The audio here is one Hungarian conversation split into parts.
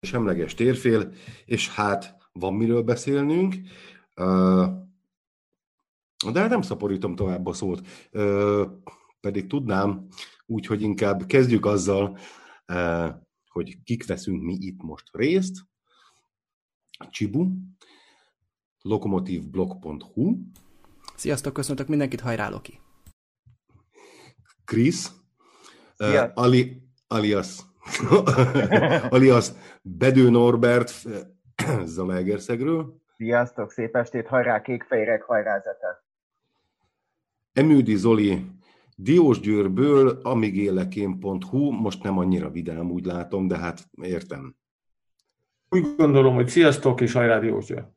semleges térfél, és hát van miről beszélnünk, de hát nem szaporítom tovább a szót, pedig tudnám, úgyhogy inkább kezdjük azzal, hogy kik veszünk mi itt most részt. Csibu, lokomotivblog.hu. Sziasztok, köszöntök mindenkit, hajrá Loki! Krisz, uh, Ali, alias alias Bedő Norbert Zalaegerszegről. Sziasztok, szép estét, hajrá kékfejrek, hajrá zete. Emődi Zoli Diósgyőrből, amigélekén.hu, most nem annyira vidám, úgy látom, de hát értem. Úgy gondolom, hogy sziasztok, és hajrá Diósgyőr.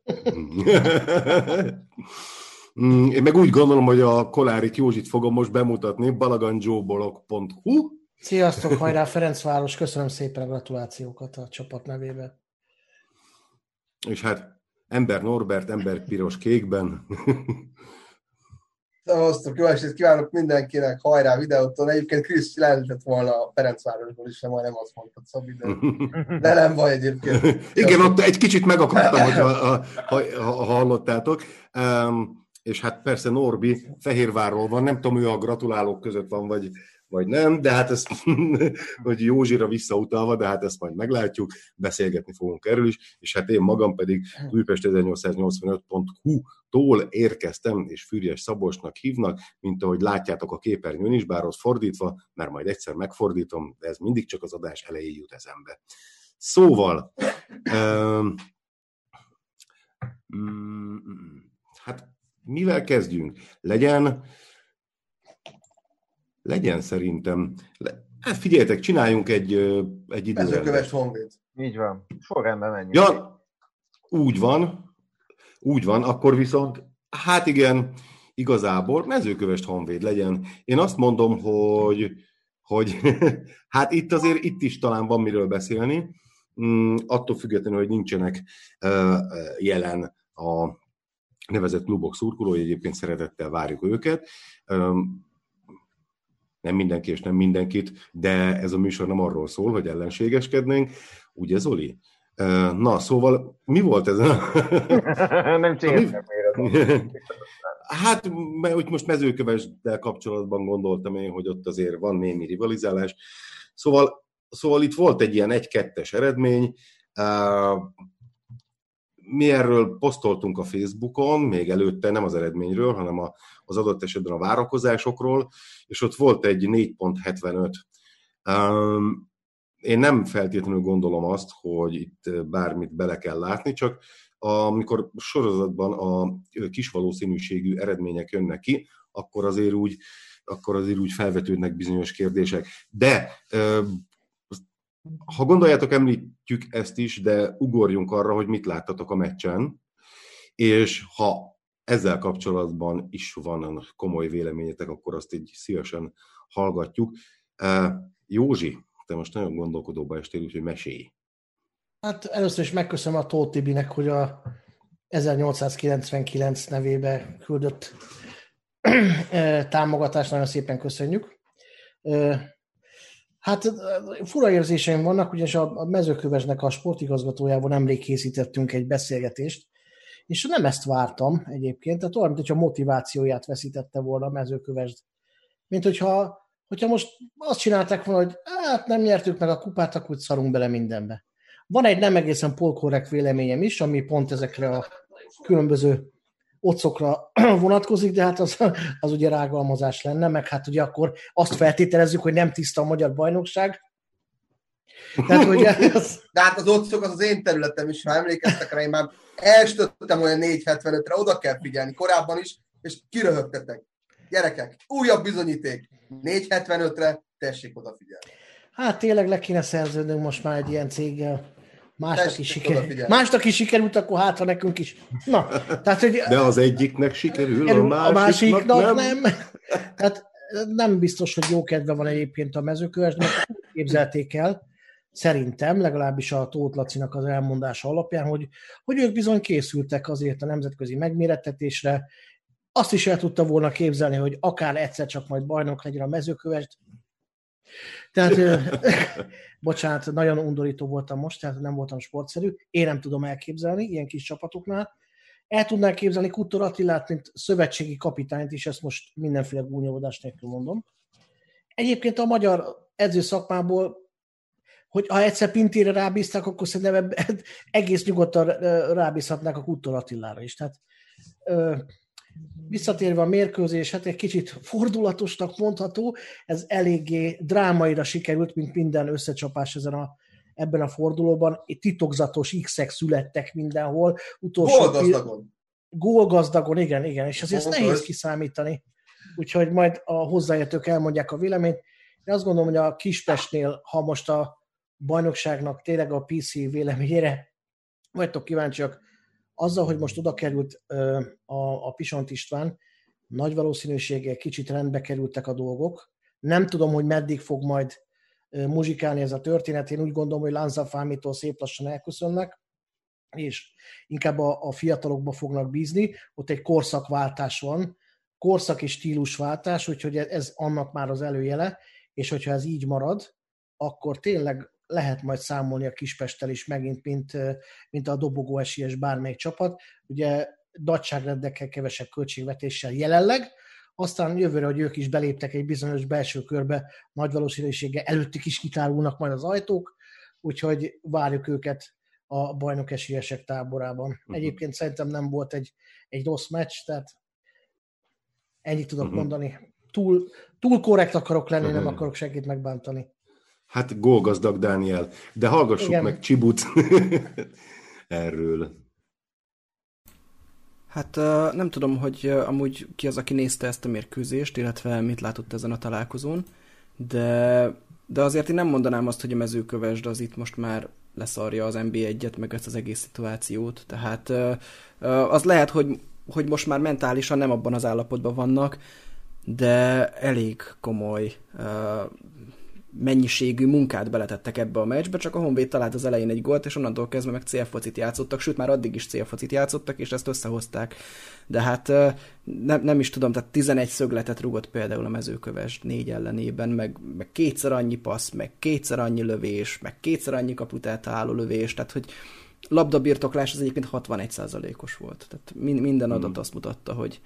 Én meg úgy gondolom, hogy a Kolárit Józsit fogom most bemutatni, balaganjobolog.hu, Sziasztok, hajrá Ferencváros, köszönöm szépen a gratulációkat a csapat nevében. És hát ember Norbert, ember piros kékben. Szevasztok, jó estét kívánok mindenkinek, hajrá videótól. Egyébként Krisz lehetett volna a Ferencvárosból is, majdnem azt mondtad, Szabi, de, de nem baj egyébként. Igen, ott egy kicsit megakadtam, hogy ha, ha, ha, ha hallottátok. Um, és hát persze Norbi Fehérvárról van, nem tudom, ő a gratulálók között van, vagy, vagy nem, de hát ezt, hogy Józsira visszautalva, de hát ezt majd meglátjuk, beszélgetni fogunk erről is, és hát én magam pedig Újpest 1885.hu-tól érkeztem, és Füriyes Szabolcsnak hívnak, mint ahogy látjátok a képernyőn is, bár az fordítva, mert majd egyszer megfordítom, de ez mindig csak az adás elején jut eszembe. Szóval, um, hát mivel kezdjünk? Legyen legyen szerintem. Hát figyeljetek, csináljunk egy, egy időrendet. Mezőköves Honvéd. Így van. Sorrendben menjünk. Ja, úgy van. Úgy van, akkor viszont, hát igen, igazából mezőkövest Honvéd legyen. Én azt mondom, hogy, hogy hát itt azért, itt is talán van miről beszélni, mm, attól függetlenül, hogy nincsenek jelen a nevezett klubok szurkolói, egyébként szeretettel várjuk őket nem mindenki és nem mindenkit, de ez a műsor nem arról szól, hogy ellenségeskednénk. Ugye, Zoli? Na, szóval mi volt ez? nem csináltam Hát, mert hogy most mezőkövesdel kapcsolatban gondoltam én, hogy ott azért van némi rivalizálás. Szóval, szóval itt volt egy ilyen egy-kettes eredmény, mi erről posztoltunk a Facebookon, még előtte nem az eredményről, hanem a, az adott esetben a várakozásokról, és ott volt egy 4.75. Um, én nem feltétlenül gondolom azt, hogy itt bármit bele kell látni, csak amikor sorozatban a kis valószínűségű eredmények jönnek ki, akkor azért úgy, akkor azért úgy felvetődnek bizonyos kérdések. De ha gondoljátok, említjük ezt is, de ugorjunk arra, hogy mit láttatok a meccsen, és ha ezzel kapcsolatban is van komoly véleményetek, akkor azt így szívesen hallgatjuk. Józsi, te most nagyon gondolkodóba estél, úgyhogy mesélj. Hát először is megköszönöm a Tóth Tibinek, hogy a 1899 nevébe küldött támogatást nagyon szépen köszönjük. Hát fura érzéseim vannak, ugyanis a mezőkövesnek a sportigazgatójával nemrég készítettünk egy beszélgetést, és nem ezt vártam egyébként, tehát olyan, mintha motivációját veszítette volna a mezőkövesd. Mint hogyha, hogyha most azt csinálták volna, hogy hát nem nyertük meg a kupát, akkor szarunk bele mindenbe. Van egy nem egészen polkorrekt véleményem is, ami pont ezekre a különböző otcokra vonatkozik, de hát az, az ugye rágalmazás lenne, meg hát ugye akkor azt feltételezzük, hogy nem tiszta a magyar bajnokság. Tehát, hogy ez... De hát az otcok az az én területem is, ha emlékeztek rá, én már elstöttem olyan 475-re, oda kell figyelni, korábban is, és kiröhögtetek. Gyerekek, újabb bizonyíték. 475-re tessék odafigyelni. Hát tényleg le kéne szerződnünk most már egy ilyen céggel. Másnak is, siker... Másnak is sikerült, akkor hát, ha nekünk is. Na, tehát, hogy... De az egyiknek sikerül, a másiknak, a másiknak nem. nem. Tehát nem biztos, hogy jó kedve van egyébként a mezőkövesnek, képzelték el, szerintem, legalábbis a Tóth Lacinak az elmondása alapján, hogy, hogy ők bizony készültek azért a nemzetközi megmérettetésre, azt is el tudta volna képzelni, hogy akár egyszer csak majd bajnok legyen a mezőkövest, Tehát, bocsánat, nagyon undorító voltam most, tehát nem voltam sportszerű. Én nem tudom elképzelni ilyen kis csapatoknál. El tudnál képzelni Kutor Attilát, mint szövetségi kapitányt is, ezt most mindenféle gúnyolódás nélkül mondom. Egyébként a magyar edzőszakmából, hogy ha egyszer Pintére rábízták, akkor szerintem egész nyugodtan rábízhatnák a Kutor Attilára is. Tehát visszatérve a mérkőzés, hát egy kicsit fordulatosnak mondható, ez eléggé drámaira sikerült, mint minden összecsapás ezen a, ebben a fordulóban. Titokzatos X-ek születtek mindenhol. Utolsó Gólgazdagon. Gólgazdagon, igen, igen, és azért ezt nehéz kiszámítani. Úgyhogy majd a hozzáértők elmondják a véleményt. Én azt gondolom, hogy a Kispestnél, ha most a bajnokságnak tényleg a PC véleményére vagytok kíváncsiak, azzal, hogy most oda került a, a Pisont István, nagy valószínűséggel kicsit rendbe kerültek a dolgok. Nem tudom, hogy meddig fog majd muzsikálni ez a történet. Én úgy gondolom, hogy Lanzafámitól szép lassan elköszönnek, és inkább a, a fiatalokba fognak bízni. Ott egy korszakváltás van, korszak és stílusváltás, úgyhogy ez annak már az előjele, és hogyha ez így marad, akkor tényleg lehet majd számolni a Kispesttel is megint, mint, mint a dobogó esélyes bármelyik csapat. Ugye nagyságrendekkel, kevesebb költségvetéssel jelenleg, aztán jövőre, hogy ők is beléptek egy bizonyos belső körbe, nagy valószínűséggel előttük is kitárulnak majd az ajtók, úgyhogy várjuk őket a bajnok esélyesek táborában. Uh-huh. Egyébként szerintem nem volt egy, egy rossz meccs, tehát ennyit tudok uh-huh. mondani. Túl, túl korrekt akarok lenni, uh-huh. nem akarok senkit megbántani. Hát gólgazdag Dániel. De hallgassuk Igen. meg Csibut erről. Hát nem tudom, hogy amúgy ki az, aki nézte ezt a mérkőzést, illetve mit látott ezen a találkozón, de, de azért én nem mondanám azt, hogy a mezőkövesd az itt most már leszarja az NB1-et, meg ezt az egész szituációt. Tehát az lehet, hogy, hogy most már mentálisan nem abban az állapotban vannak, de elég komoly mennyiségű munkát beletettek ebbe a meccsbe, csak a Honvéd talált az elején egy gólt, és onnantól kezdve meg célfocit játszottak, sőt már addig is célfocit játszottak, és ezt összehozták. De hát nem, nem is tudom, tehát 11 szögletet rugott például a mezőköves négy ellenében, meg, meg kétszer annyi passz, meg kétszer annyi lövés, meg kétszer annyi kaput álló lövés, tehát hogy labdabirtoklás az egyébként 61%-os volt. Tehát minden adat hmm. azt mutatta, hogy,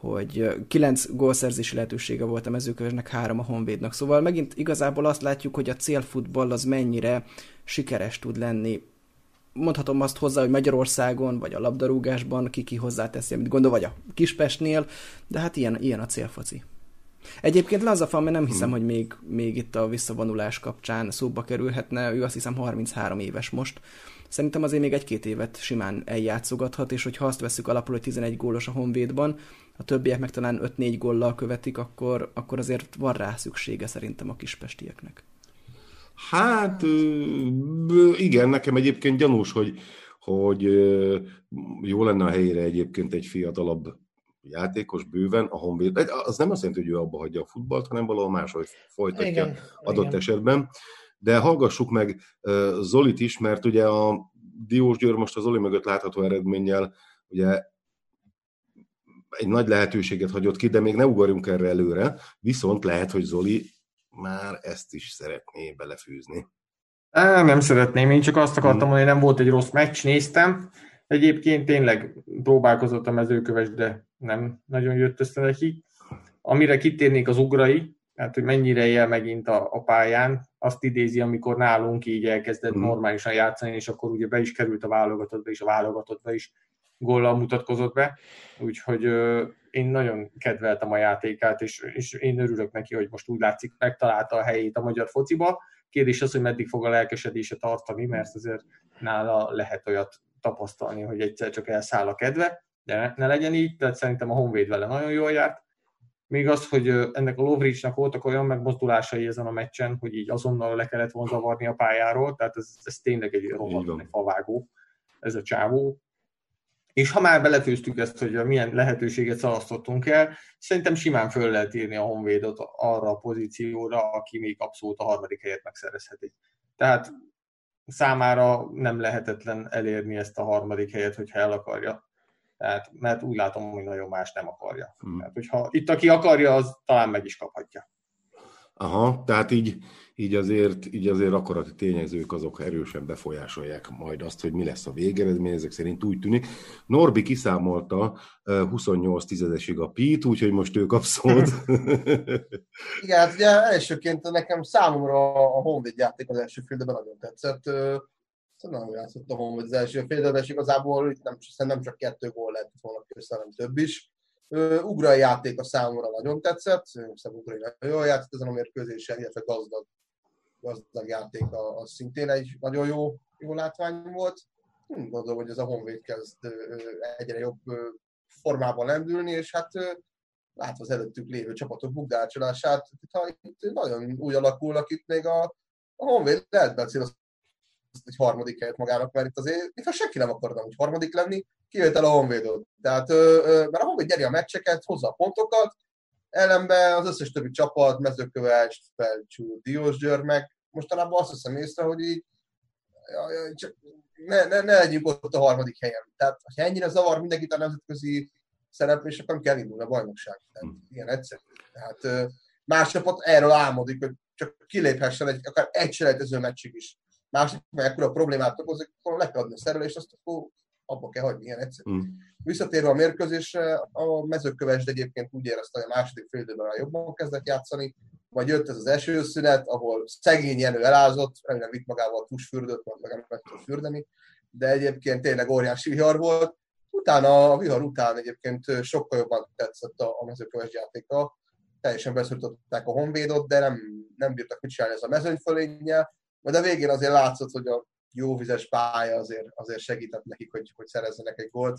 hogy kilenc gólszerzési lehetősége volt a mezőkövesnek, három a Honvédnak. Szóval megint igazából azt látjuk, hogy a célfutball az mennyire sikeres tud lenni. Mondhatom azt hozzá, hogy Magyarországon, vagy a labdarúgásban ki-ki hozzáteszi, amit gondol, vagy a Kispestnél, de hát ilyen, ilyen a célfoci. Egyébként Lazafan, mert nem hiszem, hmm. hogy még, még itt a visszavonulás kapcsán szóba kerülhetne, ő azt hiszem 33 éves most, Szerintem azért még egy-két évet simán eljátszogathat, és hogyha azt veszük alapul, hogy 11 gólos a Honvédban, a többiek meg talán 5-4 góllal követik, akkor, akkor azért van rá szüksége szerintem a kispestieknek. Hát igen, nekem egyébként gyanús, hogy, hogy jó lenne a helyére egyébként egy fiatalabb játékos bőven a Honvéd. Az nem azt jelenti, hogy ő abba hagyja a futballt, hanem valahol máshogy folytatja igen, adott igen. esetben. De hallgassuk meg Zolit is, mert ugye a Diós Győr most a Zoli mögött látható eredménnyel ugye egy nagy lehetőséget hagyott ki, de még ne ugorjunk erre előre, viszont lehet, hogy Zoli már ezt is szeretné belefűzni. Á, nem szeretném, én csak azt akartam mondani, hogy nem volt egy rossz meccs, néztem. Egyébként tényleg próbálkozott a mezőköves, de nem nagyon jött össze neki. Amire kitérnék az ugrai, hát hogy mennyire él megint a, a pályán, azt idézi, amikor nálunk így elkezdett mm. normálisan játszani, és akkor ugye be is került a válogatottba, és a válogatottba is góllal mutatkozott be, úgyhogy én nagyon kedveltem a játékát, és, és én örülök neki, hogy most úgy látszik, megtalálta a helyét a magyar fociba. Kérdés az, hogy meddig fog a lelkesedése tartani, mert azért nála lehet olyat tapasztalni, hogy egyszer csak elszáll a kedve, de ne, ne legyen így, tehát szerintem a Honvéd vele nagyon jól járt, még az, hogy ennek a Lovricsnak voltak olyan megmozdulásai ezen a meccsen, hogy így azonnal le kellett volna zavarni a pályáról, tehát ez, ez tényleg egy rohadt favágó, ez a csávó. És ha már belefőztük ezt, hogy milyen lehetőséget szalasztottunk el, szerintem simán föl lehet írni a Honvédot arra a pozícióra, aki még abszolút a harmadik helyet megszerezheti. Tehát számára nem lehetetlen elérni ezt a harmadik helyet, hogyha el akarja. Tehát, mert úgy látom, hogy nagyon más nem akarja. Hmm. Tehát, hogyha itt aki akarja, az talán meg is kaphatja. Aha, tehát így, így, azért, így azért akarati tényezők azok erősen befolyásolják majd azt, hogy mi lesz a végeredmény, ezek szerint úgy tűnik. Norbi kiszámolta 28 tizedesig a Pít, úgyhogy most ő kap szót. Igen, hát ugye elsőként nekem számomra a Honvéd játék az első félidőben nagyon tetszett. Szóval nagyon játszott a Honvéd az első félidőben, és igazából itt nem, nem csak kettő gól lett volna hanem több is. Ugrai játék a számomra nagyon tetszett, szerintem Ugrai nagyon jól játszott ezen a mérkőzésen, illetve gazdag, gazdag játék az szintén egy nagyon jó, jó látvány volt. Gondolom, hogy ez a Honvéd kezd egyre jobb formában lendülni, és hát látva az előttük lévő csapatok bukdácsolását, itt nagyon úgy alakulnak itt még a, a Honvéd lehet beszélni egy harmadik helyet magának, mert itt azért, mintha senki nem akarna úgy harmadik lenni, kivétel a Honvédot. Tehát, mert a Honvéd nyeri a meccseket, hozza a pontokat, ellenben az összes többi csapat, Mezőköves, Felcsú, Diósgyőr meg mostanában azt hiszem észre, hogy így csak ne, ne, ne legyünk ott a harmadik helyen. Tehát, ha ennyire zavar mindenkit a nemzetközi szereplés, akkor kell indulni a bajnokság. Tehát, hmm. ilyen egyszerű. Tehát más csapat erről álmodik, hogy csak kiléphessen egy, akár egy selejtező meccsig is. Másik, meg a problémát okozik, akkor le kell adni a szerelést, azt akkor abba kell hagyni, ilyen egyszerű. Mm. Visszatérve a mérkőzésre, a mezőkövesd egyébként úgy érezte, hogy a második fél időben jobban kezdett játszani, majd jött ez az esőszünet, ahol szegény Jenő elázott, remélem vitt magával a tusfürdőt, mert meg meg tud fürdeni, de egyébként tényleg óriási vihar volt. Utána, a vihar után egyébként sokkal jobban tetszett a, a mezőköves játéka, teljesen beszorították a honvédot, de nem, nem bírtak mit csinálni ez a mezőnyfölénnyel, majd a végén azért látszott, hogy a jó vizes pálya azért, azért segített nekik, hogy, hogy szerezzenek egy gólt.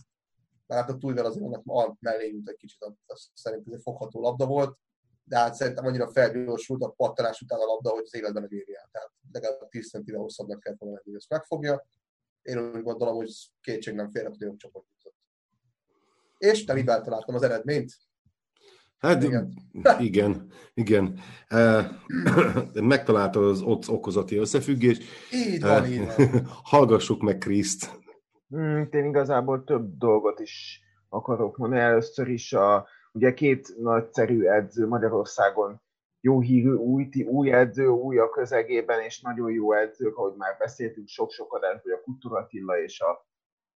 Mert hát a túlvel azért annak a mellé jut egy kicsit, az szerintem egy fogható labda volt, de hát szerintem annyira felgyorsult a pattanás után a labda, hogy az életben nem el. Tehát legalább 10 centivel hosszabbnak kell volna hogy ezt megfogja. Én úgy gondolom, hogy kétség nem félre, hogy jobb csapat jutott. És te mivel találtam az eredményt? Hát igen, igen. igen. Megtaláltad az okozati összefüggést. Így van, így van. Hallgassuk meg Kriszt. Hmm, én igazából több dolgot is akarok mondani. Először is a, ugye két nagyszerű edző Magyarországon jó hírű új, új edző, új a közegében, és nagyon jó edzők, ahogy már beszéltünk sok-sok adásban, hogy a Kultúra Attila és a,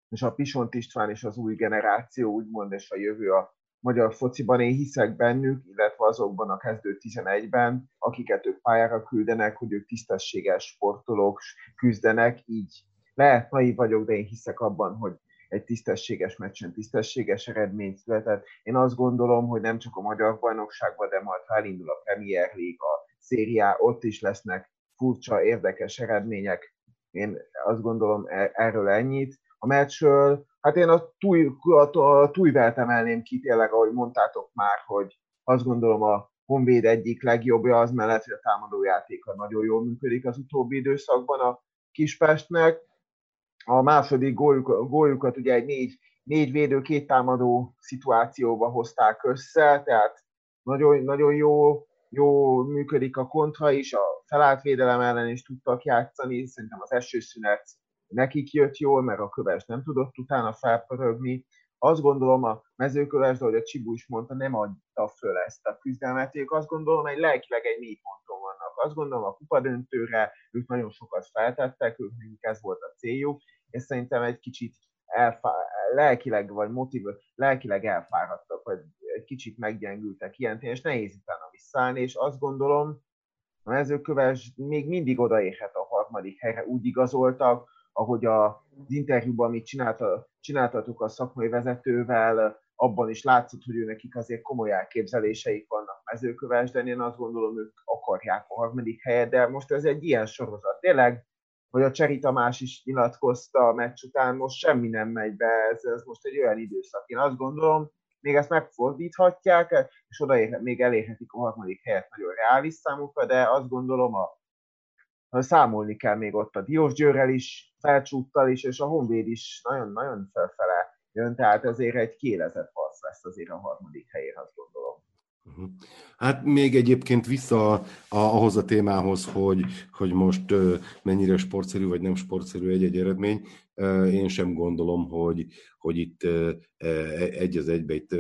és a Pisont István és az új generáció, úgymond, és a jövő a magyar fociban, én hiszek bennük, illetve azokban a kezdő 11-ben, akiket ők pályára küldenek, hogy ők tisztességes sportolók küzdenek, így lehet naiv vagyok, de én hiszek abban, hogy egy tisztességes meccsen tisztességes eredmény született. Én azt gondolom, hogy nem csak a magyar bajnokságban, de majd felindul a Premier League, a szériá, ott is lesznek furcsa, érdekes eredmények. Én azt gondolom e- erről ennyit. A meccsről Hát én a, túj, a, a tújvelt emelném ki tényleg, ahogy mondtátok már, hogy azt gondolom a Honvéd egyik legjobbja az mellett, hogy a támadójátéka nagyon jól működik az utóbbi időszakban a Kispestnek. A második góljuk, góljukat ugye egy négy, négy védő, két támadó szituációba hozták össze, tehát nagyon, nagyon jó, jó működik a kontra is, a felállt védelem ellen is tudtak játszani, szerintem az első szünet nekik jött jól, mert a köves nem tudott utána felpörögni. Azt gondolom a mezőköves, de ahogy a Csibu is mondta, nem adta föl ezt a küzdelmet. Ők azt gondolom, hogy lelkileg egy négy ponton vannak. Azt gondolom a kupadöntőre ők nagyon sokat feltettek, ők ez volt a céljuk, és szerintem egy kicsit elfá- lelkileg vagy motiv, lelkileg elfáradtak, vagy egy kicsit meggyengültek ilyen, és nehéz utána visszaállni, és azt gondolom, a mezőköves még mindig odaérhet a harmadik helyre, úgy igazoltak, ahogy az interjúban, amit csinálta, csináltatok a szakmai vezetővel, abban is látszott, hogy ő nekik azért komoly elképzeléseik vannak mezőköves, de én azt gondolom, ők akarják a harmadik helyet, de most ez egy ilyen sorozat. Tényleg, hogy a Cseri Tamás is nyilatkozta a meccs után, most semmi nem megy be, ez, ez most egy olyan időszak. Én azt gondolom, még ezt megfordíthatják, és oda még elérhetik a harmadik helyet nagyon reális számukra, de azt gondolom a számolni kell még ott a Diós Győrrel is, felcsúttal is, és a Honvéd is nagyon-nagyon felfele jön, tehát ezért egy kélezett harc lesz azért a harmadik helyén, azt gondolom. Uh-huh. Hát még egyébként vissza a, ahhoz a témához, hogy, hogy most mennyire sportszerű vagy nem sportszerű egy-egy eredmény. Én sem gondolom, hogy, hogy itt e, egy az egybe itt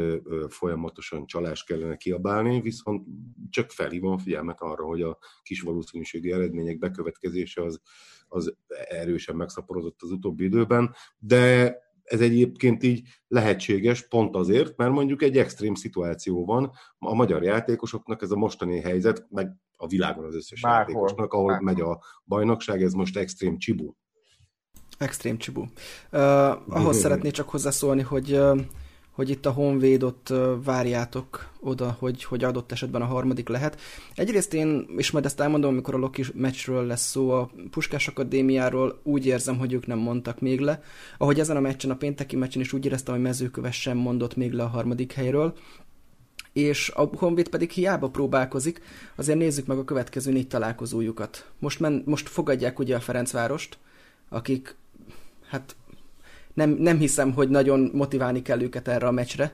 folyamatosan csalást kellene kiabálni, viszont csak felhívom a figyelmet arra, hogy a kis valószínűségi eredmények bekövetkezése az, az erősen megszaporodott az utóbbi időben, de ez egyébként így lehetséges pont azért, mert mondjuk egy extrém szituáció van a magyar játékosoknak, ez a mostani helyzet, meg a világon az összes Bárhol. játékosnak, ahol Bárhol. megy a bajnokság, ez most extrém csibú. Extrém csibú. Uh, ahhoz szeretnék csak hozzászólni, hogy uh, hogy itt a Honvédot várjátok oda, hogy, hogy adott esetben a harmadik lehet. Egyrészt én, és majd ezt elmondom, amikor a Loki meccsről lesz szó, a Puskás Akadémiáról úgy érzem, hogy ők nem mondtak még le. Ahogy ezen a meccsen, a pénteki meccsen is úgy éreztem, hogy Mezőköves sem mondott még le a harmadik helyről és a Honvéd pedig hiába próbálkozik, azért nézzük meg a következő négy találkozójukat. Most, men, most fogadják ugye a Ferencvárost, akik hát nem, nem hiszem, hogy nagyon motiválni kell őket erre a meccsre.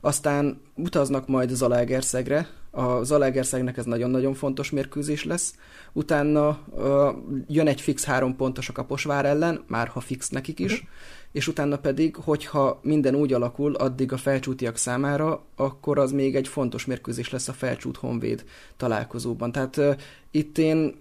Aztán utaznak majd Zalaegerszegre, a Zalaegerszegnek ez nagyon-nagyon fontos mérkőzés lesz. Utána uh, jön egy fix három pontos a Kaposvár ellen, már ha fix nekik is, uh-huh. és utána pedig, hogyha minden úgy alakul addig a felcsútiak számára, akkor az még egy fontos mérkőzés lesz a felcsút Honvéd találkozóban. Tehát uh, itt én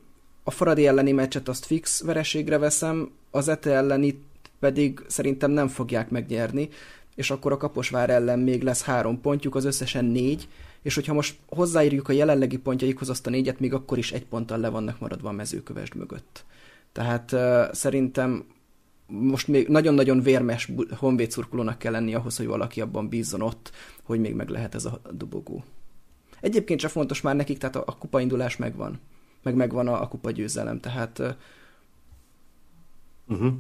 a Fradi elleni meccset azt fix vereségre veszem, az Ete elleni pedig szerintem nem fogják megnyerni, és akkor a Kaposvár ellen még lesz három pontjuk, az összesen négy, és hogyha most hozzáírjuk a jelenlegi pontjaikhoz azt a négyet, még akkor is egy ponttal le vannak maradva a mezőkövesd mögött. Tehát uh, szerintem most még nagyon-nagyon vérmes honvéd szurkolónak kell lenni ahhoz, hogy valaki abban bízzon ott, hogy még meg lehet ez a dobogó. Egyébként csak fontos már nekik, tehát a, a kupaindulás megvan. Meg megvan a, a kupa győzelem, tehát... Uh... Uh-huh.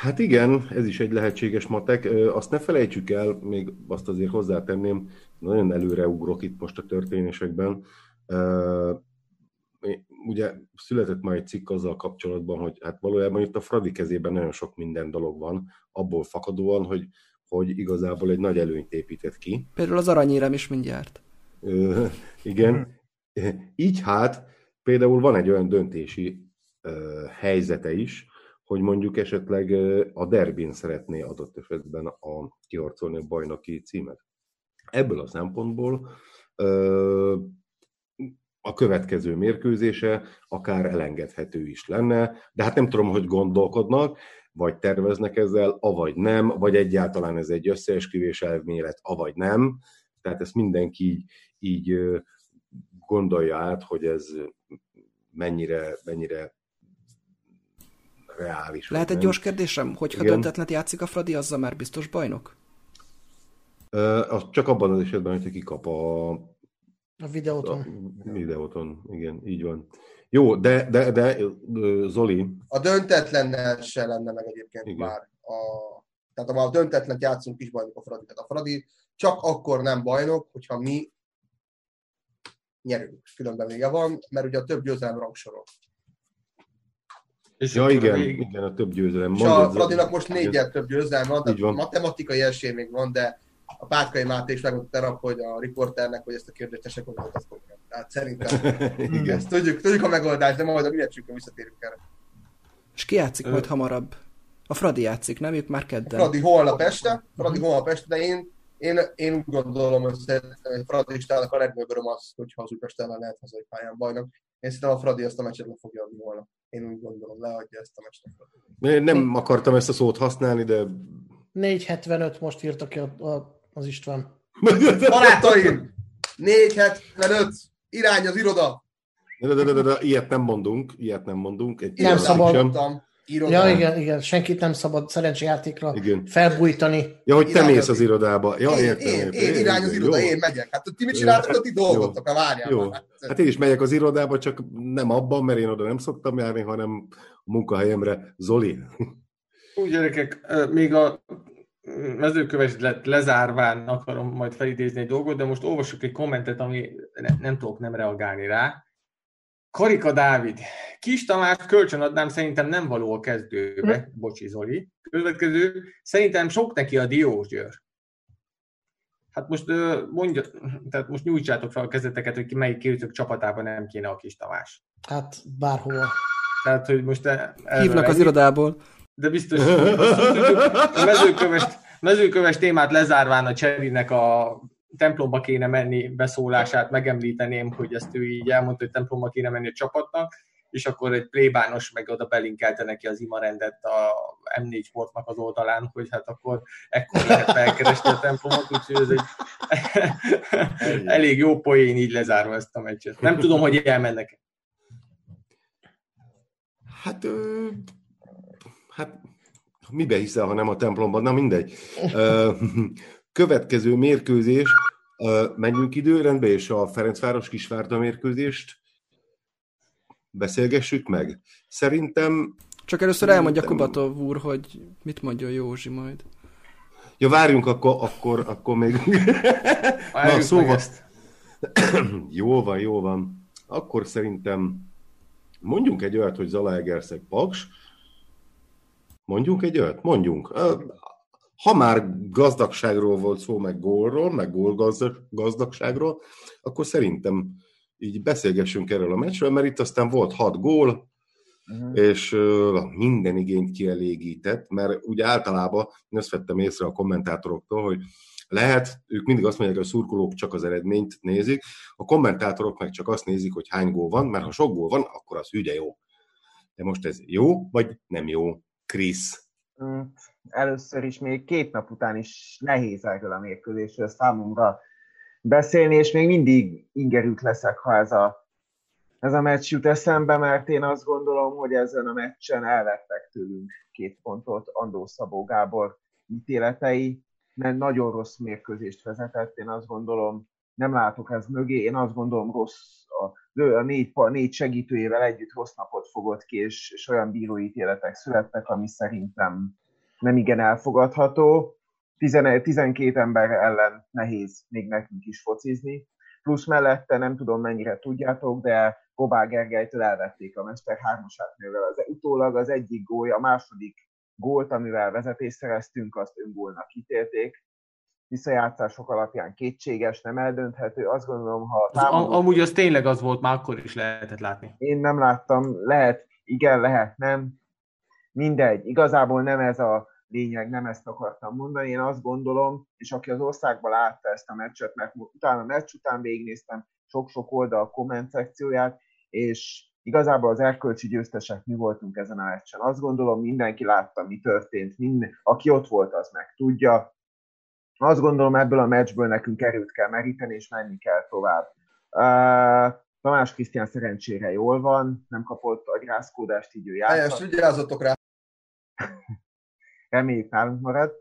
Hát igen, ez is egy lehetséges matek. Azt ne felejtsük el, még azt azért hozzátenném, nagyon előre ugrok itt most a történésekben. Ugye született már egy cikk azzal kapcsolatban, hogy hát valójában itt a Fradi kezében nagyon sok minden dolog van, abból fakadóan, hogy, hogy igazából egy nagy előnyt épített ki. Például az aranyérem is mindjárt. Ö, igen. Így hát például van egy olyan döntési ö, helyzete is, hogy mondjuk esetleg a derbin szeretné adott esetben a kiharcolni a bajnoki címet. Ebből a szempontból a következő mérkőzése akár elengedhető is lenne, de hát nem tudom, hogy gondolkodnak, vagy terveznek ezzel, avagy nem, vagy egyáltalán ez egy összeesküvés elmélet, avagy nem. Tehát ezt mindenki így, így gondolja át, hogy ez mennyire, mennyire reális. Lehet egy gyors kérdésem? Hogyha Igen. döntetlenet játszik a Fradi, azzal már biztos bajnok? Uh, az csak abban az esetben, hogyha kikap a... A videóton. A videóton, igen, így van. Jó, de, de, de Zoli... A döntetlennel se lenne meg egyébként igen. már. A, tehát ha a döntetlen játszunk is bajnok a Fradi. Tehát a Fradi csak akkor nem bajnok, hogyha mi nyerünk. Különben vége van, mert ugye a több győzelem rangsorol. És ja, igen, még... igen, a több győzelem. És a Fradinak most négyet több győzelem van, de van. matematikai esély még van, de a Pátkai Máté is megmondta terap, hogy a riporternek, hogy ezt a kérdést fogja. Tehát szerintem igen. ezt tudjuk, tudjuk a megoldást, de majd a minetsükön visszatérünk erre. És ki játszik majd hamarabb? A Fradi játszik, nem? Ők már kedden. A Fradi holnap este, Fradi uh-huh. holnap este, de én, én, én úgy gondolom, hogy Fradi a legnagyobb öröm az, hogyha az Újpest ellen lehet hazai pályán bajnok. Én szerintem a Fradi ezt a meccset le fogja adni volna. Én úgy gondolom, leadja ezt a. Én nem akartam ezt a szót használni, de... 4.75 most írta ki a, a, az István. Barátaim! 4.75! Irány az iroda! De, de, de, de, de, ilyet nem mondunk, ilyet nem mondunk. Egy nem szabad. Irodán. Ja, igen, igen, senkit nem szabad szerencsejátékra igen. felbújtani. Ja, hogy te mész az irodába. Ja, én, értem, én, értem, én, én irány az iroda, jó. én megyek. Hát ti mit csináltok, a ti dolgotok, a várjál. Jó. Hát, hát én is megyek az irodába, csak nem abban, mert én oda nem szoktam járni, hanem a munkahelyemre. Zoli. Úgy gyerekek, még a mezőköves lett lezárván akarom majd felidézni egy dolgot, de most olvasok egy kommentet, ami ne, nem tudok nem reagálni rá. Karika Dávid. Kis Tamás kölcsönadnám, szerintem nem való a kezdőbe. Hm. Bocsi Zoli. Következő, szerintem sok neki a Diós Győr. Hát most mondja, tehát most nyújtsátok fel a kezeteket, hogy melyik kétők csapatában nem kéne a kis Tamás. Hát bárhova. Tehát, hogy most... E, Hívnak az irodából. De biztos, a mezőköves, mezőköves témát lezárván a Cserinek a templomba kéne menni beszólását megemlíteném, hogy ezt ő így elmondta, hogy templomba kéne menni a csapatnak, és akkor egy plébános meg oda belinkelte neki az imarendet a M4 Sportnak az oldalán, hogy hát akkor ekkor lehet felkeresni a templomot, úgyhogy ez egy elég jó poén így lezárva ezt a meccset. Nem tudom, hogy elmennek. Hát, ö, hát mibe hiszel, ha nem a templomban? Na mindegy. Ö, következő mérkőzés, menjünk időrendbe, és a Ferencváros Kisvárda mérkőzést beszélgessük meg. Szerintem... Csak először elmondja Kubatov úr, hogy mit mondja Józsi majd. Ja, várjunk, akkor, akkor, akkor még... Na, szóval... Ezt. jó van, jó van. Akkor szerintem mondjunk egy olyat, hogy Zalaegerszeg Paks. Mondjunk egy olyat? Mondjunk. Ha már gazdagságról volt szó, meg gólról, meg gólgazdagságról, akkor szerintem így beszélgessünk erről a meccsről, mert itt aztán volt hat gól, uh-huh. és uh, minden igényt kielégített, mert ugye általában én azt vettem észre a kommentátoroktól, hogy lehet, ők mindig azt mondják, hogy a szurkolók csak az eredményt nézik, a kommentátorok meg csak azt nézik, hogy hány gól van, mert ha sok gól van, akkor az hügye jó. De most ez jó, vagy nem jó? Krisz. Mm, először is még két nap után is nehéz erről a mérkőzésről számomra beszélni, és még mindig ingerült leszek, ha ez a, ez a meccs jut eszembe, mert én azt gondolom, hogy ezen a meccsen elvettek tőlünk két pontot Andó Szabó Gábor ítéletei, mert nagyon rossz mérkőzést vezetett, én azt gondolom, nem látok ez mögé, én azt gondolom rossz, a, a négy, a négy segítőjével együtt rossz napot fogott ki, és, és olyan bíróítéletek születtek, ami szerintem nem igen elfogadható. 12 ember ellen nehéz még nekünk is focizni. Plusz mellette nem tudom mennyire tudjátok, de Gobá Gergelytől elvették a Mester hármasát, mivel az utólag az egyik gólja, a második gólt, amivel vezetést szereztünk, azt öngólnak ítélték. Visszajátszások alapján kétséges, nem eldönthető. Azt gondolom, ha... Támadó... amúgy az tényleg az volt, már akkor is lehetett látni. Én nem láttam, lehet, igen, lehet, nem. Mindegy, igazából nem ez a lényeg, nem ezt akartam mondani. Én azt gondolom, és aki az országban látta ezt a meccset, mert utána a meccs után végignéztem sok-sok oldal komment szekcióját, és igazából az erkölcsi győztesek mi voltunk ezen a meccsen. Azt gondolom, mindenki látta, mi történt, minden, aki ott volt, az meg tudja. Azt gondolom, ebből a meccsből nekünk erőt kell meríteni, és menni kell tovább. Uh, Tamás Krisztián szerencsére jól van, nem kapott a grászkódást, így ő játszott. Helyes, vigyázzatok rá! Reméljük nálunk marad.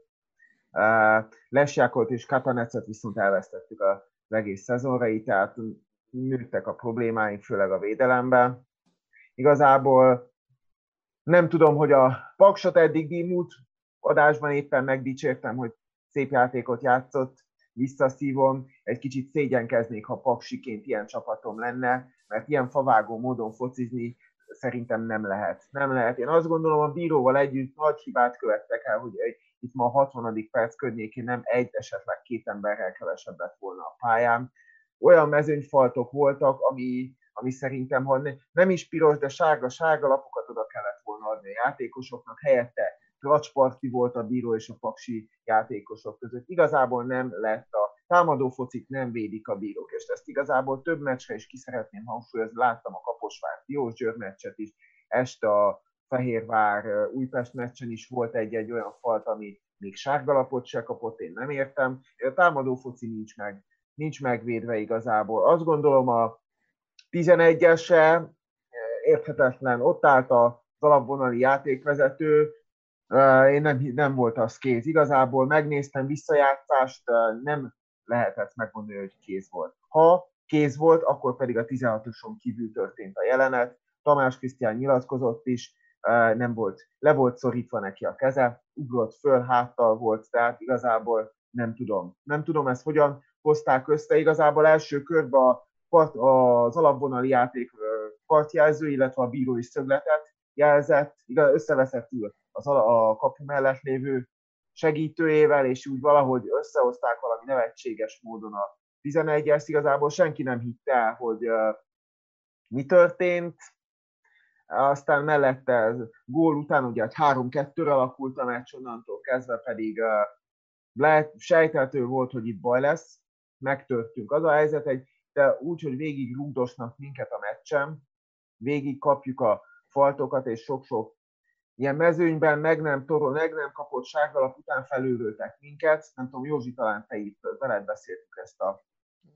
Lesjákolt és Katanecet viszont elvesztettük az egész szezonra, így tehát nőttek a problémáink, főleg a védelemben. Igazából nem tudom, hogy a Paksot eddig dímult adásban éppen megdicsértem, hogy szép játékot játszott, visszaszívom, egy kicsit szégyenkeznék, ha Paksiként ilyen csapatom lenne, mert ilyen favágó módon focizni szerintem nem lehet. Nem lehet. Én azt gondolom, a bíróval együtt nagy hibát követtek el, hogy itt ma a 60. perc környékén nem egy, esetleg két emberrel kevesebbet volna a pályán. Olyan mezőnyfaltok voltak, ami, ami szerintem, ha ne, nem is piros, de sárga-sárga lapokat oda kellett volna adni a játékosoknak, helyette Klacsparti volt a bíró és a paksi játékosok között. Igazából nem lett a támadó focit nem védik a bírók, és ezt igazából több meccsre is ki szeretném hangsúlyozni. Láttam a Kaposvár Diós Győr meccset is, este a Fehérvár Újpest meccsen is volt egy-egy olyan falt, ami még sárgalapot se kapott, én nem értem. A támadó foci nincs meg, nincs megvédve igazából. Azt gondolom a 11-ese érthetetlen, ott állt az alapvonali játékvezető, én nem, nem volt az kéz. Igazából megnéztem visszajátszást, nem lehetett megmondani, hogy kéz volt. Ha kéz volt, akkor pedig a 16-oson kívül történt a jelenet. Tamás Krisztián nyilatkozott is, nem volt, le volt szorítva neki a keze, ugrott föl, háttal volt, tehát igazából nem tudom. Nem tudom ezt hogyan hozták össze. Igazából első körben a part, az alapvonali játék partjelző, illetve a bírói szögletet jelzett, igaz, összeveszettül az a, a kapu mellett lévő segítőjével, és úgy valahogy összehozták valami nevetséges módon a 11 es igazából senki nem hitte el, hogy uh, mi történt. Aztán mellette gól után ugye egy 3-2-re alakult a meccs, onnantól kezdve pedig uh, lehet, sejteltő volt, hogy itt baj lesz, megtörtünk. Az a helyzet, egy, de úgy, hogy végig rúgdosnak minket a meccsen, végig kapjuk a faltokat, és sok-sok ilyen mezőnyben meg nem, torol, meg nem kapott sárgalap után felülőtek minket. Nem tudom, Józsi, talán te itt veled beszéltük ezt a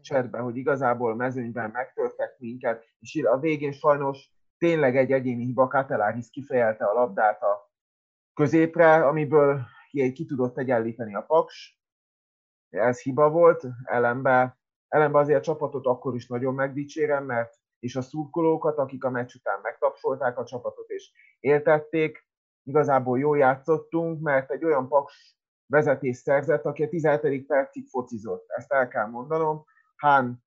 csetbe, hogy igazából mezőnyben megtörtek minket, és a végén sajnos tényleg egy egyéni hiba, Kateláris kifejelte a labdát a középre, amiből ki, ki tudott egyenlíteni a Paks. Ez hiba volt, ellenbe, ellenbe azért a csapatot akkor is nagyon megdicsérem, mert és a szurkolókat, akik a meccs után megtapsolták a csapatot és éltették, igazából jól játszottunk, mert egy olyan Paks vezetés szerzett, aki a 17. percig focizott. Ezt el kell mondanom. Hán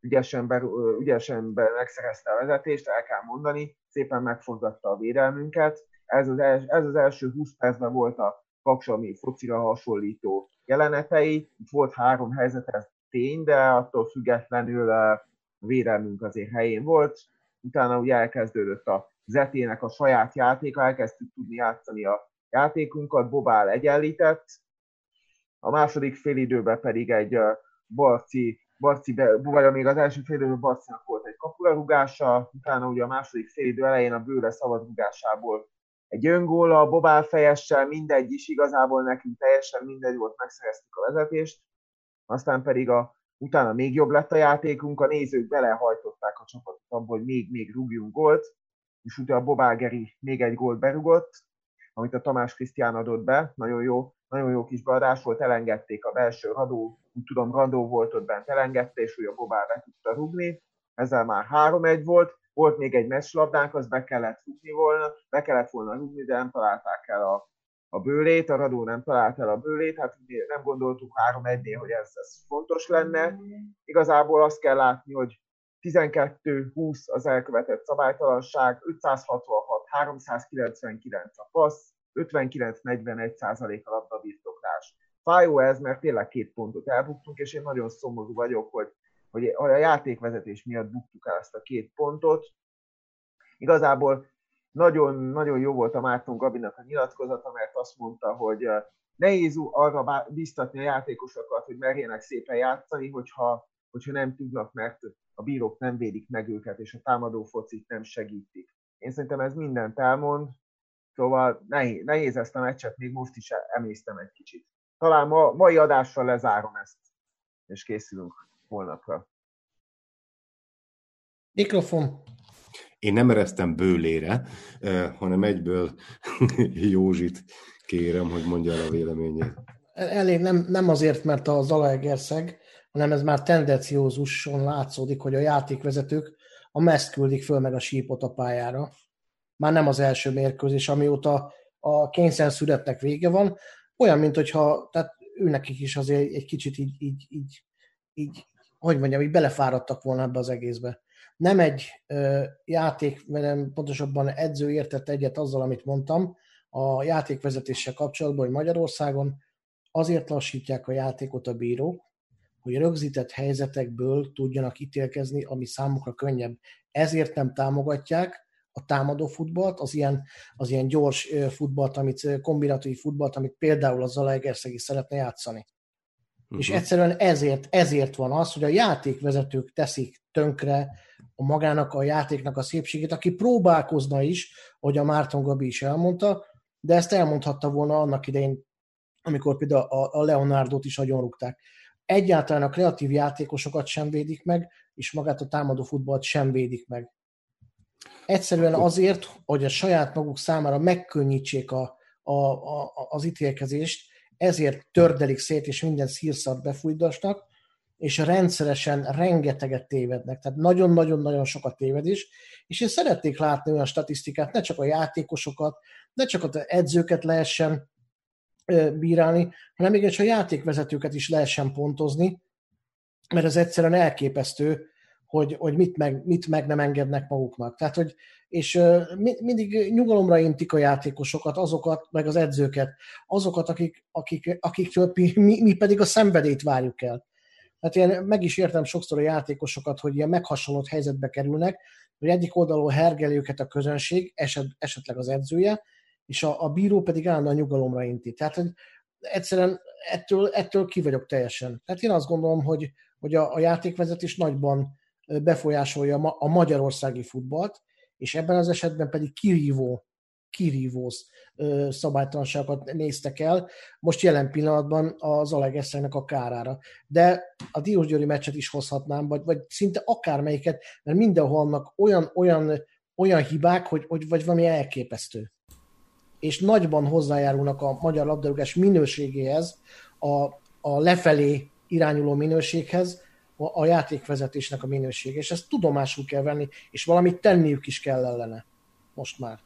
ügyesen, be, ügyesen be megszerezte a vezetést, el kell mondani, szépen megforgatta a védelmünket. Ez az, els, ez az első 20 percben volt a Paks, ami focira hasonlító jelenetei. Itt volt három helyzet, ez tény, de attól függetlenül a védelmünk azért helyén volt. Utána ugye elkezdődött a Zetének a saját játéka, elkezdtük tudni játszani a játékunkat, Bobál egyenlített, a második félidőben pedig egy Barci, Barci vagy még az első félidőben Barcinak volt egy kapurarúgása, utána ugye a második félidő elején a bőre szabadrúgásából egy öngól a Bobál fejessel, mindegy is, igazából nekünk teljesen mindegy volt, megszereztük a vezetést, aztán pedig a, utána még jobb lett a játékunk, a nézők belehajtották a csapatot abba, hogy még, még rúgjunk gólt, és utána a Bobágeri még egy gólt berugott, amit a Tamás Krisztián adott be, nagyon jó, nagyon jó kis beadás volt, elengedték a belső radó, úgy tudom, Radó volt ott bent, elengedte, és ugye a Bobár be tudta rugni, ezzel már 3-1 volt, volt még egy meccslabdánk, az be kellett rugni volna, be kellett volna rugni, de nem találták el a, a bőlét, a Radó nem talált el a bőlét, hát nem gondoltuk 3-1-nél, hogy ez, ez fontos lenne. Igazából azt kell látni, hogy 12-20 az elkövetett szabálytalanság, 566, 399 a passz, 59-41 százalék a labdabirtoklás. Fájó ez, mert tényleg két pontot elbuktunk, és én nagyon szomorú vagyok, hogy, hogy a játékvezetés miatt buktuk el ezt a két pontot. Igazából nagyon, nagyon jó volt a Márton Gabinak a nyilatkozata, mert azt mondta, hogy nehéz arra biztatni a játékosokat, hogy merjenek szépen játszani, hogyha, hogyha nem tudnak, mert a bírók nem védik meg őket, és a támadó focit nem segítik. Én szerintem ez mindent elmond, szóval nehéz, nehéz ezt a meccset, még most is emésztem egy kicsit. Talán ma, mai adással lezárom ezt, és készülünk holnapra. Mikrofon. Én nem ereztem bőlére, hanem egyből Józsit kérem, hogy mondja el a véleményét. Elég nem, nem azért, mert a Zalaegerszeg hanem ez már tendenciózuson látszódik, hogy a játékvezetők a meszt küldik föl meg a sípot a pályára. Már nem az első mérkőzés, amióta a kényszerszületnek vége van, olyan, mint hogyha, tehát őnekik is azért egy kicsit így, így, így, így hogy mondjam, így belefáradtak volna ebbe az egészbe. Nem egy ö, játék, mert pontosabban edző értett egyet azzal, amit mondtam, a játékvezetéssel kapcsolatban, hogy Magyarországon azért lassítják a játékot a bírók, hogy rögzített helyzetekből tudjanak ítélkezni, ami számukra könnyebb. Ezért nem támogatják a támadó futballt, az ilyen, az ilyen gyors futballt, amit kombinatív futballt, amit például a Zalaegerszegi szeretne játszani. Uh-huh. És egyszerűen ezért, ezért van az, hogy a játékvezetők teszik tönkre a magának a játéknak a szépségét, aki próbálkozna is, hogy a Márton Gabi is elmondta, de ezt elmondhatta volna annak idején, amikor például a Leonardot is agyonrúgták egyáltalán a kreatív játékosokat sem védik meg, és magát a támadó futballt sem védik meg. Egyszerűen azért, hogy a saját maguk számára megkönnyítsék a, a, a, az ítélkezést, ezért tördelik szét, és minden szírszart befújdasnak, és rendszeresen rengeteget tévednek. Tehát nagyon-nagyon-nagyon sokat tévedés, és én szeretnék látni olyan statisztikát, ne csak a játékosokat, ne csak az edzőket lehessen bírálni, hanem még a játékvezetőket is lehessen pontozni, mert ez egyszerűen elképesztő, hogy, hogy mit, meg, mit meg nem engednek maguknak. Tehát, hogy, és mindig nyugalomra intik a játékosokat, azokat, meg az edzőket, azokat, akik, akik, akiktől mi, mi pedig a szenvedét várjuk el. Tehát én meg is értem sokszor a játékosokat, hogy ilyen meghasonlott helyzetbe kerülnek, hogy egyik oldalon hergeli őket a közönség, eset, esetleg az edzője, és a, a bíró pedig állandóan nyugalomra inti. Tehát, hogy egyszerűen ettől, ettől ki vagyok teljesen. Tehát én azt gondolom, hogy, hogy a, a játékvezetés nagyban befolyásolja a magyarországi futballt, és ebben az esetben pedig kirívó, kirívó szabálytalanságokat néztek el, most jelen pillanatban az Alegesszernek a kárára. De a Diós Győri meccset is hozhatnám, vagy, vagy szinte akármelyiket, mert mindenhol vannak olyan, olyan, olyan hibák, hogy, hogy vagy valami elképesztő. És nagyban hozzájárulnak a magyar labdarúgás minőségéhez, a, a lefelé irányuló minőséghez, a játékvezetésnek a minősége, és ezt tudomásul kell venni, és valamit tenniük is kell ellene. Most már.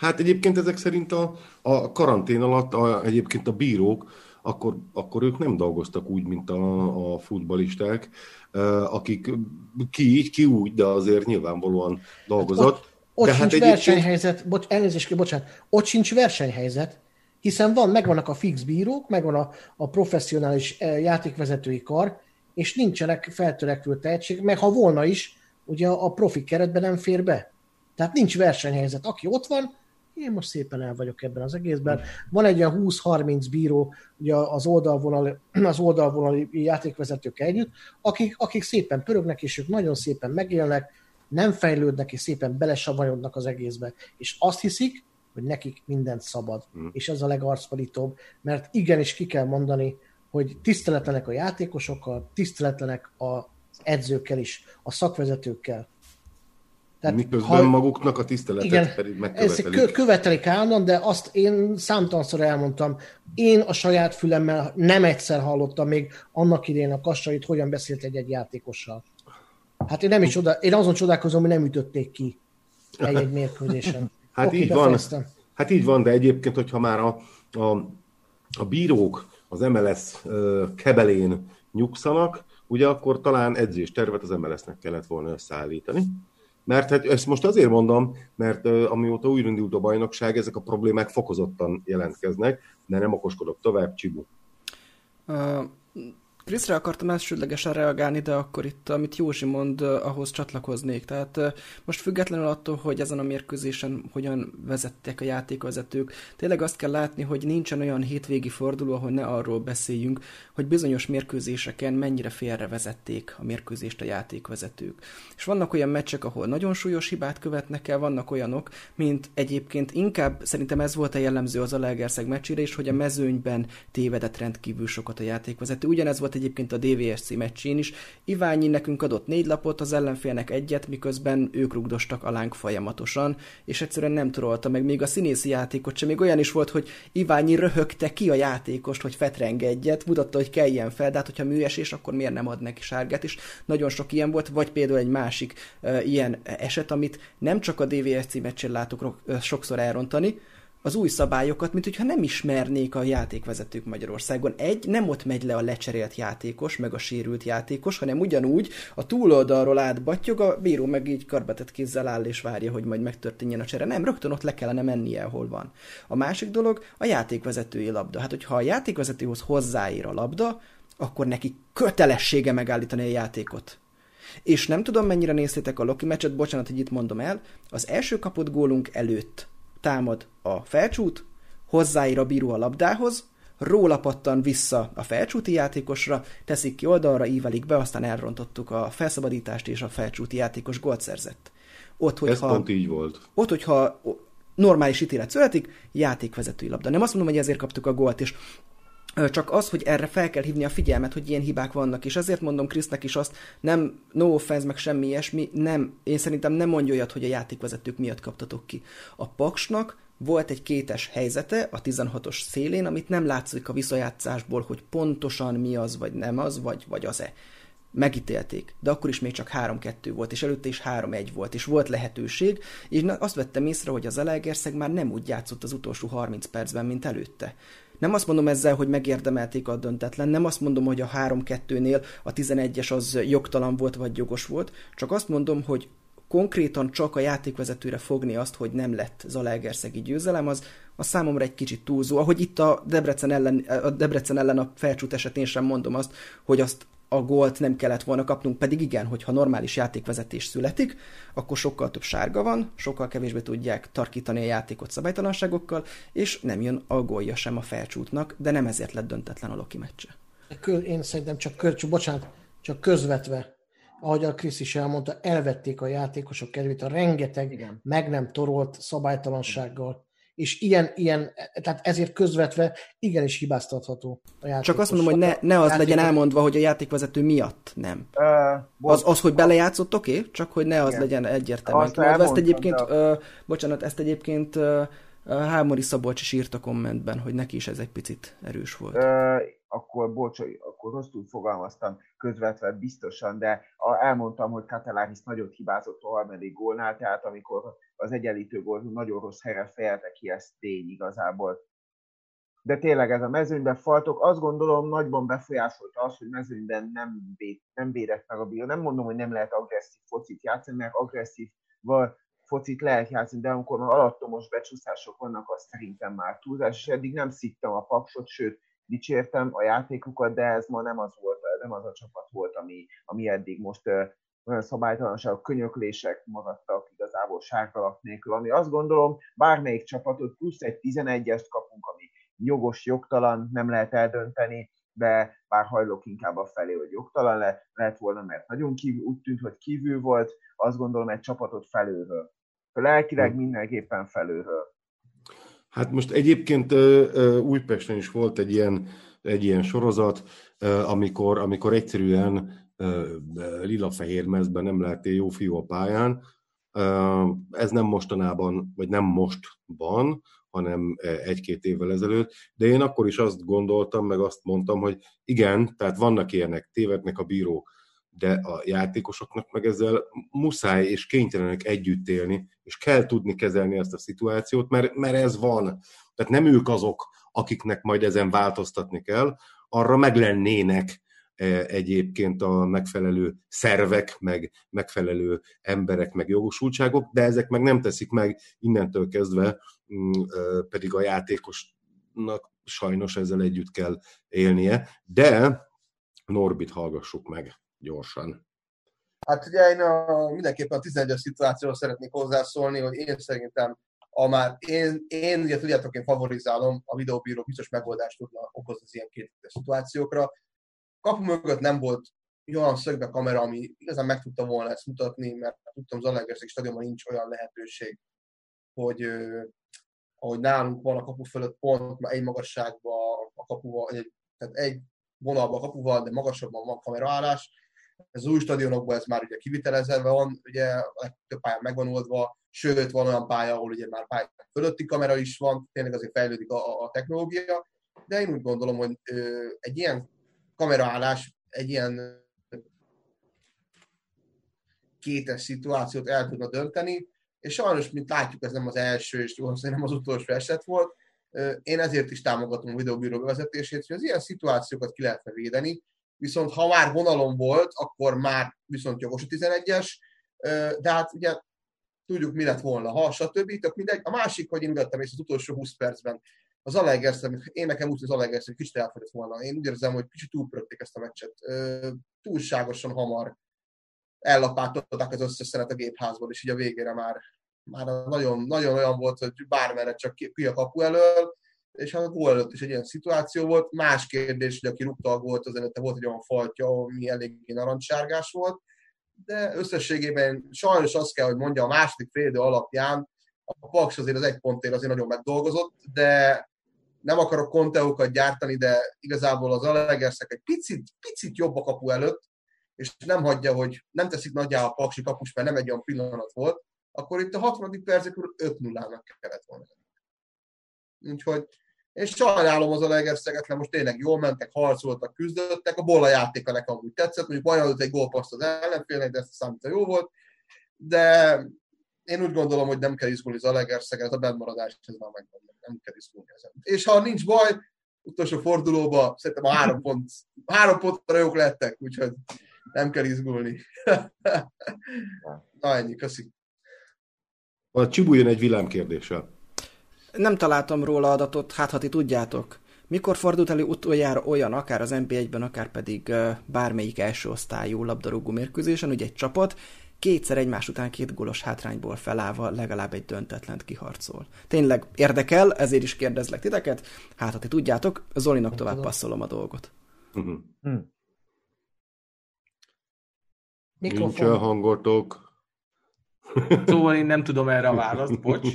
Hát egyébként ezek szerint a, a karantén alatt a, egyébként a bírók, akkor, akkor ők nem dolgoztak úgy, mint a, a futbalisták, akik ki így, ki úgy, de azért nyilvánvalóan dolgozott. Hát ott, de hát sincs hát versenyhelyzet, bocs, elnézést, bocsánat, ott sincs versenyhelyzet, hiszen van, megvannak a fix bírók, megvan a, a professzionális játékvezetői kar, és nincsenek feltörekvő tehetség, meg ha volna is, ugye a profi keretben nem fér be. Tehát nincs versenyhelyzet. Aki ott van, én most szépen el vagyok ebben az egészben. Van egy olyan 20-30 bíró ugye az oldalvonal, az oldalvonali játékvezetők együtt, akik, akik szépen pörögnek, és ők nagyon szépen megélnek, nem fejlődnek, és szépen belesavanyodnak az egészbe. És azt hiszik, hogy nekik mindent szabad. Mm. És ez a legarcpadítóbb, mert igenis ki kell mondani, hogy tiszteletlenek a játékosokkal, tiszteletlenek az edzőkkel is, a szakvezetőkkel. Tehát, Miközben ha, maguknak a tiszteletet igen, pedig megkövetelik. Ezt követelik állandóan, de azt én számtalanszor elmondtam. Én a saját fülemmel nem egyszer hallottam még annak idén a kassait, hogyan beszélt egy-egy játékossal. Hát én nem is oda, én azon csodálkozom, hogy nem ütötték ki egy-egy mérkőzésen. hát Oké, így van. Hát így van, de egyébként, hogyha már a, a, a bírók az MLS kebelén nyugszanak, ugye akkor talán edzéstervet az MLS-nek kellett volna összeállítani. Mert hát ezt most azért mondom, mert uh, amióta újraindult a bajnokság, ezek a problémák fokozottan jelentkeznek, de nem okoskodok tovább, Csibu. Uh, Kriszre akartam elsődlegesen reagálni, de akkor itt, amit Józsi mond, ahhoz csatlakoznék. Tehát most függetlenül attól, hogy ezen a mérkőzésen hogyan vezettek a játékvezetők, tényleg azt kell látni, hogy nincsen olyan hétvégi forduló, ahol ne arról beszéljünk, hogy bizonyos mérkőzéseken mennyire félre vezették a mérkőzést a játékvezetők. És vannak olyan meccsek, ahol nagyon súlyos hibát követnek el, vannak olyanok, mint egyébként inkább szerintem ez volt a jellemző az Alegerszeg meccsére is, hogy a mezőnyben tévedett rendkívül sokat a játékvezető. Ugyanez volt egyébként a DVSC meccsén is. Iványi nekünk adott négy lapot, az ellenfélnek egyet, miközben ők rugdostak alánk folyamatosan, és egyszerűen nem trollta meg még a színészi játékot sem. Még olyan is volt, hogy Iványi röhögte ki a játékost, hogy fetreng egyet, mutatta, hogy keljen fel, de hát hogyha műesés, akkor miért nem ad neki sárgát, és nagyon sok ilyen volt, vagy például egy másik uh, ilyen eset, amit nem csak a DVSC meccsen látok uh, sokszor elrontani, az új szabályokat, mint hogyha nem ismernék a játékvezetők Magyarországon. Egy, nem ott megy le a lecserélt játékos, meg a sérült játékos, hanem ugyanúgy a túloldalról átbattyog, a bíró meg így karbetett kézzel áll és várja, hogy majd megtörténjen a csere. Nem, rögtön ott le kellene mennie, ahol van. A másik dolog a játékvezetői labda. Hát, hogyha a játékvezetőhoz hozzáír a labda, akkor neki kötelessége megállítani a játékot. És nem tudom, mennyire néztétek a Loki meccset, bocsánat, hogy itt mondom el, az első kapott gólunk előtt támad a felcsút, hozzáír a bíró a labdához, róla pattan vissza a felcsúti játékosra, teszik ki oldalra, ívelik be, aztán elrontottuk a felszabadítást, és a felcsúti játékos gólt szerzett. Ott, hogyha, Ez pont így volt. Ott, hogyha normális ítélet születik, játékvezetői labda. Nem azt mondom, hogy ezért kaptuk a gólt, és csak az, hogy erre fel kell hívni a figyelmet, hogy ilyen hibák vannak, és azért mondom Krisznek is azt, nem, no offense, meg semmi ilyesmi, nem, én szerintem nem mondja olyat, hogy a játékvezetők miatt kaptatok ki. A Paksnak volt egy kétes helyzete a 16-os szélén, amit nem látszik a visszajátszásból, hogy pontosan mi az, vagy nem az, vagy, vagy az-e. Megítélték, de akkor is még csak 3-2 volt, és előtte is 3-1 volt, és volt lehetőség, és azt vettem észre, hogy az Elegerszeg már nem úgy játszott az utolsó 30 percben, mint előtte Nem azt mondom ezzel, hogy megérdemelték a döntetlen, nem azt mondom, hogy a 3-2-nél a 11-es az jogtalan volt vagy jogos volt, csak azt mondom, hogy konkrétan csak a játékvezetőre fogni azt, hogy nem lett Zalaegerszegi győzelem, az, a számomra egy kicsit túlzó. Ahogy itt a Debrecen ellen a, Debrecen ellen a felcsút esetén sem mondom azt, hogy azt a gólt nem kellett volna kapnunk, pedig igen, hogyha normális játékvezetés születik, akkor sokkal több sárga van, sokkal kevésbé tudják tarkítani a játékot szabálytalanságokkal, és nem jön a gólja sem a felcsútnak, de nem ezért lett döntetlen a Loki meccse. Én szerintem csak, kör, bocsánat, csak közvetve, ahogy a Krisz is elmondta, elvették a játékosok kedvét a rengeteg Igen. meg nem torolt szabálytalansággal és ilyen, ilyen, tehát ezért közvetve igenis hibáztatható a játékos. Csak azt mondom, hogy ne, ne az játékos... legyen elmondva, hogy a játékvezető miatt nem. Uh, az, az, hogy belejátszott, oké, okay, csak hogy ne az igen. legyen egyértelműen kimondva. Ezt egyébként, uh, bocsánat, ezt egyébként uh, Hámori Szabolcs is írt a kommentben, hogy neki is ez egy picit erős volt. Uh, akkor bocs, akkor rosszul fogalmaztam közvetve biztosan, de elmondtam, hogy Katalánis nagyot hibázott a harmadik gólnál, tehát amikor az egyenlítő gól nagyon rossz helyre fejelte ki, ez tény igazából. De tényleg ez a mezőnyben faltok, azt gondolom nagyban befolyásolta az, hogy mezőnyben nem, véd, nem védett meg a bíró. Nem mondom, hogy nem lehet agresszív focit játszani, mert agresszív focit lehet játszani, de amikor már alattomos becsúszások vannak, az szerintem már túlzás, és eddig nem szittem a paksot, sőt, dicsértem a játékukat, de ez ma nem az volt, nem az a csapat volt, ami, ami eddig most olyan szabálytalanságok, könyöklések maradtak igazából sárgalap nélkül, ami azt gondolom, bármelyik csapatot plusz egy 11-est kapunk, ami jogos, jogtalan, nem lehet eldönteni, de bár hajlok inkább a felé, hogy jogtalan le, lehet volna, mert nagyon kívül, úgy tűnt, hogy kívül volt, azt gondolom egy csapatot felülről. Lelkileg hm. mindenképpen felülről. Hát most egyébként Újpesten is volt egy ilyen, egy ilyen sorozat, amikor, amikor egyszerűen lila-fehér mezben nem lehetél jó fiú a pályán. Ez nem mostanában, vagy nem most van, hanem egy-két évvel ezelőtt, de én akkor is azt gondoltam, meg azt mondtam, hogy igen, tehát vannak ilyenek, tévednek a bírók, de a játékosoknak meg ezzel muszáj és kénytelenek együtt élni, és kell tudni kezelni ezt a szituációt, mert, mert ez van. Tehát nem ők azok, akiknek majd ezen változtatni kell, arra meg lennének e, egyébként a megfelelő szervek, meg megfelelő emberek, meg jogosultságok, de ezek meg nem teszik meg innentől kezdve, mm, e, pedig a játékosnak sajnos ezzel együtt kell élnie, de Norbit hallgassuk meg gyorsan. Hát ugye én a, mindenképpen a 11-es szituációra szeretnék hozzászólni, hogy én szerintem a már én, én ugye tudjátok, én favorizálom, a videóbíró biztos megoldást tudna okozni az ilyen két szituációkra. Kapu mögött nem volt olyan szögbe kamera, ami igazán meg tudta volna ezt mutatni, mert tudtam, Zalaegerszeg stadionban nincs olyan lehetőség, hogy ahogy nálunk van a kapu fölött pont egy magasságban a kapuval, egy, tehát egy vonalban a kapuval, de magasabban van kameraállás, ez új stadionokban ez már ugye kivitelezve van, ugye a legtöbb pályán megvan oldva, sőt van olyan pálya, ahol ugye már pálya fölötti kamera is van, tényleg azért fejlődik a, a technológia, de én úgy gondolom, hogy ö, egy ilyen kameraállás, egy ilyen kétes szituációt el tudna dönteni, és sajnos, mint látjuk, ez nem az első, és valószínűleg nem az utolsó eset volt. Én ezért is támogatom a videóbíró bevezetését, hogy az ilyen szituációkat ki lehetne védeni, viszont ha már vonalon volt, akkor már viszont jogos a 11-es, de hát ugye tudjuk, mi lett volna, ha, stb. Tök mindegy. A másik, hogy én vettem és az utolsó 20 percben az Alegerszem, én nekem úgy, hogy az Alegerszem kicsit elfogyott volna. Én úgy érzem, hogy kicsit túlpörötték ezt a meccset. Túlságosan hamar ellapátolták az összes szeret a gépházból, és így a végére már, már nagyon, nagyon olyan volt, hogy bármerre csak ki a kapu elől, és a gól előtt is egy ilyen szituáció volt. Más kérdés, hogy aki rúgta a gólt, az előtte volt egy olyan faltja, ami eléggé narancssárgás volt, de összességében sajnos azt kell, hogy mondja, a második félidő alapján a Paks azért az egy pontért azért nagyon megdolgozott, de nem akarok konteókat gyártani, de igazából az Alegerszek egy picit, picit jobb a kapu előtt, és nem hagyja, hogy nem teszik nagyjá a paksi kapus, mert nem egy olyan pillanat volt, akkor itt a 60. percekor 5-0-nak kellett volna. Úgyhogy és sajnálom az a Legerszeget, mert most tényleg jól mentek, harcoltak, küzdöttek, a bola játéka nekem úgy tetszett, mondjuk bajnodott egy gólpaszt az ellenfélnek, de ezt számítva jó volt, de én úgy gondolom, hogy nem kell izgulni az Alegerszeget, a bentmaradás ez már megvan, nem kell izgulni ezen. És ha nincs baj, utolsó fordulóba szerintem a három pont, három pontra jók lettek, úgyhogy nem kell izgulni. Na ennyi, köszi. A Csibu jön egy villámkérdéssel. Nem találtam róla adatot, hát ha ti tudjátok. Mikor fordult elő utoljára olyan, akár az NB1-ben, akár pedig bármelyik első osztályú labdarúgó mérkőzésen, hogy egy csapat kétszer egymás után két gólos hátrányból felállva legalább egy döntetlent kiharcol. Tényleg érdekel, ezért is kérdezlek titeket. Hát, ha ti tudjátok, Zolinak tovább passzolom a dolgot. Uh-huh. Nincs Mikrofon. a hangotok. Szóval én nem tudom erre a választ, bocs.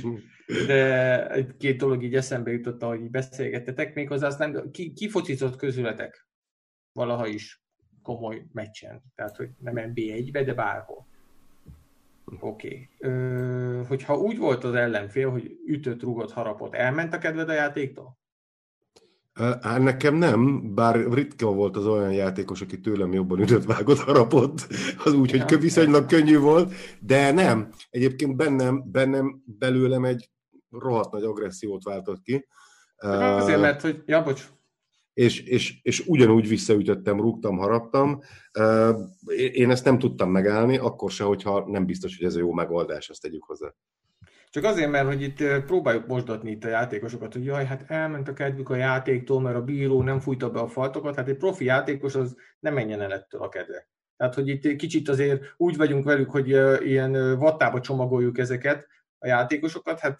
De egy-két dolog így eszembe jutott, ahogy így beszélgettetek, méghozzá azt nem, ki, ki focizott közületek valaha is komoly meccsen, tehát hogy nem NB1-be, de bárhol. Oké. Okay. Hogyha úgy volt az ellenfél, hogy ütött, rugott, harapott, elment a kedved a játéktól? Hát nekem nem, bár ritka volt az olyan játékos, aki tőlem jobban ütött, vágott, harapott, az úgy, hogy Ja. viszonylag könnyű volt, de nem. Egyébként bennem, bennem belőlem egy rohadt nagy agressziót váltott ki. Azért, mert hogy, ja, bocs, és, és, és ugyanúgy visszaütöttem, rúgtam, haraptam. Én ezt nem tudtam megállni, akkor se, hogyha nem biztos, hogy ez a jó megoldás, azt tegyük hozzá. Csak azért, mert hogy itt próbáljuk mosdatni itt a játékosokat, hogy jaj, hát elment a kedvük a játéktól, mert a bíró nem fújta be a faltokat, hát egy profi játékos az nem menjen el ettől a kedve. Tehát, hogy itt kicsit azért úgy vagyunk velük, hogy ilyen vattába csomagoljuk ezeket a játékosokat, hát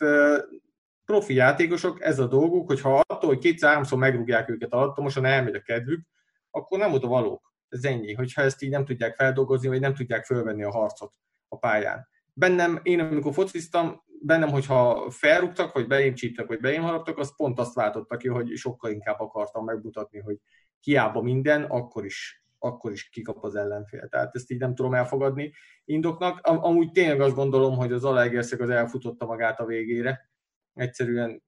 profi játékosok, ez a dolguk, hogyha attól, hogy kétszer-háromszor megrúgják őket alattomosan, elmegy a kedvük, akkor nem oda valók. Ez ennyi, hogyha ezt így nem tudják feldolgozni, vagy nem tudják fölvenni a harcot a pályán. Bennem, én amikor fociztam, bennem, hogyha felrúgtak, vagy beém csíptek, vagy beém haraptak, az pont azt váltotta ki, hogy sokkal inkább akartam megmutatni, hogy hiába minden, akkor is, akkor is kikap az ellenfél. Tehát ezt így nem tudom elfogadni indoknak. Am- amúgy tényleg azt gondolom, hogy az Alegerszeg az elfutotta magát a végére. Egyszerűen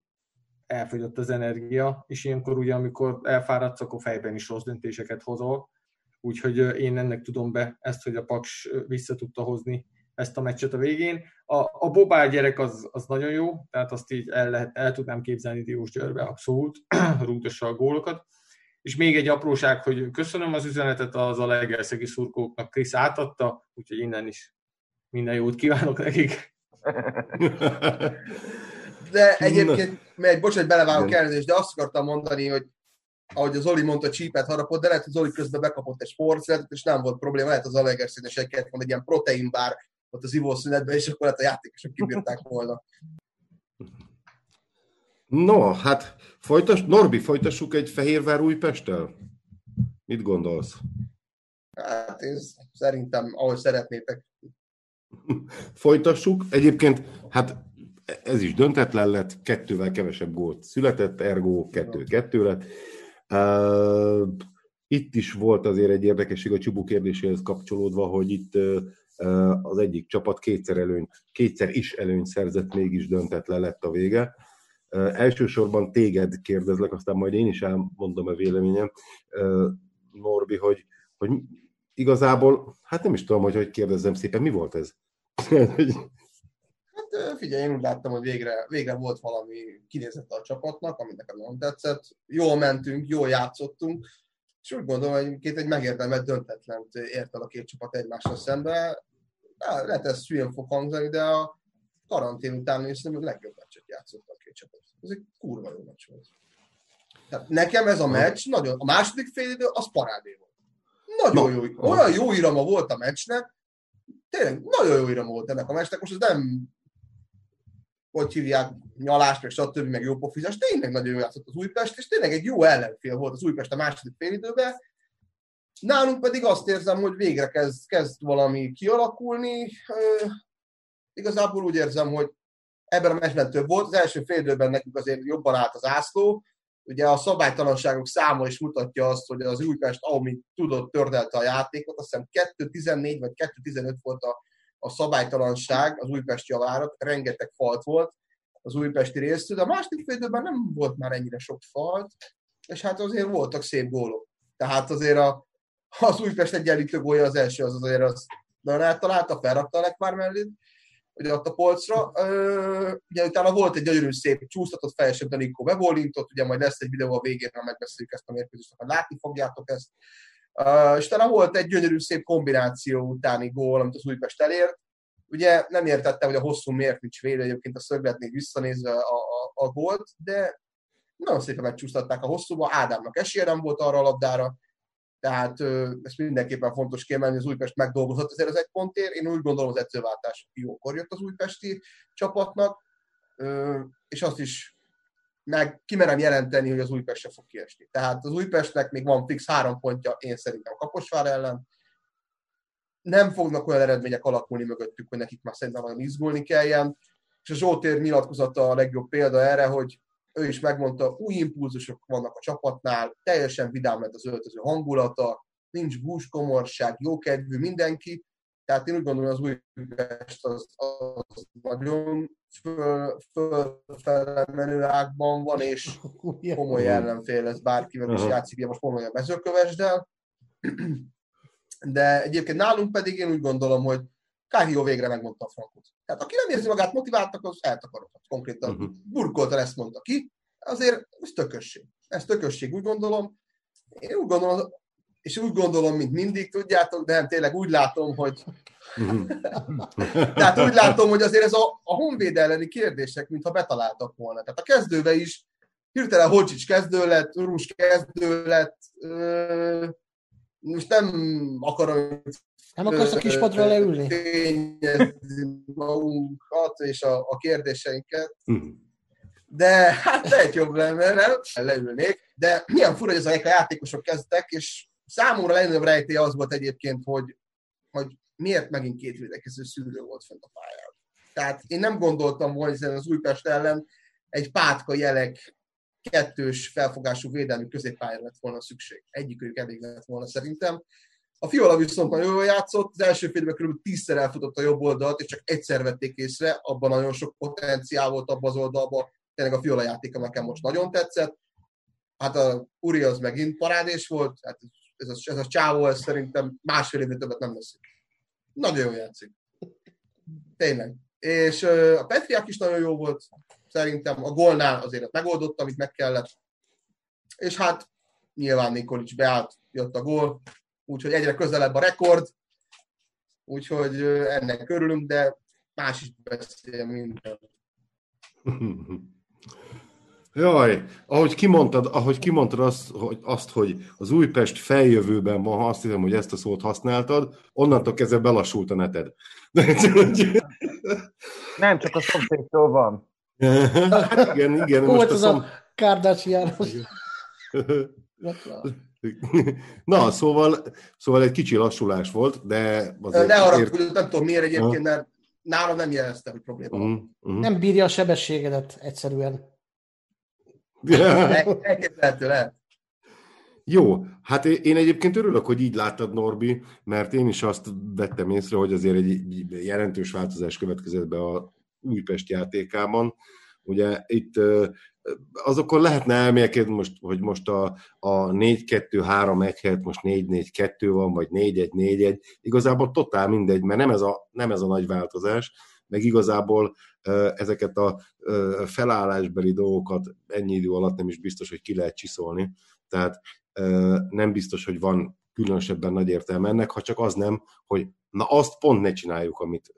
elfogyott az energia, és ilyenkor ugye, amikor elfáradsz, akkor fejben is rossz döntéseket hozol. Úgyhogy én ennek tudom be ezt, hogy a Paks vissza tudta hozni ezt a meccset a végén. A, a Bobál gyerek az, az nagyon jó, tehát azt így el, lehet, el tudnám képzelni Diós Györbe, abszolút, rúgtassa a gólokat. És még egy apróság, hogy köszönöm az üzenetet az Alegerszegi szurkóknak, Krisz átadta, úgyhogy innen is minden jót kívánok nekik. De egyébként, mert bocs, hogy belevágok elnézést, de azt akartam mondani, hogy ahogy az Zoli mondta, csípet harapott, de lehet, hogy Zoli közben bekapott egy sportszületet, és nem volt probléma, lehet az Alegerszénes egy kellett volna egy ilyen proteinbár ott az ivószünetben, és akkor hát a játékosok kibírták volna. No, hát folytas, Norbi, folytassuk egy Fehérvár Újpesttel? Mit gondolsz? Hát én szerintem, ahogy szeretnétek. Folytassuk. Egyébként, hát ez is döntetlen lett, kettővel kevesebb gólt született, ergo kettő-kettő lett. Uh, itt is volt azért egy érdekesség a Csubú kérdéséhez kapcsolódva, hogy itt uh, az egyik csapat kétszer, előnyt, kétszer is előnyt szerzett, mégis döntetlen lett a vége. Uh, elsősorban téged kérdezlek, aztán majd én is elmondom a véleményem, Norbi, hogy, hogy igazából, hát nem is tudom, hogy hogy kérdezzem szépen, mi volt ez? Hát figyelj, én úgy láttam, hogy végre, végre volt valami kinézete a csapatnak, ami nekem nagyon tetszett. Jól mentünk, jól játszottunk, és úgy gondolom, hogy egyébként egy megérdemelt döntetlent ért el a két csapat egymással szembe. Á, Lehet ez hülyén fog hangzani, de a karantén után is szerintem a legjobb meccset játszott a két csapat. Ez egy kurva jó meccs volt. Tehát nekem ez a meccs, nagyon, a második fél idő, az parádé volt. Nagyon Na. jó, olyan jó irama volt a meccsnek, tényleg nagyon jó irama volt ennek a meccsnek, most ez nem hogy hívják, nyalást, meg stb., meg jó pofizás, tényleg nagyon jó játszott az Újpest, és tényleg egy jó ellenfél volt az Újpest a második félidőben. Nálunk pedig azt érzem, hogy végre kezd, kezd valami kialakulni. Ö, igazából úgy érzem, hogy ebben a meccsben több volt. Az első fél időben nekünk azért jobban állt az ászló. Ugye a szabálytalanságok száma is mutatja azt, hogy az Újpest, ahogy tudott, tördelte a játékot. Azt hiszem 2-14 vagy 2-15 volt a, a szabálytalanság az Újpest javára, rengeteg falt volt az újpesti résztől, de a második fél időben nem volt már ennyire sok falt, és hát azért voltak szép gólok. Tehát azért a, az Újpest egyenlítő gólja az első, az azért az nagyon eltalálta, felrakta a lekvár mellé, ugye ott a polcra. Ö, ugye utána volt egy gyönyörű szép csúsztatott fejesebb, de Nikó bebólintott, ugye majd lesz egy videó a végén, ha megbeszéljük ezt a mérkőzést, ha látni fogjátok ezt. És utána volt egy gyönyörű szép kombináció utáni gól, amit az Újpest elért. Ugye nem értettem, hogy a hosszú miért nincs védő, egyébként a szögletnél visszanézve a, a, a gólt, de nagyon szépen megcsúsztatták a hosszúba, Ádámnak esélye nem volt arra a labdára, tehát ezt mindenképpen fontos kiemelni, az Újpest megdolgozott azért az egy pontért. Én úgy gondolom, az edzőváltás jókor jött az újpesti csapatnak, és azt is meg kimerem jelenteni, hogy az Újpest se fog kiesni. Tehát az Újpestnek még van fix három pontja, én szerintem Kaposvár ellen. Nem fognak olyan eredmények alakulni mögöttük, hogy nekik már szerintem nagyon izgulni kelljen. És a Zsótér nyilatkozata a legjobb példa erre, hogy ő is megmondta, új impulzusok vannak a csapatnál, teljesen vidám lett az öltöző hangulata, nincs búskomorság, jókedvű mindenki, tehát én úgy gondolom, hogy az Újpest az, az nagyon föl, fölfele ágban van, és komoly ellenfél lesz bárkivel is játszik, most mondom, a mezőkövesdel. De egyébként nálunk pedig én úgy gondolom, hogy Káhió végre megmondta a frankot. Tehát aki nem érzi magát motiváltak, az eltakarodhat. Konkrétan uh-huh. burkoltan ezt mondta ki. Azért ez tökösség. Ez tökösség, úgy gondolom. Én úgy gondolom, és úgy gondolom, mint mindig, tudjátok, de nem tényleg úgy látom, hogy tehát úgy látom, hogy azért ez a, a honvéd elleni kérdések, mintha betaláltak volna. Tehát a kezdőbe is hirtelen Holcsics kezdő lett, Rus kezdő lett, ö, most nem akarom nem akarsz a kispadra leülni? magunkat és a, a kérdéseinket. Mhm. De hát lehet jobb lenne, nem? Leülnék. De milyen fura, hogy ezek a játékosok kezdtek, és számomra legnagyobb rejtély az volt egyébként, hogy, hogy miért megint két védekező szűrő volt fent a pályán. Tehát én nem gondoltam volna, hogy az Újpest ellen egy pátka jelek kettős felfogású védelmi középpályára lett volna szükség. Egyikük elég lett volna szerintem. A Fiola viszont nagyon jól játszott, az első félben kb. tízszer elfutott a jobb oldalt, és csak egyszer vették észre, abban nagyon sok potenciál volt abban az oldalban. Tényleg a Fiola játéka nekem most nagyon tetszett. Hát a Uri az megint parádés volt, hát ez a, ez a csávó, ez szerintem másfél évnél többet nem lesz. Nagyon jól játszik. Tényleg. És a Petriák is nagyon jó volt, szerintem a gólnál azért megoldotta, amit meg kellett. És hát nyilván Nikolics beállt, jött a gól, úgyhogy egyre közelebb a rekord, úgyhogy ennek örülünk, de más is beszél minden. Jaj, ahogy kimondtad, ahogy kimondtad azt hogy, azt, hogy az Újpest feljövőben van, azt hiszem, hogy ezt a szót használtad, onnantól kezdve belassult a neted. Nem, csak a szomszédtól van. hát igen, igen. Most Volt az a, szom... a Kardashian. Na, szóval, szóval egy kicsi lassulás volt, de azért... Ne arra, ért... nem tudom miért egyébként, mert nálam nem jelezte, hogy probléma van. Uh-huh. Nem bírja a sebességedet egyszerűen. Elképzelhető lehet. Jó, hát én egyébként örülök, hogy így láttad, Norbi, mert én is azt vettem észre, hogy azért egy jelentős változás következett be a Újpest játékában. Ugye itt azokon lehetne elmélkedni, most, hogy most a, a 4-2-3-1 helyett most 4-4-2 van, vagy 4-1-4-1. Igazából totál mindegy, mert nem ez a, nem ez a nagy változás, meg igazából ezeket a felállásbeli dolgokat ennyi idő alatt nem is biztos, hogy ki lehet csiszolni. Tehát nem biztos, hogy van különösebben nagy értelme ennek, ha csak az nem, hogy na azt pont ne csináljuk, amit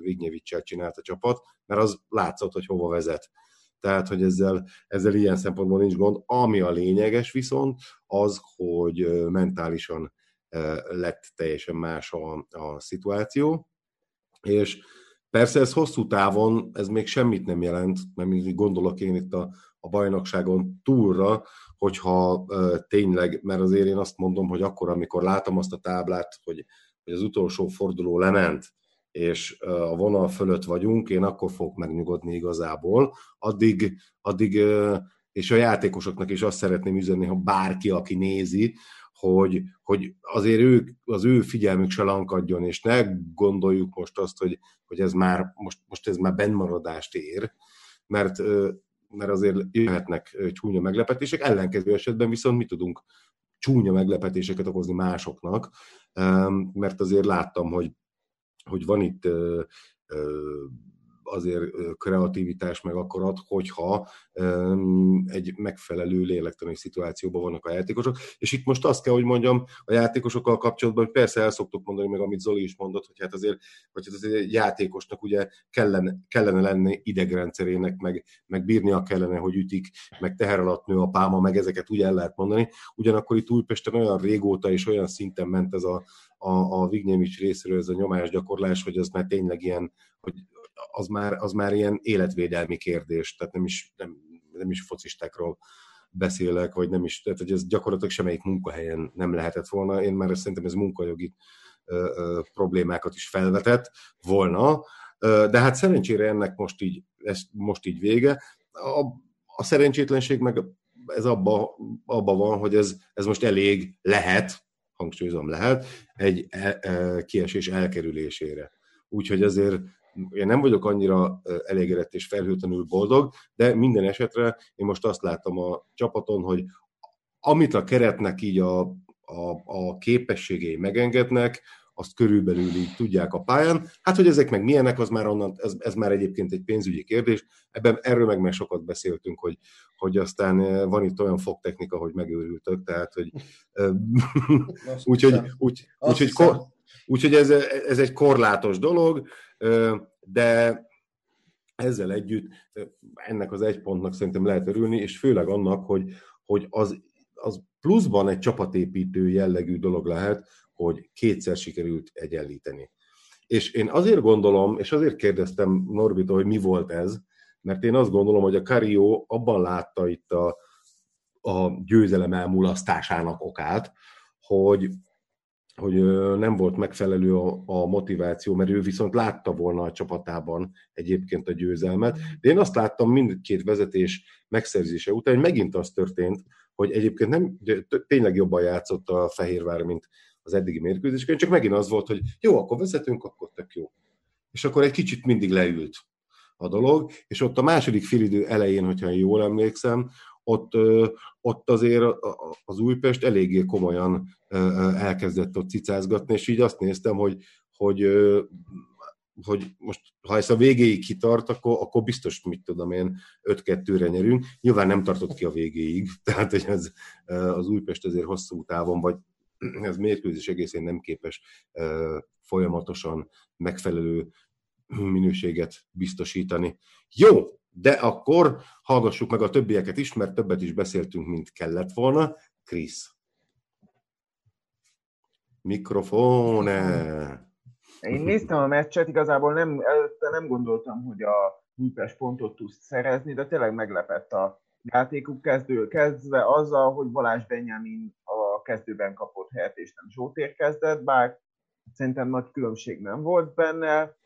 Vignyevicsel csinált a csapat, mert az látszott, hogy hova vezet. Tehát, hogy ezzel, ezzel ilyen szempontból nincs gond. Ami a lényeges viszont, az, hogy mentálisan lett teljesen más a, a szituáció, és Persze ez hosszú távon, ez még semmit nem jelent, mert még gondolok én itt a, a bajnokságon túlra, hogyha uh, tényleg, mert azért én azt mondom, hogy akkor, amikor látom azt a táblát, hogy, hogy az utolsó forduló lement, és uh, a vonal fölött vagyunk, én akkor fogok megnyugodni igazából. Addig, addig uh, és a játékosoknak is azt szeretném üzenni, ha bárki, aki nézi, hogy, hogy azért ők, az ő figyelmük se lankadjon, és ne gondoljuk most azt, hogy, hogy ez már, most, most ez már bennmaradást ér, mert, mert azért jöhetnek csúnya meglepetések, ellenkező esetben viszont mi tudunk csúnya meglepetéseket okozni másoknak, mert azért láttam, hogy, hogy van itt azért kreativitás meg akkor ad, hogyha egy megfelelő lélektani szituációban vannak a játékosok. És itt most azt kell, hogy mondjam a játékosokkal kapcsolatban, hogy persze el szoktuk mondani, meg amit Zoli is mondott, hogy hát azért, hogy hát azért játékosnak ugye kellene, kellene lenni idegrendszerének, meg, meg bírnia kellene, hogy ütik, meg teher alatt nő a pálma, meg ezeket úgy el lehet mondani. Ugyanakkor itt Újpesten olyan régóta és olyan szinten ment ez a, a, a Vignyemics részéről ez a nyomásgyakorlás, hogy az már tényleg ilyen, hogy az már, az már ilyen életvédelmi kérdés, tehát nem is, nem, nem is focistákról beszélek, vagy nem is, tehát hogy ez gyakorlatilag semmelyik munkahelyen nem lehetett volna. Én már szerintem ez munkajogi ö, ö, problémákat is felvetett volna, ö, de hát szerencsére ennek most így, ez most így vége. A, a szerencsétlenség meg ez abba, abba van, hogy ez, ez most elég lehet, hangsúlyozom lehet, egy e, e, kiesés elkerülésére. Úgyhogy azért én nem vagyok annyira elégedett és felhőtlenül boldog, de minden esetre én most azt látom a csapaton, hogy amit a keretnek így a, a, a képességei megengednek, azt körülbelül így tudják a pályán. Hát, hogy ezek meg milyenek, az már onnan, ez, ez már egyébként egy pénzügyi kérdés. Ebben erről meg már sokat beszéltünk, hogy, hogy aztán van itt olyan fogtechnika, hogy megőrültök, tehát, hogy úgyhogy úgy, úgy, úgy, úgy, úgy, ez, ez egy korlátos dolog, de ezzel együtt ennek az egy pontnak szerintem lehet örülni, és főleg annak, hogy, hogy az, az pluszban egy csapatépítő jellegű dolog lehet, hogy kétszer sikerült egyenlíteni. És én azért gondolom, és azért kérdeztem Norbita, hogy mi volt ez, mert én azt gondolom, hogy a Karió abban látta itt a, a győzelem elmulasztásának okát, hogy hogy nem volt megfelelő a, a motiváció, mert ő viszont látta volna a csapatában egyébként a győzelmet. De én azt láttam mindkét vezetés megszerzése után, hogy megint az történt, hogy egyébként nem, tényleg jobban játszott a Fehérvár, mint az eddigi mérkőzéseken, csak megint az volt, hogy jó, akkor vezetünk, akkor tök jó. És akkor egy kicsit mindig leült a dolog, és ott a második félidő elején, hogyha jól emlékszem, ott, ott azért az Újpest eléggé komolyan elkezdett ott cicázgatni, és így azt néztem, hogy, hogy hogy most ha ezt a végéig kitart, akkor, akkor biztos, mit tudom én, 5-2-re nyerünk. Nyilván nem tartott ki a végéig, tehát hogy ez, az Újpest azért hosszú távon, vagy ez mérkőzés egészén nem képes folyamatosan megfelelő minőséget biztosítani. Jó, de akkor hallgassuk meg a többieket is, mert többet is beszéltünk, mint kellett volna. Krisz. Mikrofone. Én néztem a meccset, igazából nem, előtte nem gondoltam, hogy a Újpest pontot tud szerezni, de tényleg meglepett a játékuk kezdő, kezdve azzal, hogy Balázs Benjamin a kezdőben kapott helyet, és nem Zsótér kezdett, bár szerintem nagy különbség nem volt benne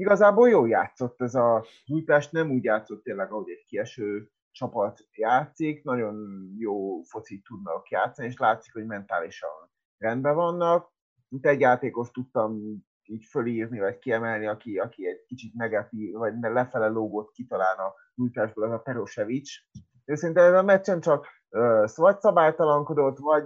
igazából jól játszott ez a Újpest, nem úgy játszott tényleg, ahogy egy kieső csapat játszik, nagyon jó focit tudnak játszani, és látszik, hogy mentálisan rendben vannak. Itt egy játékos tudtam így fölírni, vagy kiemelni, aki, aki egy kicsit negatív, vagy lefele lógott kitalán a Újpestből, az a Perosevic. Ő szerintem a meccsen csak uh, vagy szabálytalankodott, vagy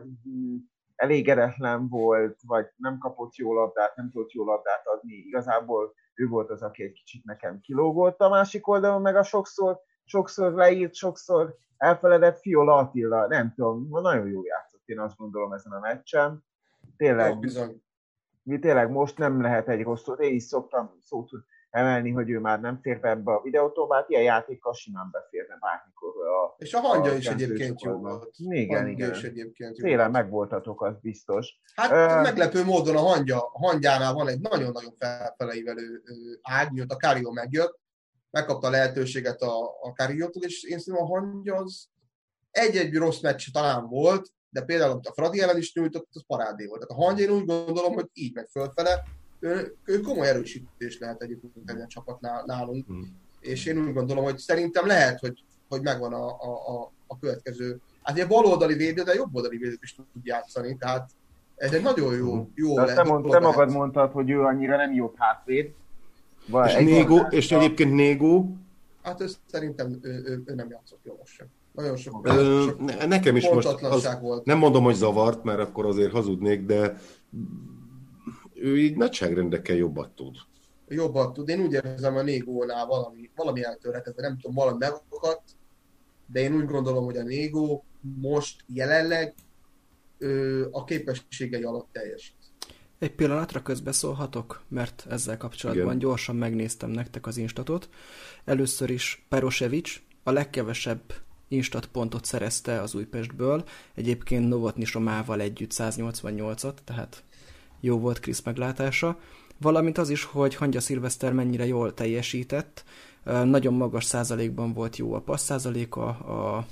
mm, elégedetlen volt, vagy nem kapott jó labdát, nem tudott jó labdát adni. Igazából ő volt az, aki egy kicsit nekem kilógott a másik oldalon, meg a sokszor, sokszor leírt, sokszor elfeledett Fiola Attila, nem tudom, nagyon jó játszott, én azt gondolom ezen a meccsen. Tényleg, jó, bizony. Mi tényleg most nem lehet egy rossz én is szoktam szót emelni, hogy ő már nem fér be ebbe a videótól, ilyen játékkal simán beférne bármikor. A, és a hangja a is egyébként jó volt. Igen, hangja igen. Is egyébként jó Tényleg megvoltatok, az biztos. Hát uh, meglepő módon a hangja, hangjánál van egy nagyon-nagyon felfeleivelő ág, mióta a Kárió megjött, megkapta a lehetőséget a, a Káriótól, és én szerintem a hangja az egy-egy rossz meccs talán volt, de például amit a Fradi ellen is nyújtott, az parádé volt. Tehát a hangja én úgy gondolom, hogy így megy fölfele, ő, ő komoly erősítés lehet egyébként egy csapat nálunk, hmm. és én úgy gondolom, hogy szerintem lehet, hogy, hogy megvan a, a, a, a következő. Hát egy baloldali védő, de jobb oldali védő is tud játszani, tehát ez egy nagyon jó, hmm. jó lehet. Te, mond, te magad mondtad, hogy ő annyira nem jó hátvéd. Vagy és, Négó, és egyébként Négó? Hát ő szerintem ő, ő, ő nem játszott jól sem. Nagyon sok. Ö, nekem is most az, volt. nem mondom, hogy zavart, mert akkor azért hazudnék, de ő így nagyságrendekkel jobbat tud. jobban tud. Én úgy érzem a Négónál valami, valami eltörhetett, nem tudom, valami megakadt, de én úgy gondolom, hogy a Négó most jelenleg ö, a képességei alatt teljesít. Egy pillanatra közbeszólhatok, mert ezzel kapcsolatban Igen. gyorsan megnéztem nektek az instatot. Először is Perosevic a legkevesebb instat pontot szerezte az Újpestből, egyébként Novotny Somával együtt 188-at, tehát jó volt Krisz meglátása, valamint az is, hogy Hangya Szilveszter mennyire jól teljesített, nagyon magas százalékban volt jó a passz százaléka, a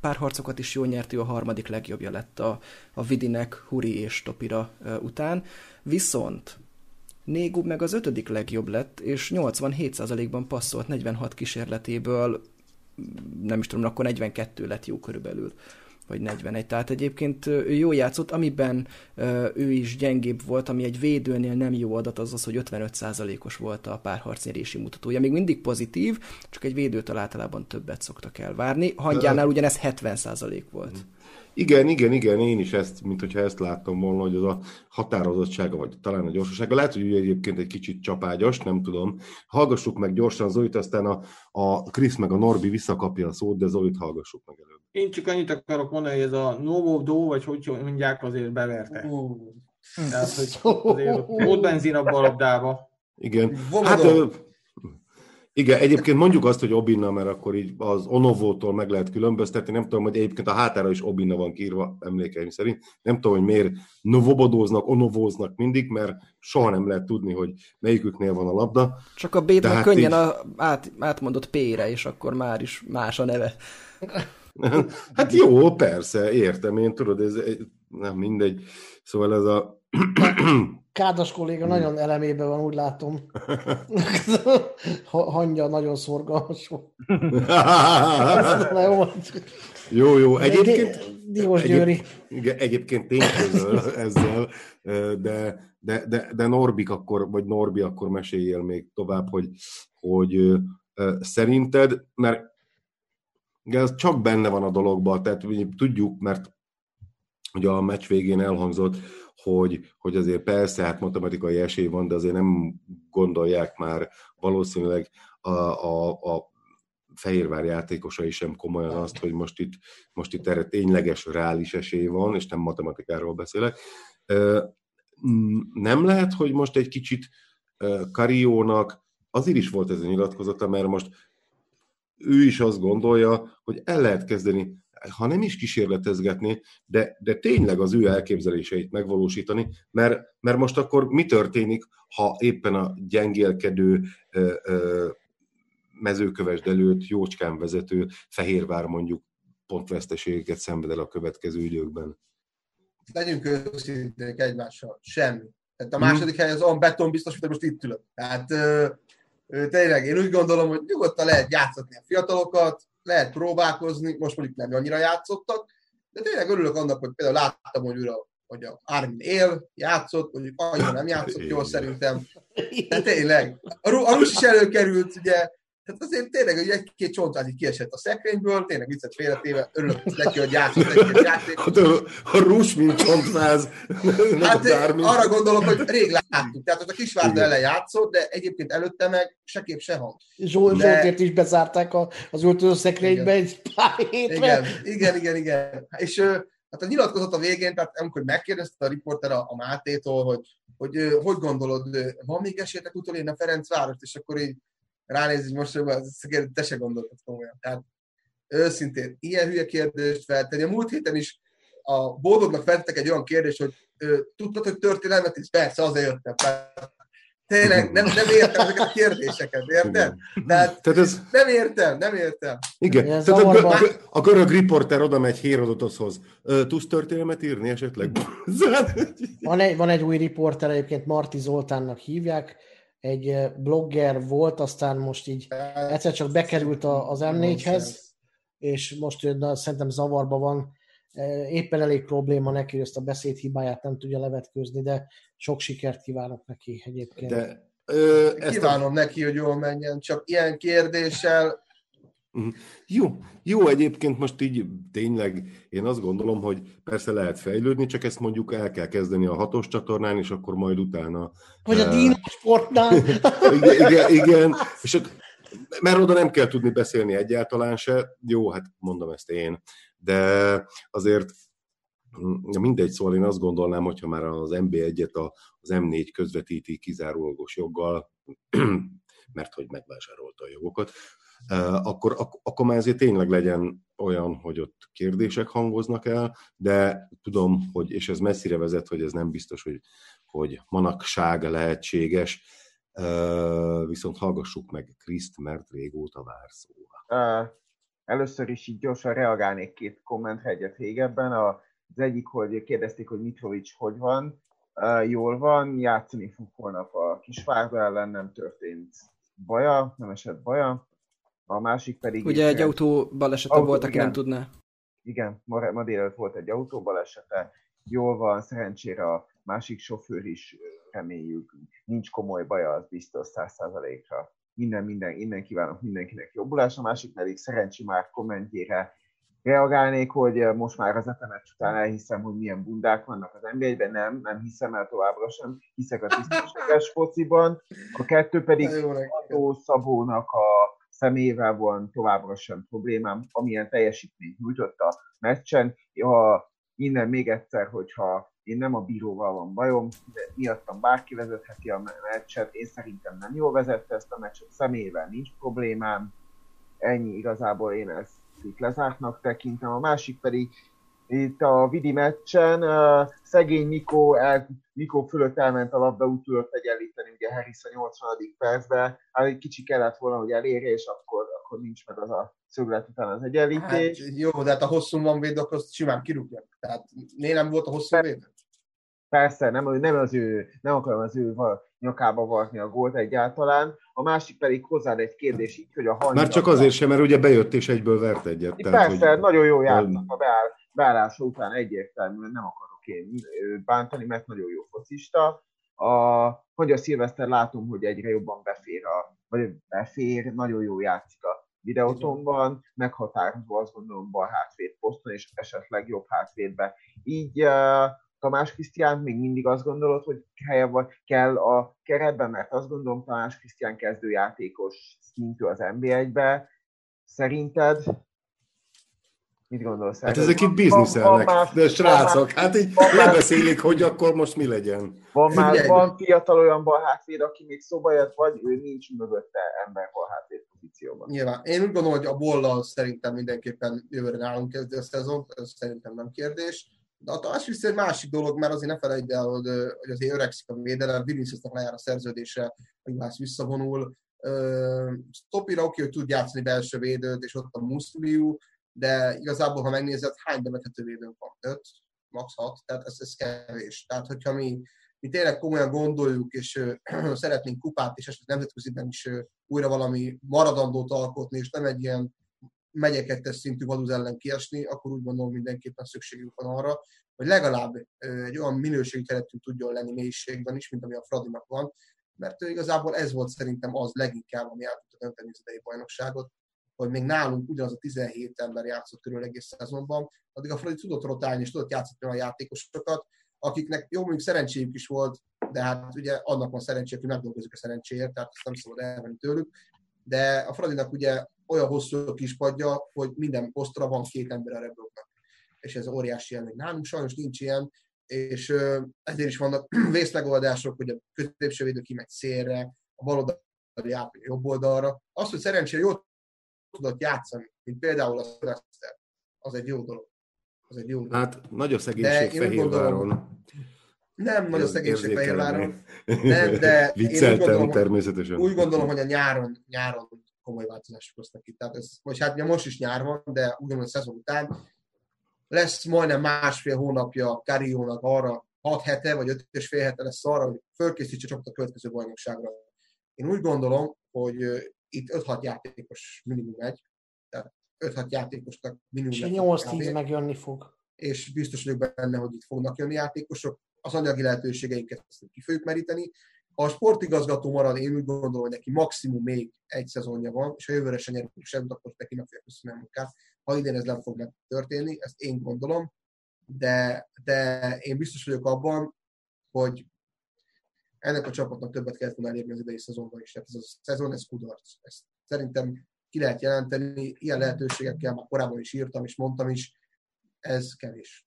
párharcokat is jól nyert, a harmadik legjobbja lett a, a Vidinek, Huri és Topira után. Viszont Négub meg az ötödik legjobb lett, és 87%-ban passzolt 46 kísérletéből, nem is tudom, akkor 42 lett jó körülbelül vagy 41. Tehát egyébként ő jó játszott, amiben ő is gyengébb volt, ami egy védőnél nem jó adat, az az, hogy 55%-os volt a párharcnyerési mutatója. Még mindig pozitív, csak egy védőtől általában többet szoktak elvárni. Hangyánál ugyanez 70% volt. Igen, igen, igen, én is ezt, mint hogyha ezt láttam volna, hogy az a határozottsága, vagy talán a gyorsasága. Lehet, hogy egyébként egy kicsit csapágyas, nem tudom. Hallgassuk meg gyorsan Zolit, aztán a, a Krisz meg a Norbi visszakapja a szót, de Zolit hallgassuk meg előbb. Én csak annyit akarok mondani, hogy ez a Novo Do, vagy hogy mondják, azért beverte. Tehát, hogy azért ott benzin a labdába. Igen. Hát, igen, egyébként mondjuk azt, hogy Obinna, mert akkor így az Onovótól meg lehet különböztetni. Nem tudom, hogy egyébként a hátára is Obinna van kírva, emlékeim szerint. Nem tudom, hogy miért novobodóznak, onovóznak mindig, mert soha nem lehet tudni, hogy melyiküknél van a labda. Csak a B-t hát könnyen így... a, át, átmondott P-re, és akkor már is más a neve. Hát jó, persze, értem én, tudod, ez nem mindegy. Szóval ez a Kádas kolléga hmm. nagyon elemében van, úgy látom. Hangja nagyon szorgalmas jó, jó. Egyébként, Diós Győri. Egyéb, egyébként én közöl ezzel, de, de, de, de Norbik akkor, vagy Norbi akkor meséljél még tovább, hogy, hogy szerinted, mert ez csak benne van a dologban, tehát tudjuk, mert ugye a meccs végén elhangzott, hogy, hogy azért persze, hát matematikai esély van, de azért nem gondolják már valószínűleg a, a, a Fehérvár játékosai sem komolyan azt, hogy most itt, most itt erre tényleges, reális esély van, és nem matematikáról beszélek. Nem lehet, hogy most egy kicsit Kariónak azért is volt ez a nyilatkozata, mert most ő is azt gondolja, hogy el lehet kezdeni ha nem is kísérletezgetni, de, de tényleg az ő elképzeléseit megvalósítani, mert, mert most akkor mi történik, ha éppen a gyengélkedő ö, ö, mezőkövesd előtt jócskán vezető Fehérvár mondjuk pontveszteségeket szenved el a következő időkben? Legyünk őszinték egymással. Semmi. Tehát a második hmm. hely az olyan beton biztos, hogy most itt ülök. Tehát tényleg én úgy gondolom, hogy nyugodtan lehet játszatni a fiatalokat, lehet próbálkozni, most mondjuk nem annyira játszottak, de tényleg örülök annak, hogy például láttam, hogy ura, hogy a Armin él, játszott, mondjuk annyira nem játszott jól szerintem, de tényleg. A, a Rus is előkerült, ugye, tehát azért tényleg, hogy egy-két csontváz így kiesett a szekrényből, tényleg viccet félretéve, örülök neki, hogy játszott egy-két játék. Hát a, a rús, mint csontváz. Hát arra gondolok, hogy rég láttuk. Tehát az a Kisvárda ellen játszott, de egyébként előtte meg se kép, se hang. Zsó, de... Zsoltért is bezárták a, az öltöző szekrénybe egy pár hétre. Igen, igen, igen, igen. És hát a nyilatkozat a végén, tehát amikor megkérdezte a riporter a, a Mátétól, hogy, hogy hogy gondolod, van még esélytek utolérni a Ferencvárost, és akkor így ránéz, hogy most te se gondoltad komolyan. Tehát őszintén, ilyen hülye kérdést feltenni. A múlt héten is a boldognak feltettek egy olyan kérdést, hogy tudtad, hogy történelmet is? Persze, azért jöttem. Tényleg nem, nem értem ezeket a kérdéseket, érted? Tehát, Tehát ez... nem értem, nem értem. Igen, Tehát a, a, a görög riporter oda megy Hérodotoshoz. Tudsz történelmet írni esetleg? van, egy, van egy új riporter, egyébként Marti Zoltánnak hívják, egy blogger volt, aztán most így egyszer csak bekerült az M4-hez, és most na, szerintem zavarba van. Éppen elég probléma neki, hogy ezt a beszédhibáját nem tudja levetkőzni, de sok sikert kívánok neki egyébként. De, ö, ezt Kívánom a... neki, hogy jól menjen, csak ilyen kérdéssel Mhm. Jó, jó, egyébként most így tényleg én azt gondolom, hogy persze lehet fejlődni, csak ezt mondjuk el kell kezdeni a hatos csatornán, és akkor majd utána... Vagy a uh, Dino sportnál. igen, igen, igen, és akkor, mert oda nem kell tudni beszélni egyáltalán se. Jó, hát mondom ezt én, de azért mindegy, szóval én azt gondolnám, hogyha már az MB1-et az M4 közvetíti kizárólagos joggal, mert hogy megvásárolta a jogokat, akkor, akkor már ezért tényleg legyen olyan, hogy ott kérdések hangoznak el, de tudom, hogy, és ez messzire vezet, hogy ez nem biztos, hogy, hogy manakság lehetséges, viszont hallgassuk meg Kriszt, mert régóta vár. Először is így gyorsan reagálnék két kommentre egyet régebben. Az egyik, hogy kérdezték, hogy Mitrovic hogy van. Jól van, játszani fog holnap a Kisvárda ellen, nem történt baja, nem esett baja a másik pedig... Ugye egy autó balesete autó, volt, aki igen, nem tudná. Igen, ma, ma délelőtt volt egy autó balesete, jól van, szerencsére a másik sofőr is reméljük, nincs komoly baja, az biztos száz százalékra. Minden, minden, innen kívánok mindenkinek jobbulás, a másik pedig szerencsi már kommentjére reagálnék, hogy most már az etemet után elhiszem, hogy milyen bundák vannak az nba nem, nem hiszem el továbbra sem, hiszek a tisztességes fociban. A kettő pedig Ató Szabónak a személyével van továbbra sem problémám, amilyen teljesítményt nyújtott a meccsen. Ha innen még egyszer, hogyha én nem a bíróval van bajom, de miattam bárki vezetheti a meccset, én szerintem nem jól vezette ezt a meccset, személyével nincs problémám, ennyi igazából én ezt itt lezártnak tekintem. A másik pedig itt a Vidi meccsen, szegény Nikó, el, Nikó fölött elment a labda, úgy tudott egyenlíteni, ugye Harris a 80. percben, hát egy kicsi kellett volna, hogy elérje, és akkor, akkor nincs meg az a szöglet után az egyenlítés. Hát, jó, de hát a hosszú van véd, akkor azt simán kirúgja. Tehát né nem volt a hosszú véd? Persze, nem, nem, az ő, nem akarom az ő nyakába varni a gólt egyáltalán. A másik pedig hozzád egy kérdés így, hogy a hangja... Már csak azért sem, mert ugye bejött és egyből vert egyet. Tehát, persze, hogy... nagyon jó játszott a beáll beállása után egyértelműen nem akarok én bántani, mert nagyon jó focista. A, hogy a Szilveszter látom, hogy egyre jobban befér, a, vagy befér, nagyon jó játszik a videótonban, meghatározó azt gondolom bal hátvéd poszton, és esetleg jobb hátvédbe. Így uh, Tamás Krisztián még mindig azt gondolod, hogy helye vagy, kell a keretben, mert azt gondolom Tamás Krisztián kezdőjátékos szintű az NB1-be. Szerinted Mit gondolsz? Hát ezek itt bizniszelnek, de srácok, hát így lebeszélik, hogy akkor most mi legyen. Van már van fiatal olyan balhátvéd, aki még szóba jött, vagy ő nincs mögötte ember balhátvéd pozícióban. Nyilván. Én úgy gondolom, hogy a bollal szerintem mindenképpen jövőre nálunk kezdő a szezon, ez szerintem nem kérdés. De a másik egy másik dolog, mert azért ne felejtsd el, hogy, hogy azért öregszik a védelem, Viniciusnak lejár a szerződése, a Juhász visszavonul, Stopira oké, hogy tud játszani belső védőt, és ott a Muszliu, de igazából, ha megnézed, hány bevethető védőnk van? 5, max. 6, tehát ez, ez kevés. Tehát, hogyha mi, mi tényleg komolyan gondoljuk, és ö, szeretnénk kupát, és esetleg nemzetköziben is ö, újra valami maradandót alkotni, és nem egy ilyen megyekettes szintű valuz ellen kiesni, akkor úgy gondolom mindenképpen szükségünk van arra, hogy legalább ö, egy olyan minőségi keretünk tudjon lenni mélységben is, mint ami a Fradinak van, mert igazából ez volt szerintem az leginkább, ami el tudta dönteni az idei bajnokságot, hogy még nálunk ugyanaz a 17 ember játszott körül egész szezonban, addig a Fradi tudott rotálni és tudott játszani olyan játékosokat, akiknek jó, mondjuk szerencséjük is volt, de hát ugye annak van szerencséjük, hogy megdolgozik a szerencséért, tehát ezt nem szabad elvenni tőlük. De a Fradinak ugye olyan hosszú a kispadja, hogy minden posztra van két ember a rebloknak. És ez óriási jelleg. Nálunk sajnos nincs ilyen, és ezért is vannak vészmegoldások, hogy a középső védő kimegy szélre, a bal oldali átmegy jobb oldalra. Az, hogy szerencsére jól tudott játszani, mint például a Szilveszter, az egy jó dolog. Az egy jó dolog. Hát nagy a szegénység Fehérváron. Nem nagy a szegénység Fehérváron. Nem, de én úgy gondolom, természetesen. Úgy gondolom, hogy a nyáron, nyáron komoly változások hoztak itt. Tehát ez, vagy hát most is nyár van, de úgy gondolom, hogy szezon után lesz majdnem másfél hónapja Kariónak arra, 6 hete, vagy 5 és fél hete lesz arra, hogy fölkészítse csak a következő bajnokságra. Én úgy gondolom, hogy itt 5-6 játékos minimum egy, tehát 5-6 játékosnak minimum. És 8-10 megjönni fog. És biztos vagyok benne, hogy itt fognak jönni játékosok. Az anyagi lehetőségeinket ki fogjuk meríteni. Ha a sportigazgató marad, én úgy gondolom, hogy neki maximum még egy szezonja van, és ha jövőre se nyerünk semmit, akkor neki meg fogja köszönni a munkát. Ha idén ez nem fog megtörténni, ezt én gondolom, de, de én biztos vagyok abban, hogy ennek a csapatnak többet kellett volna elérni az idei szezonban is. Tehát ez a szezon, ez kudarc. Ezt szerintem ki lehet jelenteni, ilyen lehetőségekkel már korábban is írtam, és mondtam is, ez kevés.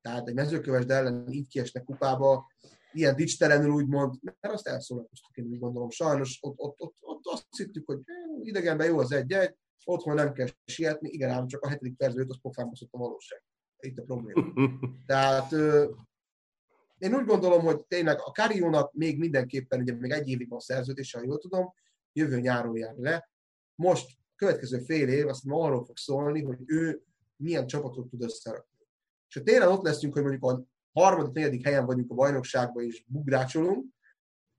Tehát egy mezőkövesd ellen így kiesnek kupába, ilyen dicstelenül úgymond, mert azt elszólalkoztuk, én úgy gondolom. Sajnos ott, ott, ott, ott azt hittük, hogy idegenben jó az egy-egy, otthon nem kell sietni, igen, ám csak a hetedik percben az pofámba a valóság. Itt a probléma. Tehát én úgy gondolom, hogy tényleg a Kariónak még mindenképpen, ugye még egy évig van szerződése, ha jól tudom, jövő nyáron jár le. Most következő fél év azt arról fog szólni, hogy ő milyen csapatot tud összerakni. És ha tényleg ott leszünk, hogy mondjuk a harmadik, negyedik helyen vagyunk a bajnokságban és bugrácsolunk,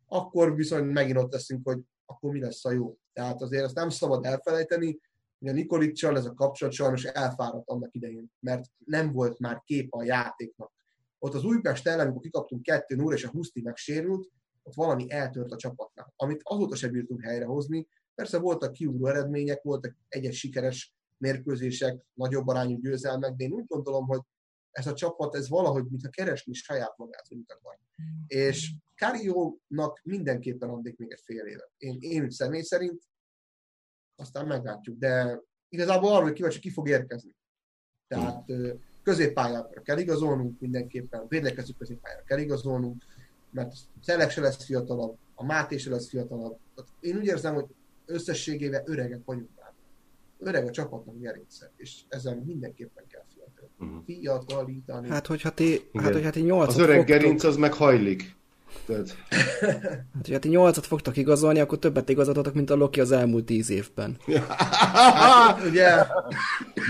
akkor viszont megint ott leszünk, hogy akkor mi lesz a jó. Tehát azért ezt nem szabad elfelejteni, hogy a Nikolicsal ez a kapcsolat sajnos elfáradt annak idején, mert nem volt már kép a játéknak. Ott az Újpest ellen, amikor kikaptunk 2 0 és a Huszti megsérült, ott valami eltört a csapatnak, amit azóta sem bírtunk helyrehozni. Persze voltak kiugró eredmények, voltak egyes sikeres mérkőzések, nagyobb arányú győzelmek, de én úgy gondolom, hogy ez a csapat, ez valahogy, mintha keresni saját magát, hogy mit akar. És Kariónak mindenképpen adnék még egy fél évet. Én, én személy szerint, aztán meglátjuk, de igazából arról kíváncsi, ki fog érkezni. Tehát középpályára kell igazolnunk mindenképpen, védekező középpályára kell igazolnunk, mert Szelek se lesz fiatalabb, a Máté se lesz fiatalabb. Én úgy érzem, hogy összességével öregek vagyunk már. Öreg a csapatnak gerince, és ezen mindenképpen kell fiatal. Uh-huh. Fiatalítani. Hát, hogyha ti, hát, hogyha ti nyolcat Az öreg fogtok... gerinc az meg hajlik. Tehát... Hát, hogyha ti nyolcat fogtok igazolni, akkor többet igazoltatok, mint a Loki az elmúlt tíz évben. hát, ugye...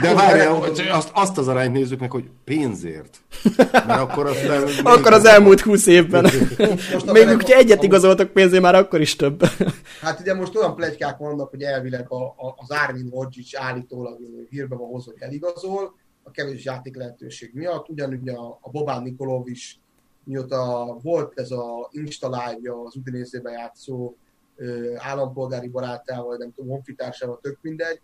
De várjál, azt, azt az arányt nézzük meg, hogy pénzért. Mert akkor aztán... akkor az elmúlt húsz évben. Most Még hogyha egyet igazoltok pénzért, már akkor is több. Hát ugye most olyan plegykák vannak, hogy elvileg a, a, az Armin Hodzic állítólag hírbe van hozva, hogy eligazol, a kevés játék lehetőség miatt. Ugyanúgy a, a Bobán Nikolov is mióta volt ez a Insta live az Udinézében játszó állampolgári barátával, nem tudom, honfitársával, tök mindegy,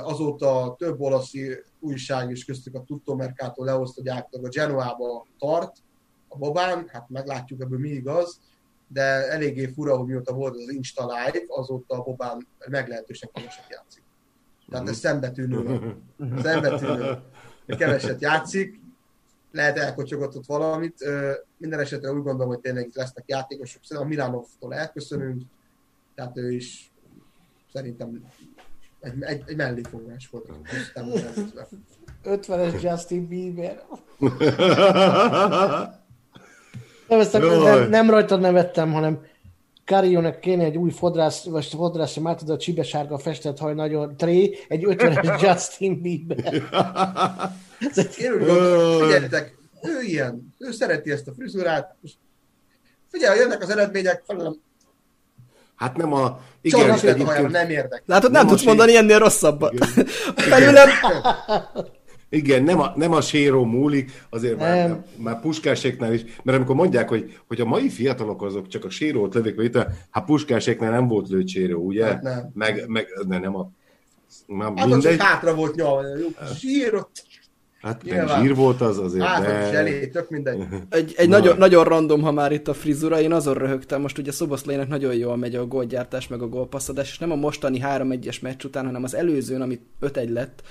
azóta több olasz újság is köztük a Tutto Mercato leosztó gyártag a Genoába tart, a Bobán, hát meglátjuk ebből mi igaz, de eléggé fura, hogy mióta volt az Insta Live, azóta a Bobán meglehetősen keveset játszik. Tehát ez szembetűnő. Szembetűnő. Keveset játszik, lehet elkocsogott ott valamit. Minden esetre úgy gondolom, hogy tényleg lesznek játékosok. Szerintem a Milanovtól elköszönünk, tehát ő is szerintem egy, egy, egy melléfogás volt. 50-es Justin Bieber. nem, ezt nem, nem rajtad nevettem, hanem Carionek kéne egy új fodrász, vagy fodrász, már tudod, a csibesárga festett haj nagyon tré, egy 50-es Justin Bieber. Figyeljetek, ő ilyen, ő szereti ezt a frizurát, figyelj, jönnek az eredmények, felelem, Hát nem a... Igen, Csak egyébként... nem érdek. Látod, nem, nem tudsz mondani ennél rosszabbat. Felülem... Igen, nem a, nem a séró múlik, azért nem. már, már puskáséknál is, mert amikor mondják, hogy, hogy a mai fiatalok azok csak a sérót lövik, vagy itt, hát puskáséknál nem volt lőtt séró, ugye? Hát nem. Meg, meg ne, nem a... Már hát mindegy. csak hátra volt nyal, sírott. Hát nem zsír volt az azért, hát, de... is elé, tök mindegy. Egy, egy nagyon, nagyon random, ha már itt a frizura, én azon röhögtem, most ugye Szoboszlainak nagyon jól megy a gólgyártás, meg a gólpasszadás, és nem a mostani 3-1-es meccs után, hanem az előzőn, ami 5-1 lett,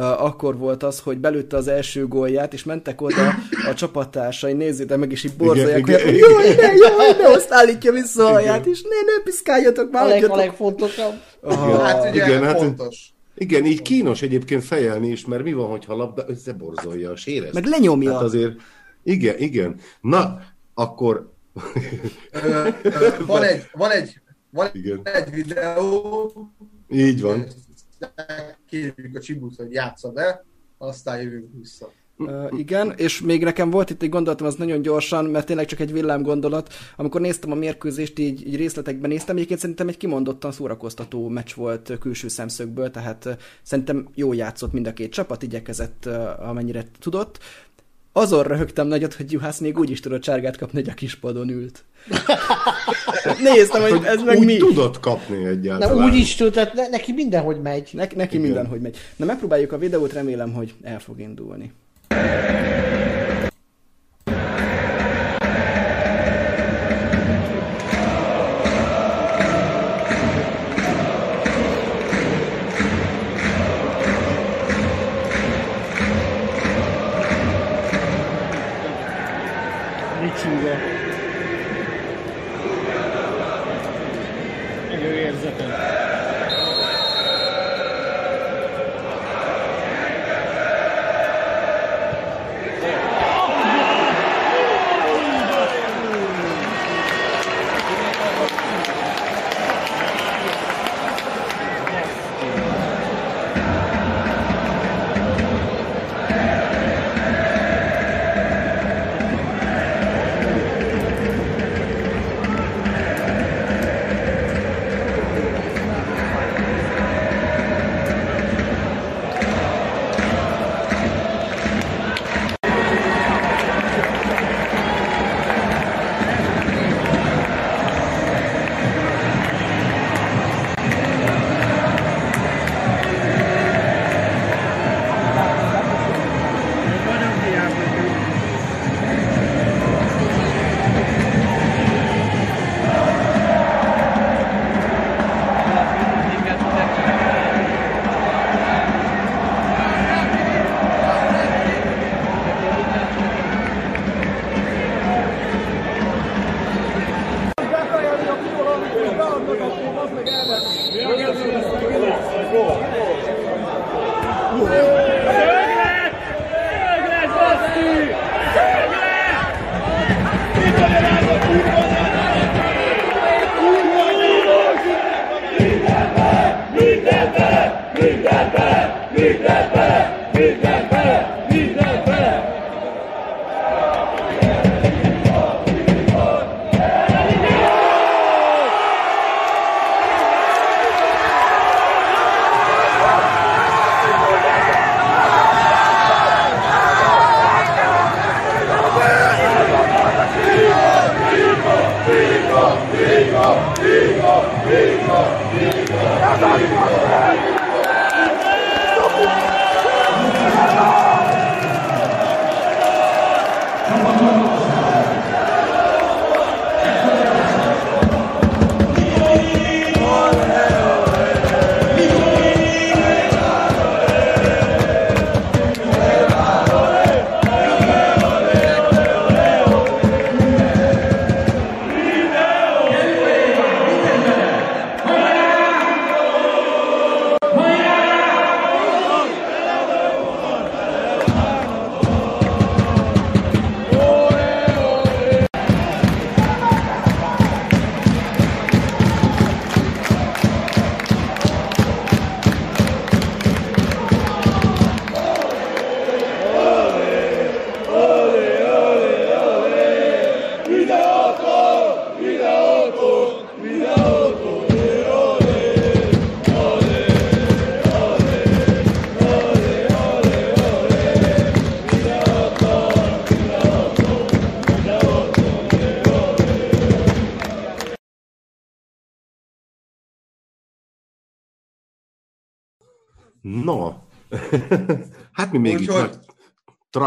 akkor volt az, hogy belőtte az első gólját, és mentek oda a csapattársai, nézzétek meg, és így borzolják, igen, hogy igen, jaj, ne, jaj, ne, azt állítja vissza a haját, és ne, ne piszkáljatok már. A, leg, a legfontosabb. Uh, hát ugye igen, hát, fontos. Igen, így kínos egyébként fejelni is, mert mi van, hogyha a labda összeborzolja a sérezt? Meg lenyomja. Hát azért, igen, igen. Na, akkor... van egy, van egy, van igen. egy videó. Így van. Kérjük a Csibut, hogy játsza be, aztán jövünk vissza. Uh, igen, és még nekem volt itt egy gondolatom, az nagyon gyorsan, mert tényleg csak egy villám gondolat. Amikor néztem a mérkőzést, így, így részletekben néztem, egyébként szerintem egy kimondottan szórakoztató meccs volt külső szemszögből, tehát szerintem jó játszott mind a két csapat, igyekezett amennyire tudott. Azon röhögtem nagyot, hogy Juhász még úgy is tudott csárgát kapni, hogy a kispadon ült. Néztem, hogy ez meg Úgy mi. tudott kapni Na egyáltalán. úgy is tud, tehát ne, neki mindenhogy megy. Ne, neki Igen. minden, hogy megy. Na megpróbáljuk a videót, remélem, hogy el fog indulni.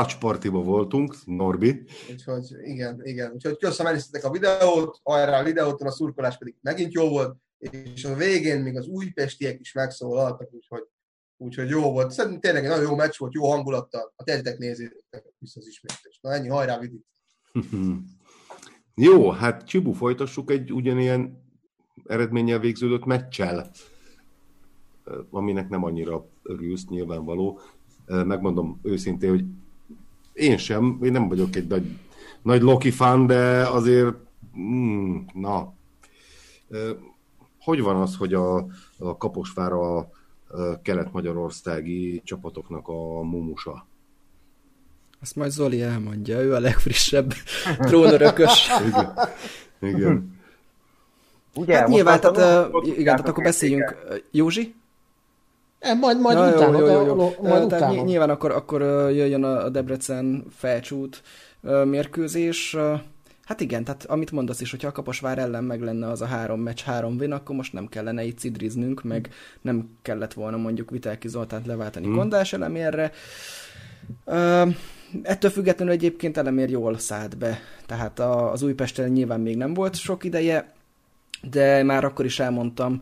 Tracspartiba voltunk, Norbi. Úgyhogy igen, igen. Úgyhogy köszönöm, elnéztetek a videót, arra a videóton a szurkolás pedig megint jó volt, és a végén még az újpestiek is megszólaltak, úgyhogy, úgyhogy jó volt. Szerintem tényleg egy nagyon jó meccs volt, jó hangulattal. A kezdek nézzétek vissza az ismétlést. Na ennyi, hajrá, Vidi! Jó, hát Csibu, folytassuk egy ugyanilyen eredménnyel végződött meccsel, aminek nem annyira örülsz, nyilvánvaló. Megmondom őszintén, hogy én sem, én nem vagyok egy nagy, nagy Loki fan, de azért, mm, na, hogy van az, hogy a, a Kaposvár a, a kelet-magyarországi csapatoknak a mumusa? Azt majd Zoli elmondja, ő a legfrissebb trónörökös. Igen. Igen. Ugye, Hát nyilván, tehát, igen, tehát akkor beszéljünk. Józsi? Nem, majd, majd Na, utána. jó, jó, jó, jó. Majd Tehát utána. ny- nyilván akkor, akkor jöjjön a Debrecen felcsút mérkőzés. Hát igen, tehát amit mondasz is, hogyha a Kaposvár ellen meg lenne az a három meccs, három win, akkor most nem kellene itt cidriznünk, meg nem kellett volna mondjuk Vitelki Zoltánt leváltani Hmm. Gondás elemérre. Ö, ettől függetlenül egyébként elemér jól szállt be. Tehát a, az Újpesten nyilván még nem volt sok ideje, de már akkor is elmondtam,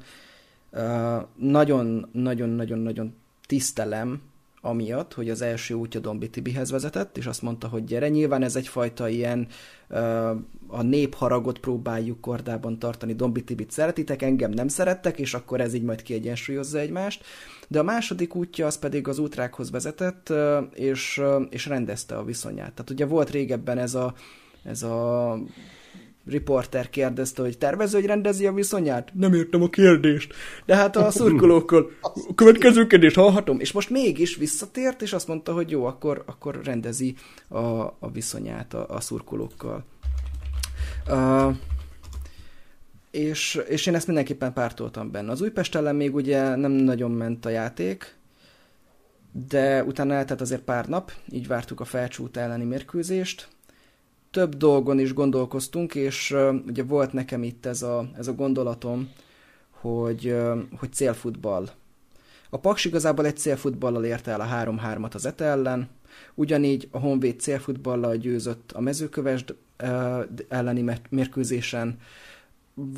nagyon-nagyon-nagyon-nagyon tisztelem amiatt, hogy az első útja Dombi Tibihez vezetett, és azt mondta, hogy gyere, nyilván ez egyfajta ilyen a népharagot próbáljuk kordában tartani, Dombi Tibit szeretitek, engem nem szerettek, és akkor ez így majd kiegyensúlyozza egymást. De a második útja az pedig az útrákhoz vezetett, és, és rendezte a viszonyát. Tehát ugye volt régebben ez a, ez a riporter kérdezte, hogy tervező, hogy rendezi a viszonyát? Nem értem a kérdést. De hát a szurkolókkal a következő kérdést hallhatom. És most mégis visszatért, és azt mondta, hogy jó, akkor, akkor rendezi a, a viszonyát a, a szurkolókkal. Uh, és, és én ezt mindenképpen pártoltam benne. Az Újpest ellen még ugye nem nagyon ment a játék, de utána eltelt azért pár nap, így vártuk a felcsút elleni mérkőzést, több dolgon is gondolkoztunk, és ugye volt nekem itt ez a, ez a gondolatom, hogy, hogy célfutball. A Paks igazából egy célfutballal érte el a 3-3-at az ETE ellen, ugyanígy a Honvéd célfutballal győzött a mezőkövesd elleni mérkőzésen.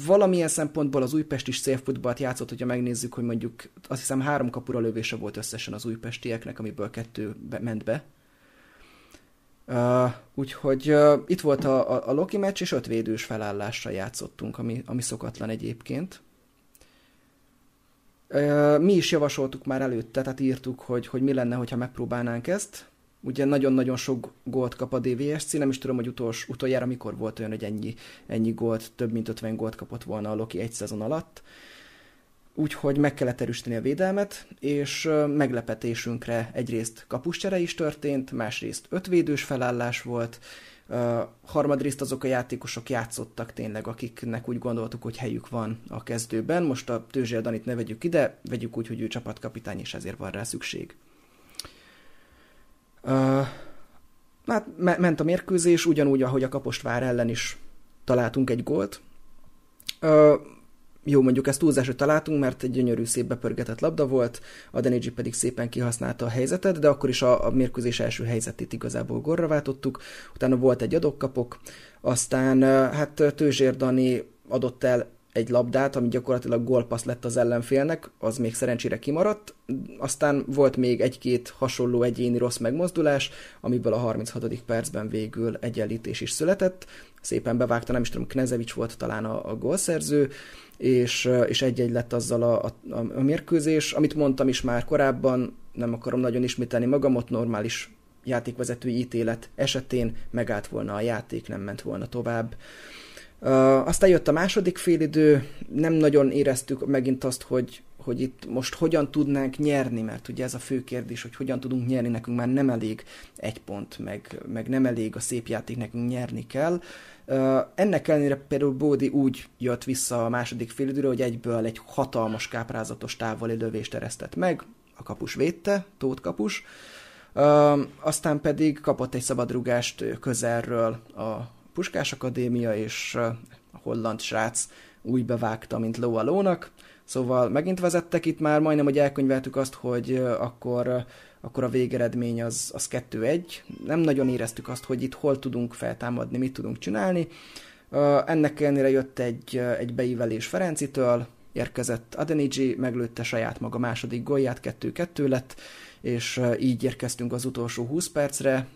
Valamilyen szempontból az Újpest is célfutballt játszott, hogyha megnézzük, hogy mondjuk azt hiszem három kapura lövése volt összesen az újpestieknek, amiből kettő be, ment be. Uh, úgyhogy uh, itt volt a, a, a Loki meccs, és öt védős felállással játszottunk, ami, ami szokatlan egyébként. Uh, mi is javasoltuk már előtte, tehát írtuk, hogy, hogy mi lenne, hogyha megpróbálnánk ezt. Ugye nagyon-nagyon sok gólt kap a DVSC, nem is tudom, hogy utols, utoljára mikor volt olyan, hogy ennyi, ennyi gólt, több mint 50 gólt kapott volna a Loki egy szezon alatt. Úgyhogy meg kellett erősíteni a védelmet, és meglepetésünkre egyrészt kapuscsere is történt, másrészt ötvédős felállás volt, harmadrészt azok a játékosok játszottak tényleg, akiknek úgy gondoltuk, hogy helyük van a kezdőben. Most a Tőzsér Danit ne vegyük ide, vegyük úgy, hogy ő csapatkapitány, és ezért van rá szükség. Uh, hát me- ment a mérkőzés, ugyanúgy, ahogy a Kapostvár ellen is találtunk egy gólt. Jó, mondjuk ezt túlzás, hogy találtunk, mert egy gyönyörű, szép bepörgetett labda volt, a Denigi pedig szépen kihasználta a helyzetet, de akkor is a, a mérkőzés első helyzetét igazából gorra váltottuk, utána volt egy adokkapok, aztán hát Tőzsér Dani adott el egy labdát, ami gyakorlatilag gólpassz lett az ellenfélnek, az még szerencsére kimaradt, aztán volt még egy-két hasonló egyéni rossz megmozdulás, amiből a 36. percben végül egyenlítés is született, szépen bevágta, nem is tudom, Knezevics volt talán a, a gólszerző, és, és egy-egy lett azzal a, a, a mérkőzés. Amit mondtam is már korábban, nem akarom nagyon ismételni magamot, normális játékvezetői ítélet esetén megállt volna a játék, nem ment volna tovább. Uh, aztán jött a második félidő, nem nagyon éreztük megint azt, hogy, hogy itt most hogyan tudnánk nyerni, mert ugye ez a fő kérdés, hogy hogyan tudunk nyerni, nekünk már nem elég egy pont, meg, meg nem elég a szép játék, nekünk nyerni kell. Ennek ellenére például Bódi úgy jött vissza a második félidőre, hogy egyből egy hatalmas káprázatos távoli lövést eresztett meg, a kapus védte, Tóth kapus, aztán pedig kapott egy szabadrugást közelről a Puskás Akadémia, és a holland srác úgy bevágta, mint ló a lónak. Szóval megint vezettek itt már, majdnem, hogy elkönyveltük azt, hogy akkor, akkor a végeredmény az, az 2-1. Nem nagyon éreztük azt, hogy itt hol tudunk feltámadni, mit tudunk csinálni. Ennek ellenére jött egy, egy beívelés Ferencitől, érkezett Adeniji, meglőtte saját maga második gólját, 2-2 lett, és így érkeztünk az utolsó 20 percre.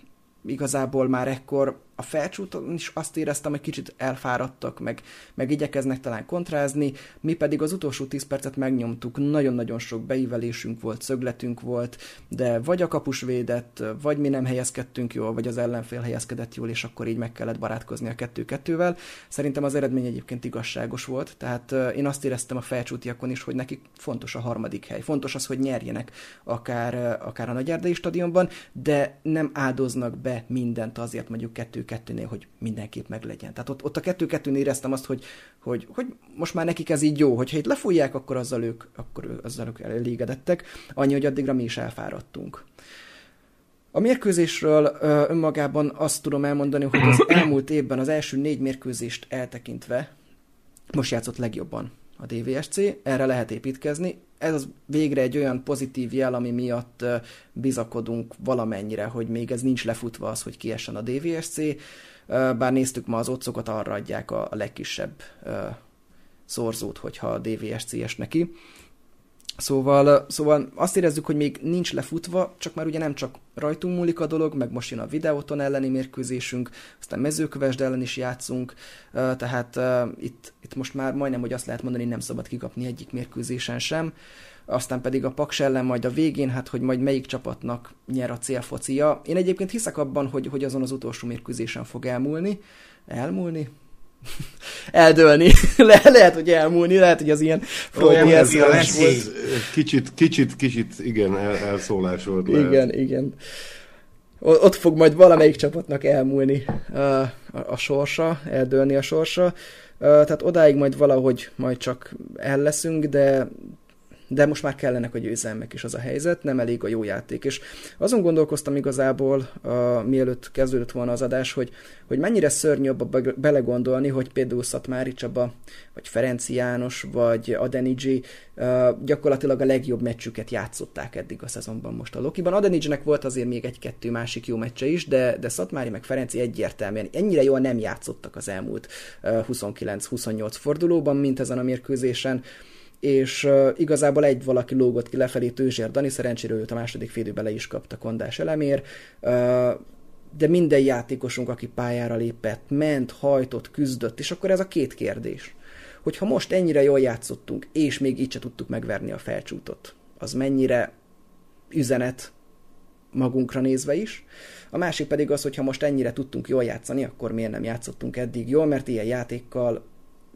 Igazából már ekkor a felcsúton is azt éreztem, hogy kicsit elfáradtak, meg, meg igyekeznek talán kontrázni, mi pedig az utolsó 10 percet megnyomtuk, nagyon-nagyon sok beívelésünk volt, szögletünk volt, de vagy a kapus védett, vagy mi nem helyezkedtünk jól, vagy az ellenfél helyezkedett jól, és akkor így meg kellett barátkozni a kettő-kettővel. Szerintem az eredmény egyébként igazságos volt, tehát én azt éreztem a felcsútiakon is, hogy nekik fontos a harmadik hely, fontos az, hogy nyerjenek akár, akár a Nagyárdai stadionban, de nem áldoznak be mindent azért mondjuk kettő kettőnél, hogy mindenképp meglegyen. Tehát ott, ott a kettő-kettőnél éreztem azt, hogy, hogy, hogy most már nekik ez így jó, hogyha itt lefújják, akkor azzal ők, akkor azzal ők elégedettek, annyi, hogy addigra mi is elfáradtunk. A mérkőzésről önmagában azt tudom elmondani, hogy az elmúlt évben az első négy mérkőzést eltekintve most játszott legjobban a DVSC, erre lehet építkezni. Ez az végre egy olyan pozitív jel, ami miatt bizakodunk valamennyire, hogy még ez nincs lefutva az, hogy kiessen a DVSC, bár néztük ma az otcokat, arra adják a legkisebb szorzót, hogyha a DVSC es neki. Szóval, szóval azt érezzük, hogy még nincs lefutva, csak már ugye nem csak rajtunk múlik a dolog, meg most jön a videóton elleni mérkőzésünk, aztán mezőkövesd ellen is játszunk, tehát itt, itt most már majdnem, hogy azt lehet mondani, nem szabad kikapni egyik mérkőzésen sem, aztán pedig a Paks ellen majd a végén, hát hogy majd melyik csapatnak nyer a célfocia. Én egyébként hiszek abban, hogy, hogy azon az utolsó mérkőzésen fog elmúlni, elmúlni, eldőlni. Le- lehet, hogy elmúlni, lehet, hogy az ilyen Freudi ez, ez volt. Kicsit, kicsit, kicsit, igen, el, elszólás volt. Lehet. Igen, igen. Ott fog majd valamelyik csapatnak elmúlni a, a, a sorsa, eldőlni a sorsa. Tehát odáig majd valahogy majd csak el leszünk, de de most már kellenek a győzelmek is az a helyzet, nem elég a jó játék. És azon gondolkoztam igazából, a, mielőtt kezdődött volna az adás, hogy, hogy mennyire szörnyű abba belegondolni, hogy például Szatmári Csaba, vagy Ferenci János, vagy Adeniji uh, gyakorlatilag a legjobb meccsüket játszották eddig a szezonban most a Lokiban. Adenijinek volt azért még egy-kettő másik jó meccse is, de, de Szatmári meg Ferenci egyértelműen ennyire jól nem játszottak az elmúlt uh, 29-28 fordulóban, mint ezen a mérkőzésen. Uh, és uh, igazából egy valaki lógott ki lefelé Tőzsér Dani, szerencsére őt a második félidőben le is kapta kondás elemér, uh, de minden játékosunk, aki pályára lépett, ment, hajtott, küzdött, és akkor ez a két kérdés. Hogyha most ennyire jól játszottunk, és még így se tudtuk megverni a felcsútot, az mennyire üzenet magunkra nézve is. A másik pedig az, hogy ha most ennyire tudtunk jól játszani, akkor miért nem játszottunk eddig jól, mert ilyen játékkal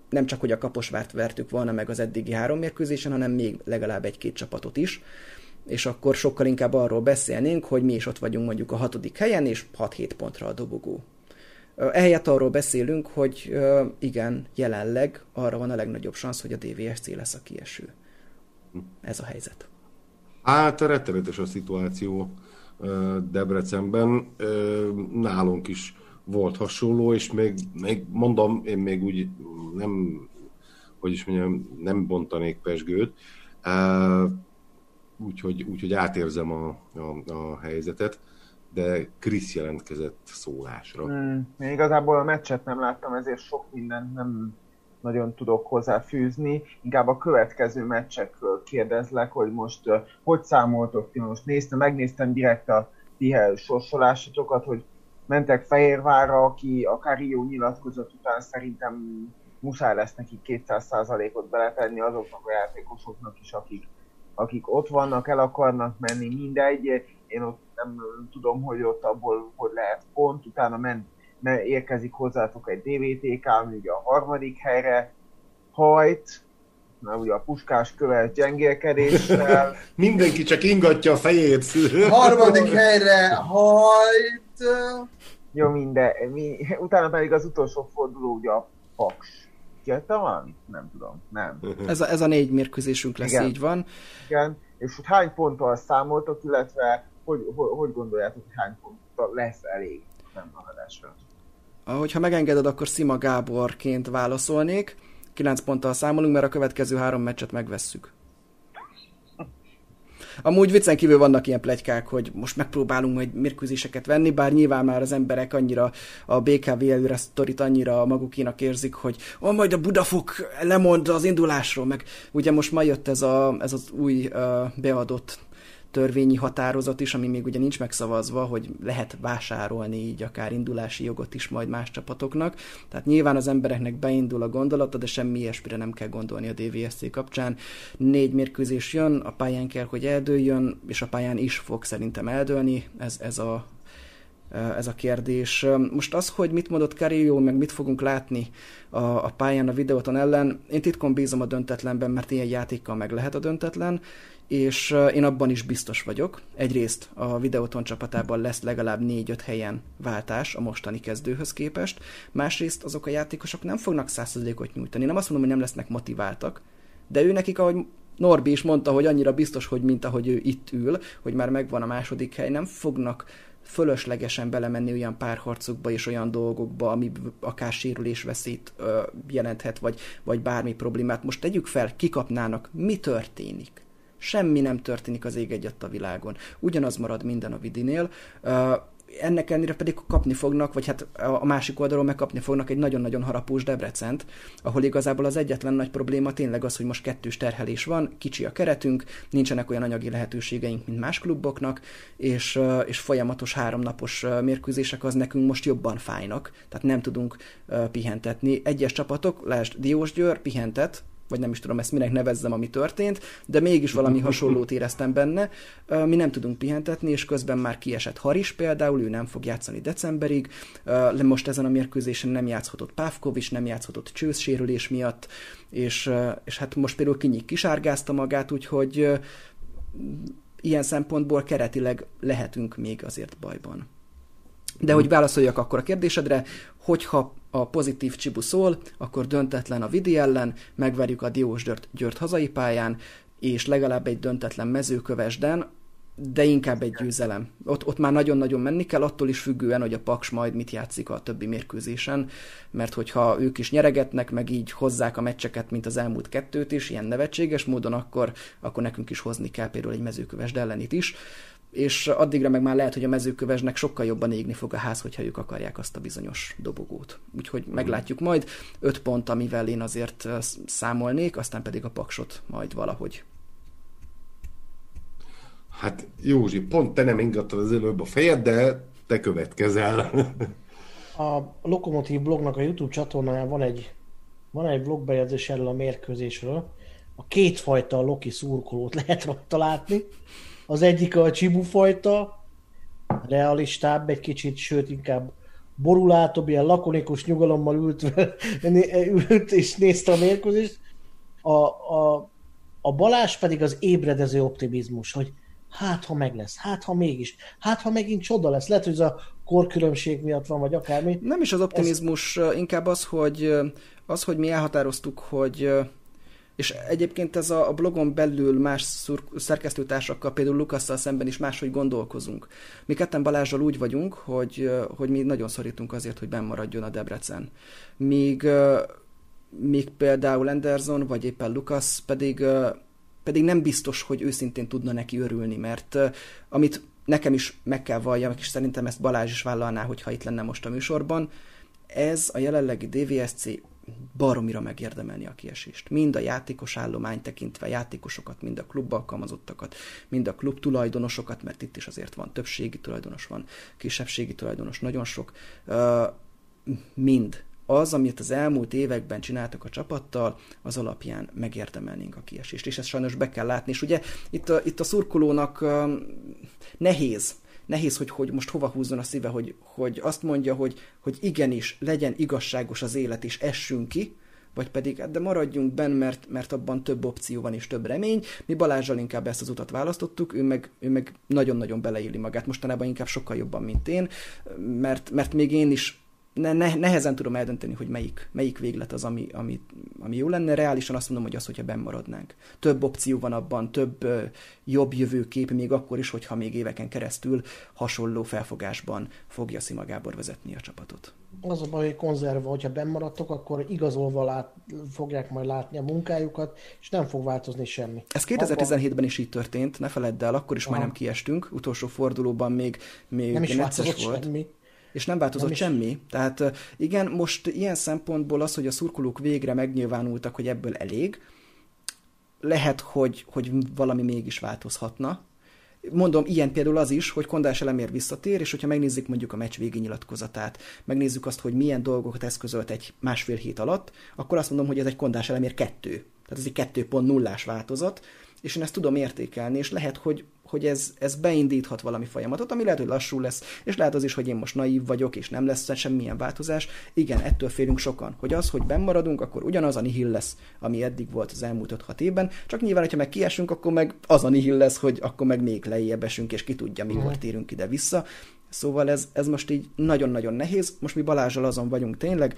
nem csak, hogy a Kaposvárt vertük volna meg az eddigi három mérkőzésen, hanem még legalább egy-két csapatot is, és akkor sokkal inkább arról beszélnénk, hogy mi is ott vagyunk mondjuk a hatodik helyen, és 6-7 pontra a dobogó. Ehelyett arról beszélünk, hogy igen, jelenleg arra van a legnagyobb szansz, hogy a DVSC lesz a kieső. Ez a helyzet. Hát rettenetes a szituáció Debrecenben. Nálunk is volt hasonló, és még, még mondom, én még úgy nem, hogy is mondjam, nem bontanék pesgőt, úgyhogy, úgyhogy átérzem a, a, a helyzetet, de Krisz jelentkezett szólásra. Hmm, én igazából a meccset nem láttam, ezért sok mindent nem nagyon tudok hozzáfűzni. Inkább a következő meccsekről kérdezlek, hogy most hogy számoltok ti? Most néztem, megnéztem direkt a ti sorsolásotokat, hogy mentek Fehérvárra, aki akár jó nyilatkozat után szerintem muszáj lesz neki 200%-ot beletenni azoknak a játékosoknak is, akik, akik ott vannak, el akarnak menni, mindegy. Én ott nem tudom, hogy ott abból hogy lehet pont, utána ment, érkezik hozzátok egy DVTK, ami ugye a harmadik helyre hajt, na ugye a puskás követ gyengélkedéssel. Mindenki csak ingatja a fejét. harmadik helyre hajt. Jó, minden. Mi, utána pedig az utolsó forduló ugye a Paks Jött van? Nem tudom, nem. Ez a, ez a négy mérkőzésünk lesz, Igen. így van. Igen, és hogy hány ponttal számoltok, illetve hogy, hogy, hogy gondoljátok, hogy hány ponttal lesz elég nem maradásra? Ahogyha megengeded, akkor Szima Gáborként válaszolnék. 9 ponttal számolunk, mert a következő három meccset megvesszük. Amúgy viccen kívül vannak ilyen plegykák, hogy most megpróbálunk majd mérkőzéseket venni, bár nyilván már az emberek annyira a BKV előre sztorit annyira magukénak érzik, hogy oh, majd a Budafok lemond az indulásról, meg ugye most ma jött ez, a, ez az új uh, beadott törvényi határozat is, ami még ugye nincs megszavazva, hogy lehet vásárolni így akár indulási jogot is majd más csapatoknak. Tehát nyilván az embereknek beindul a gondolata, de semmi ilyesmire nem kell gondolni a DVSC kapcsán. Négy mérkőzés jön, a pályán kell, hogy eldőljön, és a pályán is fog szerintem eldőlni. Ez, ez a ez a kérdés. Most az, hogy mit mondott Carillo, meg mit fogunk látni a, a pályán a videóton ellen, én titkon bízom a döntetlenben, mert ilyen játékkal meg lehet a döntetlen, és én abban is biztos vagyok. Egyrészt a videóton csapatában lesz legalább 4-5 helyen váltás a mostani kezdőhöz képest, másrészt azok a játékosok nem fognak 100%-ot nyújtani. Nem azt mondom, hogy nem lesznek motiváltak, de ő nekik, ahogy Norbi is mondta, hogy annyira biztos, hogy mint ahogy ő itt ül, hogy már megvan a második hely, nem fognak fölöslegesen belemenni olyan párharcokba és olyan dolgokba, ami akár sérülés veszélyt ö, jelenthet, vagy, vagy bármi problémát. Most tegyük fel, kikapnának, mi történik? Semmi nem történik az ég egyet a világon. Ugyanaz marad minden a Vidinél. Ennek ellenére pedig kapni fognak, vagy hát a másik oldalról megkapni fognak egy nagyon-nagyon harapós Debrecent, ahol igazából az egyetlen nagy probléma tényleg az, hogy most kettős terhelés van, kicsi a keretünk, nincsenek olyan anyagi lehetőségeink, mint más kluboknak, és, és folyamatos háromnapos mérkőzések az nekünk most jobban fájnak, tehát nem tudunk pihentetni. Egyes csapatok, lásd Diósgyőr pihentet, vagy nem is tudom ezt minek nevezzem, ami történt, de mégis valami hasonlót éreztem benne. Mi nem tudunk pihentetni, és közben már kiesett Haris például, ő nem fog játszani decemberig, most ezen a mérkőzésen nem játszhatott Pávkovics, nem játszhatott csősz sérülés miatt, és, és hát most például Kinyik kisárgázta magát, úgyhogy ilyen szempontból keretileg lehetünk még azért bajban. De hogy válaszoljak akkor a kérdésedre, hogyha a pozitív Csibu szól, akkor döntetlen a Vidi ellen, megverjük a Diós Györt, Győrt hazai pályán, és legalább egy döntetlen mezőkövesden, de inkább egy győzelem. Ott, ott már nagyon-nagyon menni kell, attól is függően, hogy a Paks majd mit játszik a többi mérkőzésen, mert hogyha ők is nyeregetnek, meg így hozzák a meccseket, mint az elmúlt kettőt is, ilyen nevetséges módon, akkor, akkor nekünk is hozni kell például egy mezőkövesd ellenit is és addigra meg már lehet, hogy a mezőkövesnek sokkal jobban égni fog a ház, hogyha ők akarják azt a bizonyos dobogót. Úgyhogy mm. meglátjuk majd. Öt pont, amivel én azért számolnék, aztán pedig a paksot majd valahogy. Hát Józsi, pont te nem ingattad az előbb a fejed, de te következel. a Lokomotív blognak a YouTube csatornáján van egy, van egy blogbejegyzés erről a mérkőzésről. A kétfajta Loki szurkolót lehet rajta látni. Az egyik a Csibu fajta, realistább egy kicsit, sőt inkább borulátóbb, ilyen lakonikus nyugalommal ült, ült és nézte a mérkőzést. A, a, a Balás pedig az ébredező optimizmus, hogy hát ha meg lesz, hát ha mégis, hát ha megint csoda lesz, lehet, hogy ez a korkülönbség miatt van, vagy akármi. Nem is az optimizmus, ez... inkább az, hogy az, hogy mi elhatároztuk, hogy és egyébként ez a, blogon belül más szur, szerkesztőtársakkal, például Lukasszal szemben is máshogy gondolkozunk. Mi ketten Balázsral úgy vagyunk, hogy, hogy mi nagyon szorítunk azért, hogy bennmaradjon a Debrecen. Míg, míg például Anderson, vagy éppen Lukasz pedig, pedig nem biztos, hogy őszintén tudna neki örülni, mert amit nekem is meg kell valljam, és szerintem ezt Balázs is vállalná, hogyha itt lenne most a műsorban, ez a jelenlegi DVSC baromira megérdemelni a kiesést. Mind a játékos állomány tekintve játékosokat, mind a klub alkalmazottakat, mind a klub tulajdonosokat, mert itt is azért van többségi tulajdonos, van kisebbségi tulajdonos, nagyon sok, mind az, amit az elmúlt években csináltak a csapattal, az alapján megérdemelnénk a kiesést. És ezt sajnos be kell látni. És ugye itt a, itt a szurkolónak nehéz nehéz, hogy, hogy most hova húzzon a szíve, hogy, hogy azt mondja, hogy, hogy igenis, legyen igazságos az élet, és essünk ki, vagy pedig, hát de maradjunk benn, mert, mert abban több opció van és több remény. Mi Balázsral inkább ezt az utat választottuk, ő meg, ő meg nagyon-nagyon beleéli magát, mostanában inkább sokkal jobban, mint én, mert, mert még én is ne, ne, nehezen tudom eldönteni, hogy melyik, melyik véglet az, ami, ami, ami jó lenne. Reálisan azt mondom, hogy az, hogyha benn maradnánk. Több opció van abban, több ö, jobb jövőkép, még akkor is, hogyha még éveken keresztül hasonló felfogásban fogja Szima Gábor vezetni a csapatot. Az a baj, hogy konzerva, hogyha benn maradtok, akkor igazolva lát, fogják majd látni a munkájukat, és nem fog változni semmi. Ez 2017-ben is így történt, ne feledd el, akkor is Aha. majdnem kiestünk, utolsó fordulóban még, még nem is változott volt. semmi és nem változott nem semmi. Tehát igen, most ilyen szempontból az, hogy a szurkolók végre megnyilvánultak, hogy ebből elég, lehet, hogy, hogy valami mégis változhatna. Mondom, ilyen például az is, hogy Kondás elemér visszatér, és hogyha megnézzük mondjuk a meccs végi nyilatkozatát, megnézzük azt, hogy milyen dolgokat eszközölt egy másfél hét alatt, akkor azt mondom, hogy ez egy Kondás elemér kettő. Tehát ez egy 2.0-ás változat, és én ezt tudom értékelni, és lehet, hogy, hogy ez, ez beindíthat valami folyamatot, ami lehet, hogy lassú lesz, és lehet az is, hogy én most naív vagyok, és nem lesz semmilyen változás. Igen, ettől félünk sokan, hogy az, hogy benn maradunk, akkor ugyanaz a nihil lesz, ami eddig volt az elmúlt 5-6 évben, csak nyilván, hogyha meg kiesünk, akkor meg az a nihil lesz, hogy akkor meg még lejjebb esünk, és ki tudja, mikor mhm. térünk ide-vissza. Szóval ez, ez most így nagyon-nagyon nehéz. Most mi Balázsal azon vagyunk tényleg,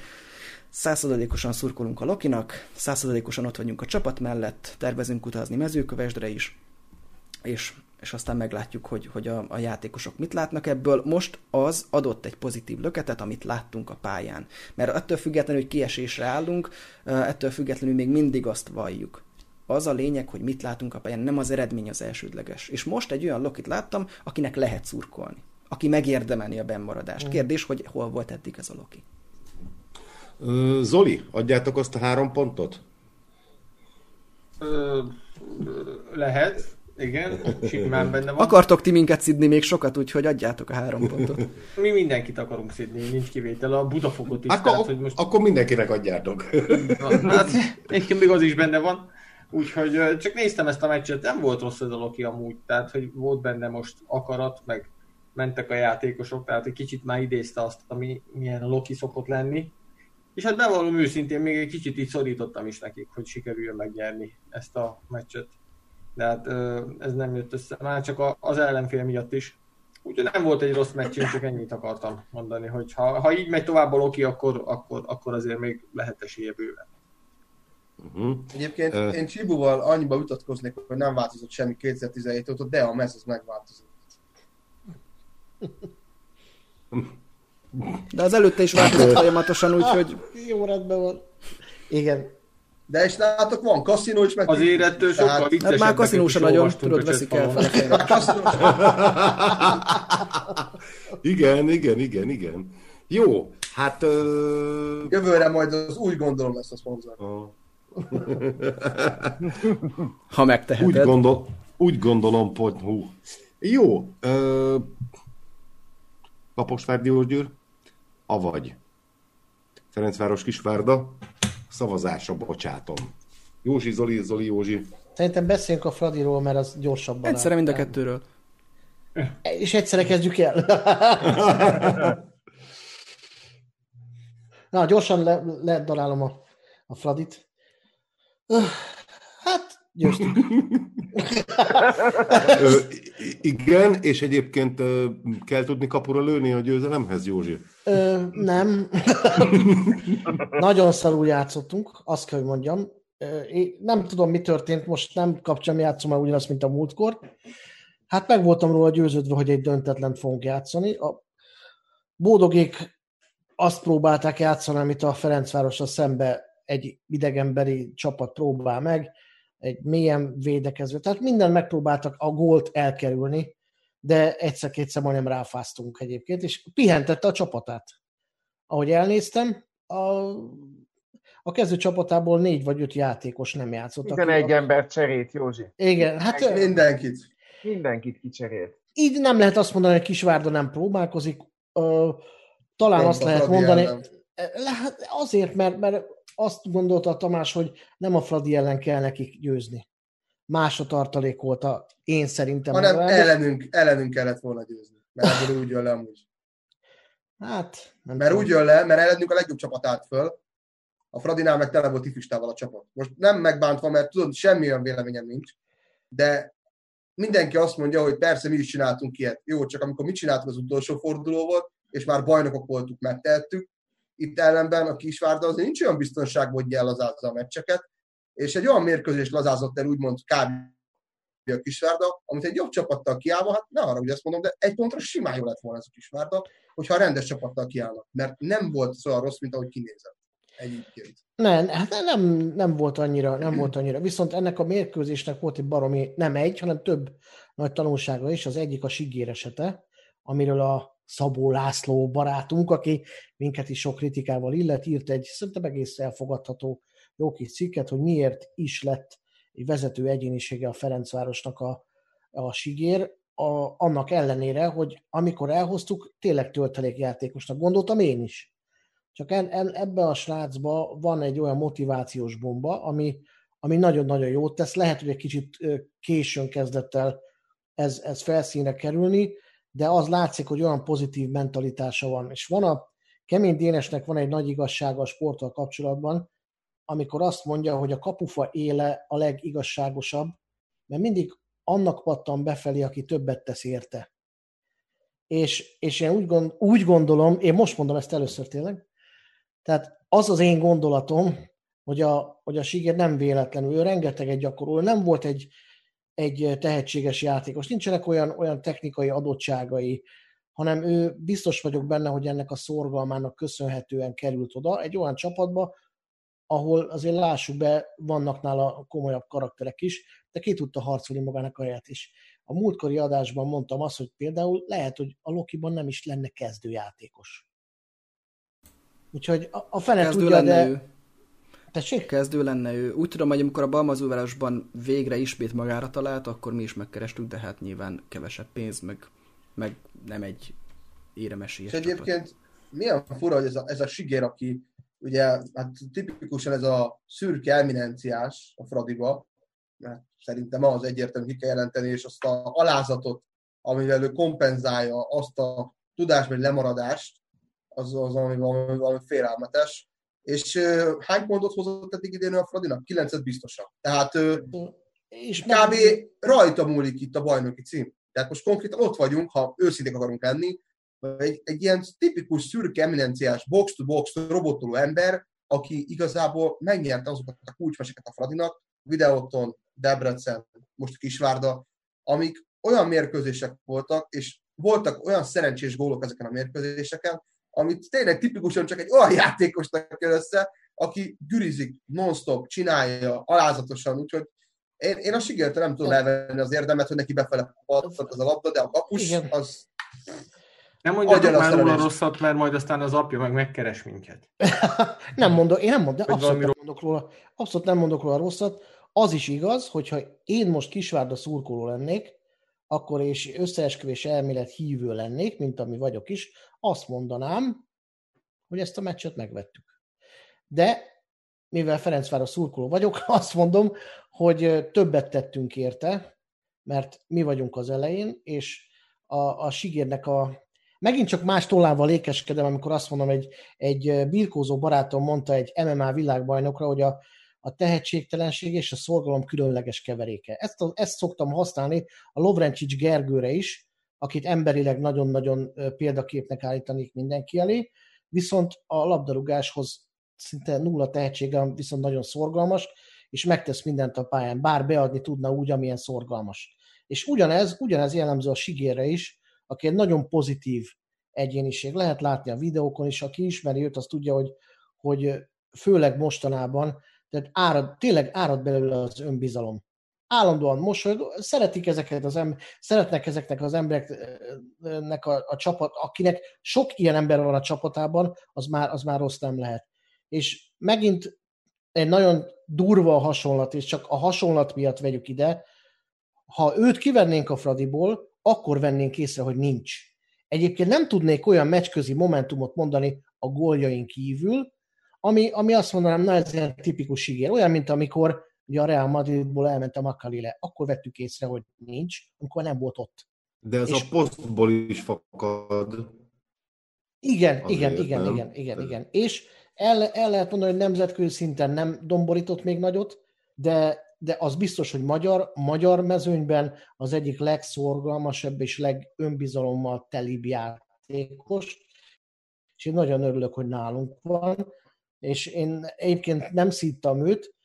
százszerzalékosan szurkolunk a Lokinak, százszerzalékosan ott vagyunk a csapat mellett, tervezünk utazni mezőkövesdre is, és, és aztán meglátjuk, hogy, hogy a, a játékosok mit látnak ebből. Most az adott egy pozitív löketet, amit láttunk a pályán. Mert ettől függetlenül, hogy kiesésre állunk, ettől függetlenül még mindig azt valljuk. Az a lényeg, hogy mit látunk a pályán, nem az eredmény az elsődleges. És most egy olyan Lokit láttam, akinek lehet szurkolni. Aki megérdemeli a bennmaradást. Mm. Kérdés, hogy hol volt eddig ez a Loki. Zoli, adjátok azt a három pontot? Ö, lehet, igen, simán benne van. Akartok ti minket szidni még sokat, úgyhogy adjátok a három pontot. Mi mindenkit akarunk szidni, nincs kivétel, a Budafokot is. Akkor, tehát, hogy most... akkor mindenkinek adjátok. Hát, egyébként még az is benne van. Úgyhogy csak néztem ezt a meccset, nem volt rossz ez a Loki amúgy, tehát hogy volt benne most akarat, meg mentek a játékosok, tehát egy kicsit már idézte azt, ami milyen a Loki szokott lenni. És hát bevallom őszintén, még egy kicsit így szorítottam is nekik, hogy sikerüljön megnyerni ezt a meccset. De hát ez nem jött össze, már csak az ellenfél miatt is. Úgyhogy nem volt egy rossz meccs, én csak ennyit akartam mondani, hogy ha, ha így megy tovább a Loki, akkor, akkor, akkor azért még lehet esélye bőven. Uh-huh. Egyébként uh. én Csibuval annyiba vitatkoznék, hogy nem változott semmi 2017 óta, de a mez az megváltozott. De az előtte is változott folyamatosan, úgyhogy... Jó rendben van. Igen. De és látok, van kaszinó is, meg... Azért ettől sokkal hát már kaszinó sem nagyon, tudod, veszik el Igen, igen, igen, igen. Jó, hát... Uh... Jövőre majd az úgy gondolom lesz a szponzor. Ha megteheted. Úgy, gondol, úgy gondolom, hogy hú. Jó. Uh, Kaposvár Diósgyőr, avagy Ferencváros Kisvárda, szavazásra bocsátom. Józsi, Zoli, Zoli, Józsi. Szerintem beszéljünk a Fradiról, mert az gyorsabban. Egyszerre mind a kettőről. És egyszerre kezdjük el. Na, gyorsan le, ledarálom a, a Fradit. Hát, győztük. Igen, és egyébként kell tudni kapura lőni a győzelemhez, Józsi? Ö, nem. Nagyon szarul játszottunk, azt kell, hogy mondjam. Én nem tudom, mi történt, most nem kapcsam játszom el ugyanazt, mint a múltkor. Hát meg voltam róla győződve, hogy egy döntetlen fogunk játszani. A bódogék azt próbálták játszani, amit a Ferencvárosra szembe egy idegenbeli csapat próbál meg, egy mélyen védekező. Tehát minden megpróbáltak a gólt elkerülni, de egyszer-kétszer majdnem ráfáztunk egyébként, és pihentette a csapatát. Ahogy elnéztem, a, a kezdő csapatából négy vagy öt játékos nem játszott. egy ember cserét, Józsi. Igen, hát... Mindenkit. Mindenkit kicserélt. Így nem lehet azt mondani, hogy Kisvárda nem próbálkozik. talán Pont azt lehet mondani, ellen. Hát azért, mert, mert azt gondolta a Tamás, hogy nem a Fradi ellen kell nekik győzni. Más a tartalék volt a, én szerintem. Hanem ellenünk, ellenünk kellett volna győzni. Mert ebből úgy jön le amúgy. Hát, nem Mert tudom. úgy jön le, mert ellenünk a legjobb csapat állt föl, a Fradinál meg tele volt tifistával a csapat. Most nem megbántva, mert tudod, semmi olyan véleményem nincs, de mindenki azt mondja, hogy persze mi is csináltunk ilyet. Jó, csak amikor mi csináltuk az utolsó forduló volt, és már bajnokok voltuk, megtehettük, itt ellenben a Kisvárda azért nincs olyan biztonságban, hogy ellazázza a meccseket, és egy olyan mérkőzést lazázott el úgymond kb. a Kisvárda, amit egy jobb csapattal kiállva, hát ne arra, hogy ezt mondom, de egy pontra simán jó lett volna ez a Kisvárda, hogyha a rendes csapattal kiállnak, mert nem volt olyan rossz, mint ahogy kinézett. Egyébként. Nem, hát nem, nem, volt annyira, nem volt annyira. Viszont ennek a mérkőzésnek volt egy baromi, nem egy, hanem több nagy tanulsága is. Az egyik a Sigér esete, amiről a Szabó László barátunk, aki minket is sok kritikával illet, írt egy szerintem egész elfogadható jó kis cikket, hogy miért is lett egy vezető egyénisége a Ferencvárosnak a, a sigér, a, annak ellenére, hogy amikor elhoztuk, tényleg töltelékjátékosnak gondoltam én is. Csak en, en, ebbe a srácba van egy olyan motivációs bomba, ami ami nagyon-nagyon jót tesz. Lehet, hogy egy kicsit későn kezdett el ez, ez felszínre kerülni, de az látszik, hogy olyan pozitív mentalitása van. És van a Kemény Dénesnek van egy nagy igazsága a sporttal kapcsolatban, amikor azt mondja, hogy a kapufa éle a legigazságosabb, mert mindig annak pattan befelé, aki többet tesz érte. És, és én úgy, gond, úgy gondolom, én most mondom ezt először tényleg, tehát az az én gondolatom, hogy a, hogy a Siger nem véletlenül, ő rengeteget gyakorol, nem volt egy, egy tehetséges játékos, nincsenek olyan, olyan technikai adottságai, hanem ő biztos vagyok benne, hogy ennek a szorgalmának köszönhetően került oda egy olyan csapatba, ahol azért lássuk be, vannak nála komolyabb karakterek is, de ki tudta harcolni magának a helyet is. A múltkori adásban mondtam azt, hogy például lehet, hogy a Lokiban nem is lenne kezdőjátékos. Úgyhogy a, a fene Kezdő tudja, de... ő. Tessék? Kezdő lenne ő. Úgy tudom, hogy amikor a Balmazúvárosban végre ismét magára talált, akkor mi is megkerestük, de hát nyilván kevesebb pénz, meg, meg nem egy éremesélyes És egyébként milyen fura, hogy ez a, ez a Sigér, aki ugye hát tipikusan ez a szürke eminenciás a Fradiba, mert szerintem az egyértelmű ki kell jelenteni, és azt a alázatot, amivel ő kompenzálja azt a tudásbeli lemaradást, az, az ami valami, valami félelmetes. És hány pontot hozott eddig idén a Fradinak? Kilencet biztosan. Tehát És kb. rajta múlik itt a bajnoki cím. Tehát most konkrétan ott vagyunk, ha őszinték akarunk lenni, egy, egy ilyen tipikus szürke eminenciás box-to-box robotoló ember, aki igazából megnyerte azokat a kulcsmeseket a Fradinak, Videóton, Debrecen, most Kisvárda, amik olyan mérkőzések voltak, és voltak olyan szerencsés gólok ezeken a mérkőzéseken, amit tényleg tipikusan csak egy olyan játékosnak jön össze, aki gürizik, non-stop, csinálja, alázatosan, úgyhogy én, én a Sigérte nem tudom elvenni az érdemet, hogy neki befele pattant az a labda, de a kapus Igen. az Nem mondjatok már róla rosszat, mert majd aztán az apja meg megkeres minket. nem mondok, én nem mondok, abszolút nem mondok róla, abszolút nem mondok róla rosszat. Az is igaz, hogyha én most Kisvárda szurkoló lennék, akkor és összeesküvés elmélet hívő lennék, mint ami vagyok is, azt mondanám, hogy ezt a meccset megvettük. De mivel Ferencváros szurkoló vagyok, azt mondom, hogy többet tettünk érte, mert mi vagyunk az elején, és a, a Sigérnek a... Megint csak más tollával ékeskedem, amikor azt mondom, egy, egy birkózó barátom mondta egy MMA világbajnokra, hogy a, a tehetségtelenség és a szorgalom különleges keveréke. Ezt, a, ezt szoktam használni a Lovrencsics Gergőre is, akit emberileg nagyon-nagyon példaképnek állítanék mindenki elé, viszont a labdarúgáshoz szinte nulla tehetsége, viszont nagyon szorgalmas, és megtesz mindent a pályán, bár beadni tudna úgy, amilyen szorgalmas. És ugyanez, ugyanez jellemző a Sigérre is, aki egy nagyon pozitív egyéniség. Lehet látni a videókon is, aki ismeri őt, az tudja, hogy, hogy főleg mostanában, tehát árad, tényleg árad belőle az önbizalom. Állandóan mosolyog, szeretik ezeket az em- szeretnek ezeknek az embereknek a, a csapat, akinek sok ilyen ember van a csapatában, az már, az már rossz nem lehet. És megint egy nagyon durva a hasonlat, és csak a hasonlat miatt vegyük ide, ha őt kivennénk a Fradiból, akkor vennénk észre, hogy nincs. Egyébként nem tudnék olyan meccsközi momentumot mondani a góljain kívül, ami, ami azt mondanám, na ez ilyen tipikus ígér. Olyan, mint amikor ugye a Real Madridból elment a Makalile, akkor vettük észre, hogy nincs, amikor nem volt ott. De ez És- a posztból is fakad. Igen, Azért igen, igen, nem. igen, igen, igen. És el, el lehet mondani, hogy nemzetközi szinten nem domborított még nagyot, de, de az biztos, hogy magyar, magyar mezőnyben az egyik legszorgalmasabb és legönbizalommal telibb játékos, és én nagyon örülök, hogy nálunk van, és én egyébként nem szíttam őt,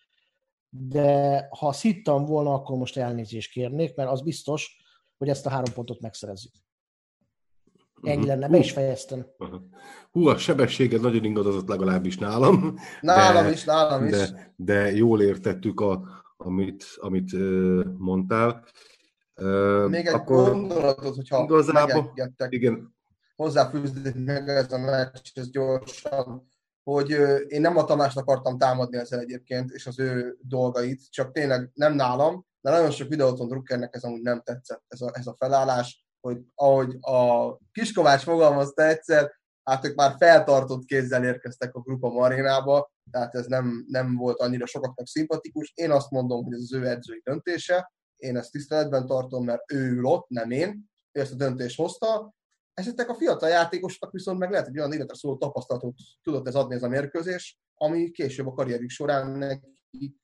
de ha szittam volna, akkor most elnézést kérnék, mert az biztos, hogy ezt a három pontot megszerezzük. Ennyi lenne, be is fejeztem. Hú, a sebességed nagyon ingadozott legalábbis nálam. nálam De- is, nálam is. de, de jól értettük, a, amit, amit mondtál. Még egy akkor gondolatot, hogyha igazából- igen, hozzáfűzni meg ez a meccs, ez gyorsan, hogy én nem a Tamást akartam támadni ezzel egyébként, és az ő dolgait, csak tényleg nem nálam, de nagyon sok videóton Druckernek ez amúgy nem tetszett, ez a, ez a felállás, hogy ahogy a Kiskovács fogalmazta egyszer, hát ők már feltartott kézzel érkeztek a Grupa Marénába, tehát ez nem, nem volt annyira sokaknak szimpatikus. Én azt mondom, hogy ez az ő edzői döntése, én ezt tiszteletben tartom, mert ő ül ott, nem én, ő ezt a döntést hozta. Esetleg a fiatal játékosnak viszont meg lehet, hogy olyan életre szóló tapasztalatot tudott ez adni ez a mérkőzés, ami később a karrierük során neki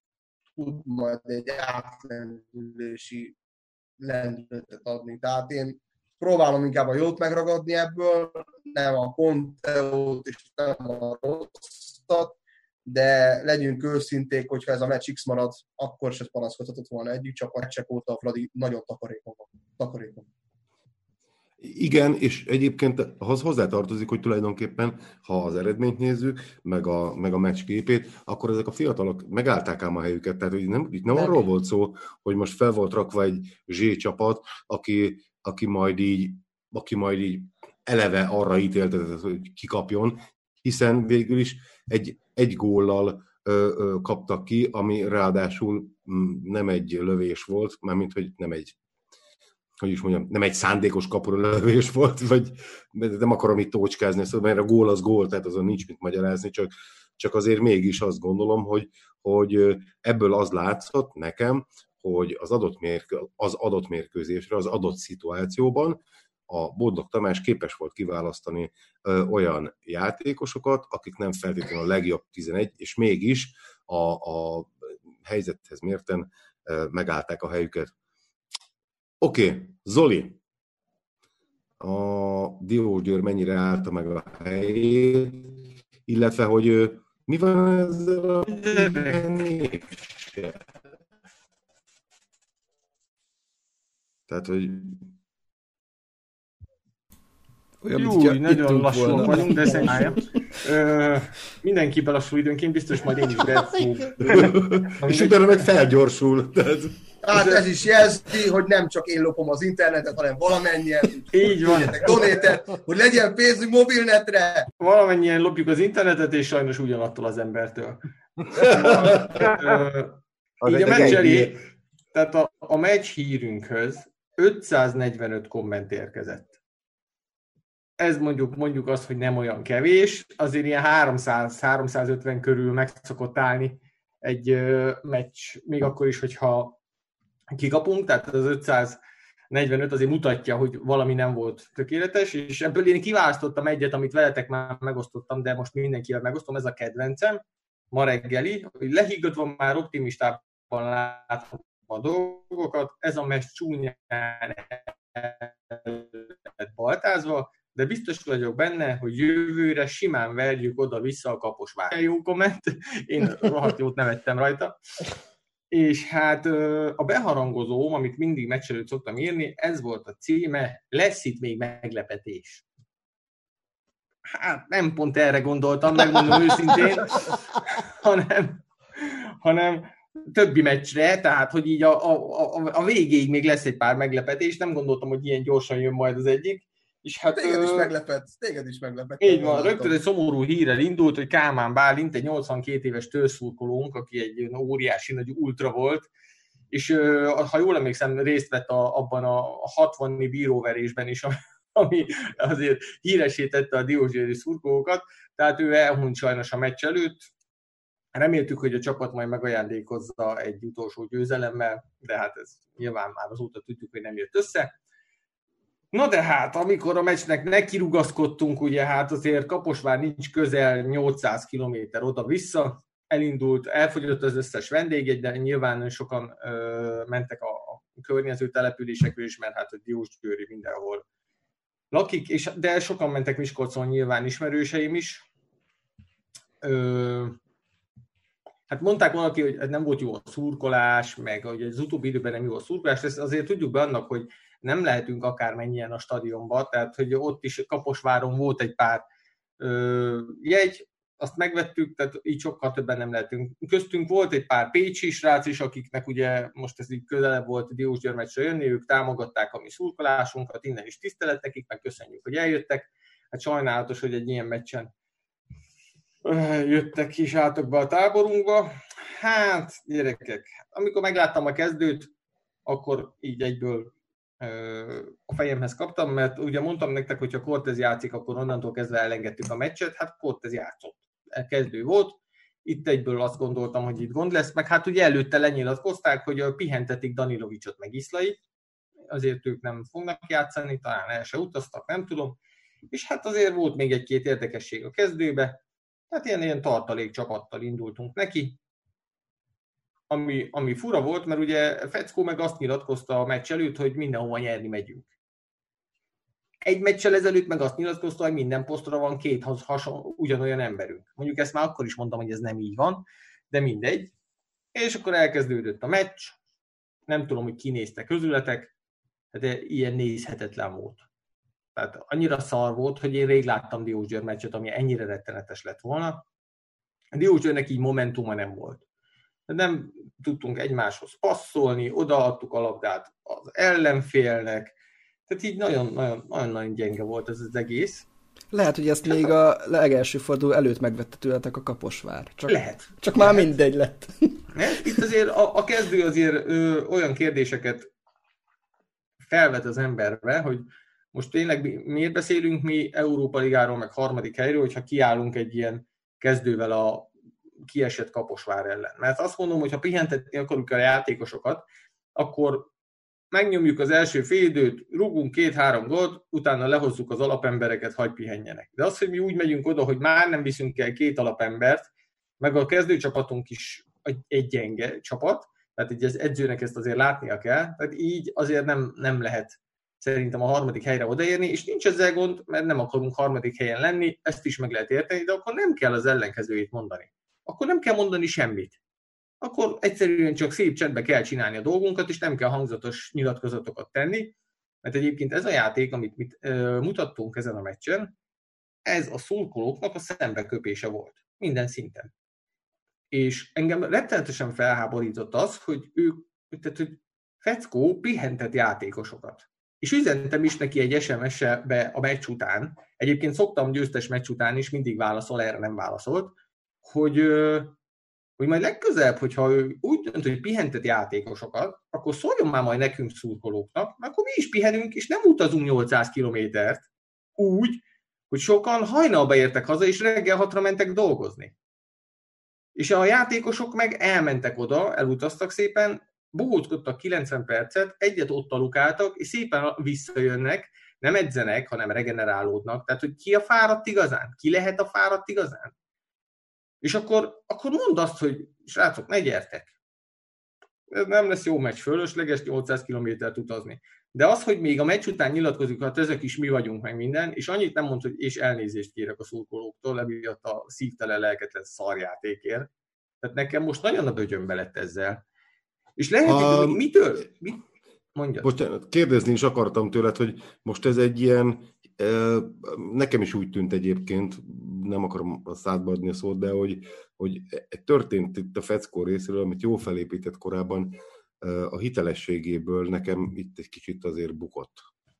tud majd egy átlendülési lendületet adni. Tehát én próbálom inkább a jót megragadni ebből, nem a Conteót és nem a rosszat, de legyünk őszinték, hogyha ez a meccs X marad, akkor se panaszkodhatott volna együtt, csak a meccsek óta a Fradi nagyon takarékon van. Igen, és egyébként ahhoz hozzátartozik, hogy tulajdonképpen, ha az eredményt nézzük, meg a, meg a meccs képét, akkor ezek a fiatalok megállták ám a helyüket. Tehát hogy nem, itt nem meg. arról volt szó, hogy most fel volt rakva egy Z csapat, aki, aki majd így aki majd így eleve arra ítéltetett, hogy kikapjon, hiszen végül is egy, egy góllal ö, ö, kaptak ki, ami ráadásul mm, nem egy lövés volt, mármint, hogy nem egy hogy is mondjam, nem egy szándékos kapuralövés volt, vagy nem akarom itt tócskázni, szóval, mert a gól az gól, tehát azon nincs mit magyarázni, csak, csak azért mégis azt gondolom, hogy, hogy ebből az látszott nekem, hogy az adott, mérkő, az adott mérkőzésre, az adott szituációban a Bodnok Tamás képes volt kiválasztani ö, olyan játékosokat, akik nem feltétlenül a legjobb 11, és mégis a, a helyzethez mérten ö, megállták a helyüket. Oké, okay. Zoli. A Diógyőr mennyire állta meg a helyét, illetve, hogy mi van ezzel a Tehát, hogy olyan, Júj, nagyon lassúan vagyunk, de mindenki belassul időnként, biztos majd én is befog. És utána meg felgyorsul. Tehát... Hát ez is jelzi, hogy nem csak én lopom az internetet, hanem valamennyien. Így van. Donétet, hogy legyen pénzünk mobilnetre. Valamennyien lopjuk az internetet, és sajnos ugyanattól az embertől. így a meccs tehát a, a meccs hírünkhöz 545 komment érkezett ez mondjuk, mondjuk azt, hogy nem olyan kevés, azért ilyen 300-350 körül meg szokott állni egy meccs, még akkor is, hogyha kikapunk, tehát az 545 azért mutatja, hogy valami nem volt tökéletes, és ebből én kiválasztottam egyet, amit veletek már megosztottam, de most mindenkivel megosztom, ez a kedvencem, ma reggeli, hogy lehiggadva már optimistában látom a dolgokat, ez a meccs csúnyán baltázva, de biztos vagyok benne, hogy jövőre simán verjük oda-vissza a kaposvár. Jó komment, én rohadt jót nevettem rajta. És hát a beharangozóm, amit mindig meccs szoktam írni, ez volt a címe, lesz itt még meglepetés. Hát nem pont erre gondoltam, megmondom őszintén, hanem, hanem többi meccsre, tehát hogy így a, a, a, a végéig még lesz egy pár meglepetés, nem gondoltam, hogy ilyen gyorsan jön majd az egyik, és hát, téged is meglepett, téged is meglepett. Így van, rögtön egy szomorú hírrel indult, hogy Kálmán Bálint, egy 82 éves tőszurkolónk, aki egy óriási nagy ultra volt, és ha jól emlékszem, részt vett a, abban a 60 bíróverésben is, ami azért híresítette a diózséri szurkolókat, tehát ő elhunyt sajnos a meccs előtt. Reméltük, hogy a csapat majd megajándékozza egy utolsó győzelemmel, de hát ez nyilván már azóta tudjuk, hogy nem jött össze. Na de hát, amikor a meccsnek nekirugaszkodtunk, ugye hát azért Kaposvár nincs közel 800 km oda-vissza, elindult, elfogyott az összes vendégegy, de nyilván sokan ö, mentek a, a környező településekről is, mert hát a Diósgyőri mindenhol lakik, és, de sokan mentek Miskolcon nyilván ismerőseim is. Ö, hát mondták valaki, hogy nem volt jó a szurkolás, meg hogy az utóbbi időben nem jó a szurkolás, ezt azért tudjuk be annak, hogy nem lehetünk akármennyien a stadionba, tehát hogy ott is Kaposváron volt egy pár ö, jegy, azt megvettük, tehát így sokkal többen nem lehetünk. Köztünk volt egy pár pécsi srác is, akiknek ugye most ez így közelebb volt Diós Györmecsre jönni, ők támogatták a mi szurkolásunkat, innen is tisztelet nekik, meg köszönjük, hogy eljöttek. Hát sajnálatos, hogy egy ilyen meccsen jöttek is átok be a táborunkba. Hát, gyerekek, amikor megláttam a kezdőt, akkor így egyből a fejemhez kaptam, mert ugye mondtam nektek, hogy ha Cortez játszik, akkor onnantól kezdve elengedtük a meccset, hát Cortez játszott. Kezdő volt, itt egyből azt gondoltam, hogy itt gond lesz, meg hát ugye előtte lenyilatkozták, hogy pihentetik Danilovicsot meg Iszlait, azért ők nem fognak játszani, talán el se utaztak, nem tudom. És hát azért volt még egy-két érdekesség a kezdőbe, tehát ilyen, ilyen tartalék csapattal indultunk neki, ami, ami fura volt, mert ugye Feckó meg azt nyilatkozta a meccs előtt, hogy mindenhova nyerni megyünk. Egy meccsel ezelőtt meg azt nyilatkozta, hogy minden posztra van két hason, ugyanolyan emberünk. Mondjuk ezt már akkor is mondtam, hogy ez nem így van, de mindegy. És akkor elkezdődött a meccs, nem tudom, hogy kinézte közületek, de ilyen nézhetetlen volt. Tehát annyira szar volt, hogy én rég láttam Diózsőr meccset, ami ennyire rettenetes lett volna. Diózsőrnek így momentuma nem volt. Nem tudtunk egymáshoz passzolni, odaadtuk a labdát az ellenfélnek, tehát így nagyon-nagyon gyenge volt ez az egész. Lehet, hogy ezt még a legelső forduló előtt megvette tőletek a kaposvár. Csak, Lehet. Csak Lehet. már mindegy lett. Itt azért a, a kezdő azért ö, olyan kérdéseket felvet az emberbe, hogy most tényleg miért beszélünk mi Európa Ligáról, meg harmadik helyről, hogyha kiállunk egy ilyen kezdővel a kiesett Kaposvár ellen. Mert azt mondom, hogy ha pihentetni akarjuk a játékosokat, akkor megnyomjuk az első félidőt, rúgunk két-három gólt, utána lehozzuk az alapembereket, hagy pihenjenek. De az, hogy mi úgy megyünk oda, hogy már nem viszünk el két alapembert, meg a kezdőcsapatunk is egy gyenge csapat, tehát így az edzőnek ezt azért látnia kell, tehát így azért nem, nem lehet szerintem a harmadik helyre odaérni, és nincs ezzel gond, mert nem akarunk harmadik helyen lenni, ezt is meg lehet érteni, de akkor nem kell az ellenkezőjét mondani. Akkor nem kell mondani semmit. Akkor egyszerűen csak szép csendben kell csinálni a dolgunkat, és nem kell hangzatos nyilatkozatokat tenni, mert egyébként ez a játék, amit mit, ö, mutattunk ezen a meccsen, ez a szurkolóknak a szembeköpése volt. Minden szinten. És engem rettenetesen felháborított az, hogy ők, tehát, hogy Feckó pihentett játékosokat. És üzentem is neki egy SMS-be a meccs után, egyébként szoktam győztes meccs után is, mindig válaszol, erre nem válaszolt, hogy, hogy majd legközelebb, hogyha ő úgy dönt, hogy pihentet játékosokat, akkor szóljon már majd nekünk szurkolóknak, mert akkor mi is pihenünk, és nem utazunk 800 kilométert úgy, hogy sokan hajnalba értek haza, és reggel hatra mentek dolgozni. És a játékosok meg elmentek oda, elutaztak szépen, bohóckodtak 90 percet, egyet ott alukáltak, és szépen visszajönnek, nem edzenek, hanem regenerálódnak. Tehát, hogy ki a fáradt igazán? Ki lehet a fáradt igazán? És akkor, akkor mondd azt, hogy srácok, ne gyertek. Ez nem lesz jó meccs, fölösleges 800 kilométert utazni. De az, hogy még a meccs után nyilatkozik, hát ezek is mi vagyunk meg minden, és annyit nem mond, hogy és elnézést kérek a szurkolóktól, emiatt a szívtelen lelketlen szarjátékért. Tehát nekem most nagyon a bögyömbe lett ezzel. És lehet, a... hogy mitől? Mit? Mondjad. Bocsánat, kérdezni is akartam tőled, hogy most ez egy ilyen, nekem is úgy tűnt egyébként, nem akarom a szádba adni a szót, de hogy, hogy történt itt a Feckó részéről, amit jó felépített korábban, a hitelességéből nekem itt egy kicsit azért bukott.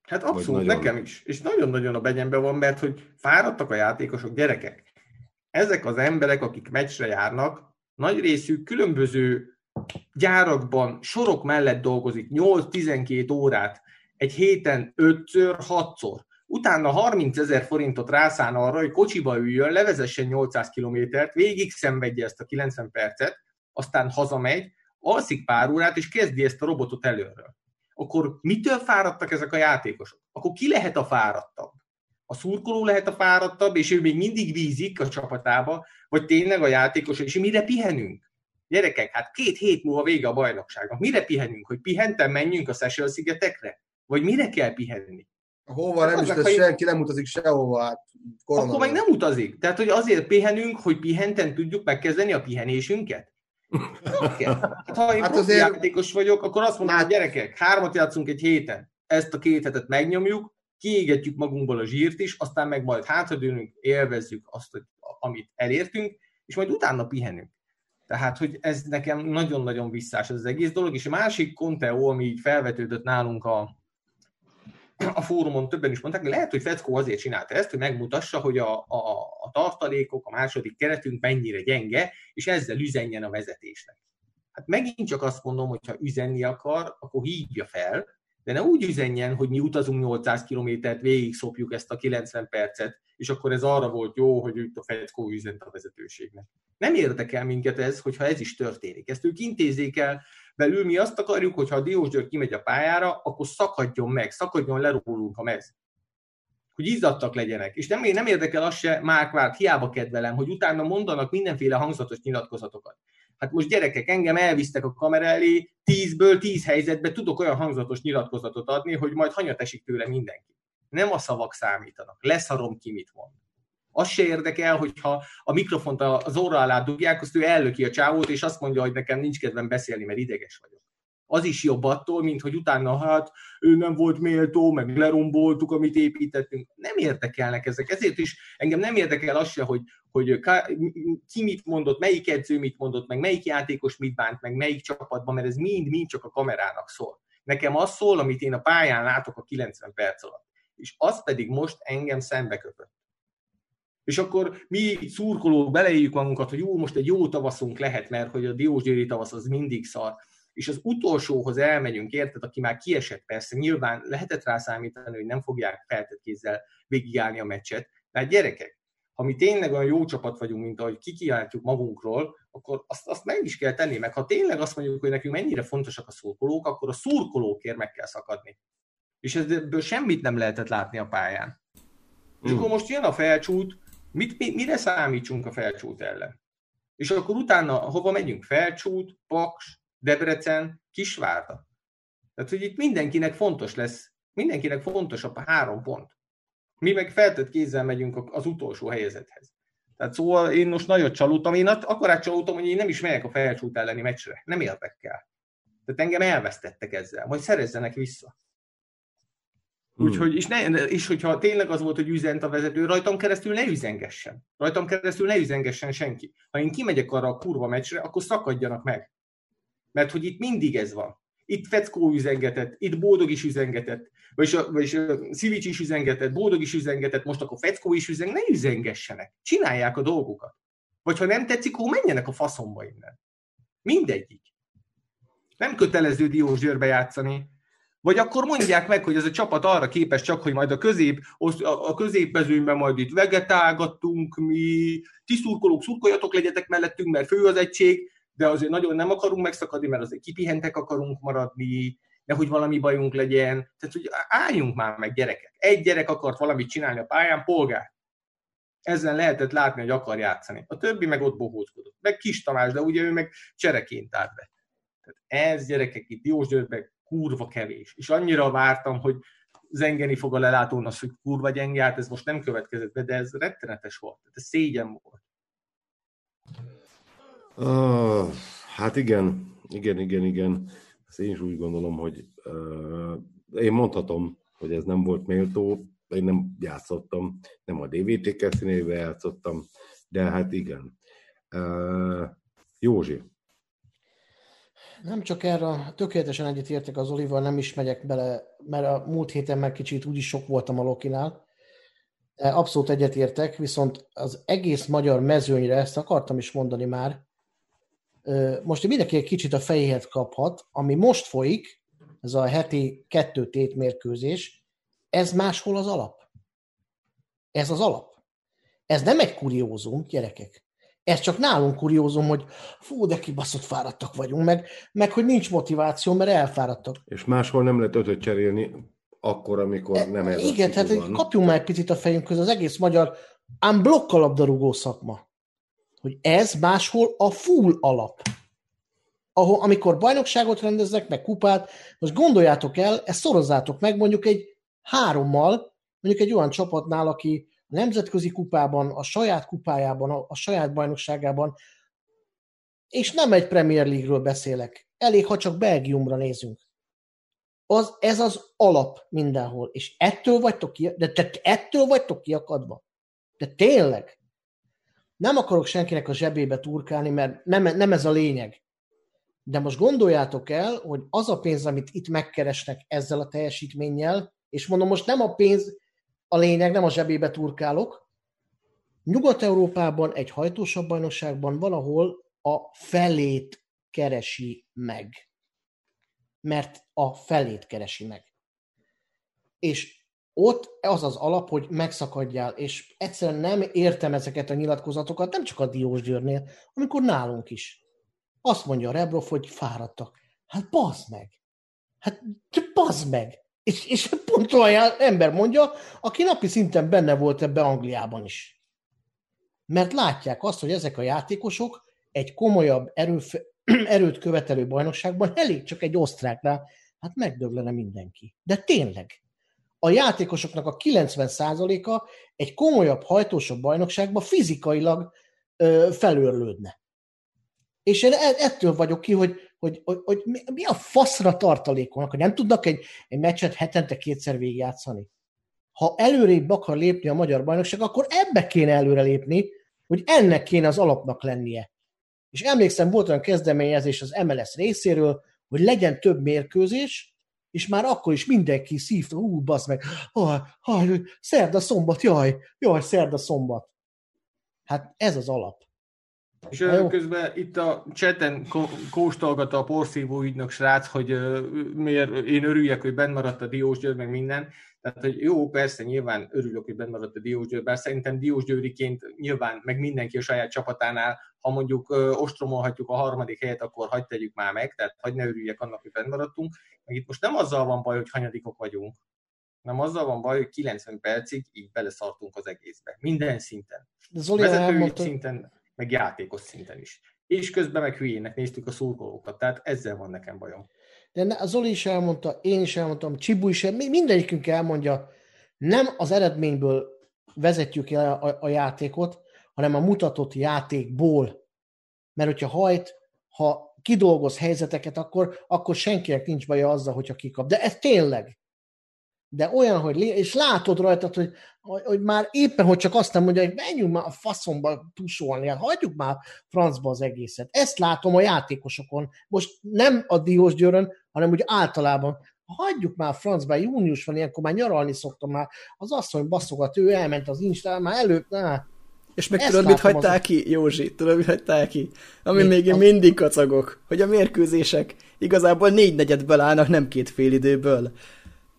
Hát abszolút, nagyon... nekem is. És nagyon-nagyon a benyembe van, mert hogy fáradtak a játékosok, gyerekek. Ezek az emberek, akik meccsre járnak, nagy részük különböző gyárakban sorok mellett dolgozik 8-12 órát, egy héten 5-ször, 6-szor. Utána 30 ezer forintot rászán arra, hogy kocsiba üljön, levezessen 800 kilométert, végig szenvedje ezt a 90 percet, aztán hazamegy, alszik pár órát, és kezdi ezt a robotot előről. Akkor mitől fáradtak ezek a játékosok? Akkor ki lehet a fáradtabb? A szurkoló lehet a fáradtabb, és ő még mindig vízik a csapatába, vagy tényleg a játékos, és mire pihenünk? Gyerekek, hát két hét múlva vége a bajnokságnak. Mire pihenünk? Hogy pihentem menjünk a Seychelles szigetekre? Vagy mire kell pihenni? Hova nem is, lesz, senki nem utazik sehova. Hát akkor meg nem utazik. Tehát, hogy azért pihenünk, hogy pihenten tudjuk megkezdeni a pihenésünket? Hát, ha én hát azért... játékos vagyok, akkor azt mondom, hát... hogy gyerekek, hármat játszunk egy héten. Ezt a két hetet megnyomjuk, kiégetjük magunkból a zsírt is, aztán meg majd hátradőlünk, élvezzük azt, hogy, amit elértünk, és majd utána pihenünk. Tehát, hogy ez nekem nagyon-nagyon visszás ez az egész dolog, és a másik Conteo, ami így felvetődött nálunk a, a fórumon többen is mondták, lehet, hogy Feckó azért csinálta ezt, hogy megmutassa, hogy a, a, a tartalékok, a második keretünk mennyire gyenge, és ezzel üzenjen a vezetésnek. Hát megint csak azt mondom, hogy ha üzenni akar, akkor hívja fel, de ne úgy üzenjen, hogy mi utazunk 800 kilométert, végig szopjuk ezt a 90 percet, és akkor ez arra volt jó, hogy itt a Feckó üzent a vezetőségnek. Nem érdekel minket ez, hogyha ez is történik. Ezt ők intézzék el belül. Mi azt akarjuk, hogyha a Diós György kimegy a pályára, akkor szakadjon meg, szakadjon le rólunk a mez. Hogy izzadtak legyenek. És nem, nem érdekel az se, Márk Várt, hiába kedvelem, hogy utána mondanak mindenféle hangzatos nyilatkozatokat. Hát most gyerekek, engem elvisztek a kamera elé, tízből tíz helyzetben tudok olyan hangzatos nyilatkozatot adni, hogy majd hanyat esik tőle mindenki. Nem a szavak számítanak. Leszarom ki, mit mond. Az se érdekel, hogyha a mikrofont az óra alá dugják, azt ő ellöki a csávót, és azt mondja, hogy nekem nincs kedvem beszélni, mert ideges vagyok. Az is jobb attól, mint hogy utána, hát ő nem volt méltó, meg leromboltuk, amit építettünk. Nem érdekelnek ezek. Ezért is engem nem érdekel az se, hogy, hogy ki mit mondott, melyik edző mit mondott, meg melyik játékos mit bánt, meg melyik csapatban, mert ez mind-mind csak a kamerának szól. Nekem az szól, amit én a pályán látok a 90 perc alatt. És az pedig most engem szembe köpött. És akkor mi szurkolók beleéljük magunkat, hogy jó, most egy jó tavaszunk lehet, mert hogy a Diósgyőri tavasz az mindig szar. És az utolsóhoz elmegyünk, érted, aki már kiesett persze, nyilván lehetett rá számítani, hogy nem fogják feltett kézzel végigállni a meccset, hát gyerekek, ha mi tényleg olyan jó csapat vagyunk, mint ahogy kikiáltjuk magunkról, akkor azt, azt meg is kell tenni, meg ha tényleg azt mondjuk, hogy nekünk mennyire fontosak a szurkolók, akkor a szurkolókért meg kell szakadni. És ebből semmit nem lehetett látni a pályán. És akkor most jön a felcsút, mit, mi, mire számítsunk a felcsút ellen? És akkor utána hova megyünk? Felcsút, Paks, Debrecen, Kisvárda. Tehát, hogy itt mindenkinek fontos lesz, mindenkinek fontos a három pont. Mi meg feltett kézzel megyünk az utolsó helyezethez. Tehát szóval én most nagyon csalódtam. Én akkor csalódtam, hogy én nem is megyek a felcsút elleni meccsre. Nem érdekel. Tehát engem elvesztettek ezzel. Majd szerezzenek vissza. Hmm. Úgyhogy, és, ne, és hogyha tényleg az volt, hogy üzent a vezető, rajtam keresztül ne üzengessen. Rajtam keresztül ne üzengessen senki. Ha én kimegyek arra a kurva meccsre, akkor szakadjanak meg. Mert hogy itt mindig ez van. Itt Feckó üzengetett, itt Boldog is üzengetett, vagyis, vagyis Szivics is üzengetett, Boldog is üzengetett, most akkor Feckó is üzen, ne üzengessenek. Csinálják a dolgokat. Vagy ha nem tetszik, akkor menjenek a faszomba innen. Mindegyik. Nem kötelező Diós Győrbe játszani, vagy akkor mondják meg, hogy ez a csapat arra képes csak, hogy majd a közép, a középmezőnyben majd itt vegetálgattunk mi, ti szurkolók, szurkoljatok, legyetek mellettünk, mert fő az egység, de azért nagyon nem akarunk megszakadni, mert azért kipihentek akarunk maradni, nehogy valami bajunk legyen. Tehát, hogy álljunk már meg gyerekek. Egy gyerek akart valamit csinálni a pályán, polgár. Ezzel lehetett látni, hogy akar játszani. A többi meg ott bohózkodott. Meg Kis Tamás, de ugye ő meg csereként állt be. Tehát ez gyerekek itt Diósgyőrben kurva kevés. És annyira vártam, hogy zengeni fog a lelátón az, hogy kurva gyenge, hát ez most nem következett be, de ez rettenetes volt. Ez szégyen volt. Uh, hát igen, igen, igen, igen. Ezt én is úgy gondolom, hogy uh, én mondhatom, hogy ez nem volt méltó, én nem játszottam, nem a DVT kezdőnébe játszottam, de hát igen. Uh, Józsi, nem csak erre, tökéletesen egyetértek az Olival, nem is megyek bele, mert a múlt héten meg kicsit úgyis sok voltam a Lokinál. De abszolút egyetértek, viszont az egész magyar mezőnyre, ezt akartam is mondani már, most mindenki egy kicsit a fejéhez kaphat, ami most folyik, ez a heti kettő tét mérkőzés, ez máshol az alap. Ez az alap. Ez nem egy kuriózum, gyerekek. Ez csak nálunk kuriózum, hogy fú, de kibaszott fáradtak vagyunk, meg, meg hogy nincs motiváció, mert elfáradtak. És máshol nem lehet ötöt cserélni akkor, amikor e, nem ez Igen, tehát van. kapjunk már egy picit a fejünk közül, az egész magyar ám blokkalabdarúgó szakma. Hogy ez máshol a full alap. Ahol, amikor bajnokságot rendeznek, meg kupát, most gondoljátok el, ezt szorozzátok meg mondjuk egy hárommal, mondjuk egy olyan csapatnál, aki a nemzetközi kupában, a saját kupájában, a, a saját bajnokságában, és nem egy Premier League-ről beszélek. Elég, ha csak Belgiumra nézünk. Az, ez az alap mindenhol. És ettől vagytok ki, de te, ettől vagytok kiakadva. De tényleg. Nem akarok senkinek a zsebébe turkálni, mert nem, nem ez a lényeg. De most gondoljátok el, hogy az a pénz, amit itt megkeresnek ezzel a teljesítménnyel, és mondom, most nem a pénz, a lényeg, nem a zsebébe turkálok. Nyugat-Európában egy hajtósabb bajnokságban valahol a felét keresi meg. Mert a felét keresi meg. És ott az az alap, hogy megszakadjál, és egyszerűen nem értem ezeket a nyilatkozatokat, nem csak a Diós Győrnél, amikor nálunk is. Azt mondja a Rebrov, hogy fáradtak. Hát bazd meg! Hát bazd meg! És, és pont olyan ember mondja, aki napi szinten benne volt ebbe Angliában is. Mert látják azt, hogy ezek a játékosok egy komolyabb erőf- erőt követelő bajnokságban elég csak egy osztráknál, hát megdöglene mindenki. De tényleg, a játékosoknak a 90%-a egy komolyabb, hajtósabb bajnokságban fizikailag ö, felőrlődne. És én e- ettől vagyok ki, hogy, hogy, hogy, hogy mi a faszra tartalékolnak, hogy nem tudnak egy, egy meccset hetente kétszer végigjátszani. Ha előrébb akar lépni a magyar bajnokság, akkor ebbe kéne előre lépni, hogy ennek kéne az alapnak lennie. És emlékszem, volt olyan kezdeményezés az MLS részéről, hogy legyen több mérkőzés, és már akkor is mindenki szívta, ú, basz meg, haj, haj, szerda, szombat, jaj, jaj, szerda, szombat. Hát ez az alap. És jó. közben itt a cseten kóstolgatta a porszívó ügynök srác, hogy miért én örüljek, hogy benn maradt a Diós Győr, meg minden. Tehát, hogy jó, persze, nyilván örülök, hogy benn maradt a Diós Győr, bár szerintem Diós Győriként nyilván, meg mindenki a saját csapatánál, ha mondjuk ostromolhatjuk a harmadik helyet, akkor hagyd tegyük már meg, tehát hagyd ne örüljek annak, hogy benn maradtunk. Meg itt most nem azzal van baj, hogy hanyadikok vagyunk, nem azzal van baj, hogy 90 percig így beleszartunk az egészbe. Minden szinten. Zoli Vezetői elmondta, szinten, meg játékos szinten is. És közben meg hülyének néztük a szurkolókat, tehát ezzel van nekem bajom. De ne- Zoli is elmondta, én is elmondtam, Csibu is, mi- mindegyikünk elmondja, nem az eredményből vezetjük el a, a játékot, hanem a mutatott játékból. Mert hogyha hajt, ha kidolgoz helyzeteket, akkor, akkor senkinek nincs baja azzal, hogyha kikap. De ez tényleg. De olyan, hogy és látod rajtad, hogy, hogy, már éppen, hogy csak azt nem mondja, hogy menjünk már a faszomba tusolni, hát hagyjuk már francba az egészet. Ezt látom a játékosokon. Most nem a Diós Győrön, hanem úgy általában. Hagyjuk már francba, június van, ilyenkor már nyaralni szoktam már. Az asszony baszogat, ő elment az Instán, már előtt, na, És meg Ezt tudod, mit hagytál az- ki, Józsi? Tudod, mit hagytál ki? Ami Mi? még én mindig kacagok, hogy a mérkőzések igazából négy negyedből állnak, nem két fél időből.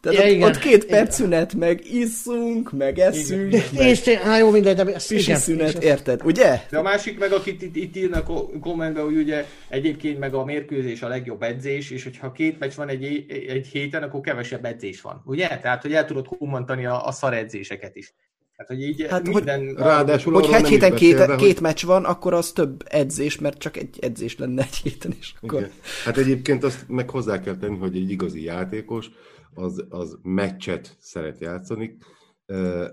Tehát Ja, ott, igen. ott két perc Igen. szünet, meg isszunk, meg eszünk, de, meg és hát jó, mindegy, de ezt pisi igen, szünet, és érted? Ugye? De a másik meg, akit itt, itt írnak a kommentben, hogy ugye egyébként meg a mérkőzés a legjobb edzés, és hogyha két meccs van egy, egy héten, akkor kevesebb edzés van. Ugye? Tehát, hogy el tudod hummantani a, a szar edzéseket is. Tehát, hogy így Hát, hát, hogy- minden... Ráadásul Hogy egy héten két, hogy- két meccs van, akkor az több edzés, mert csak egy edzés lenne egy héten is. Akkor... Igen. Hát egyébként azt meg hozzá kell tenni, hogy egy igazi játékos az, az meccset szeret játszani, ö,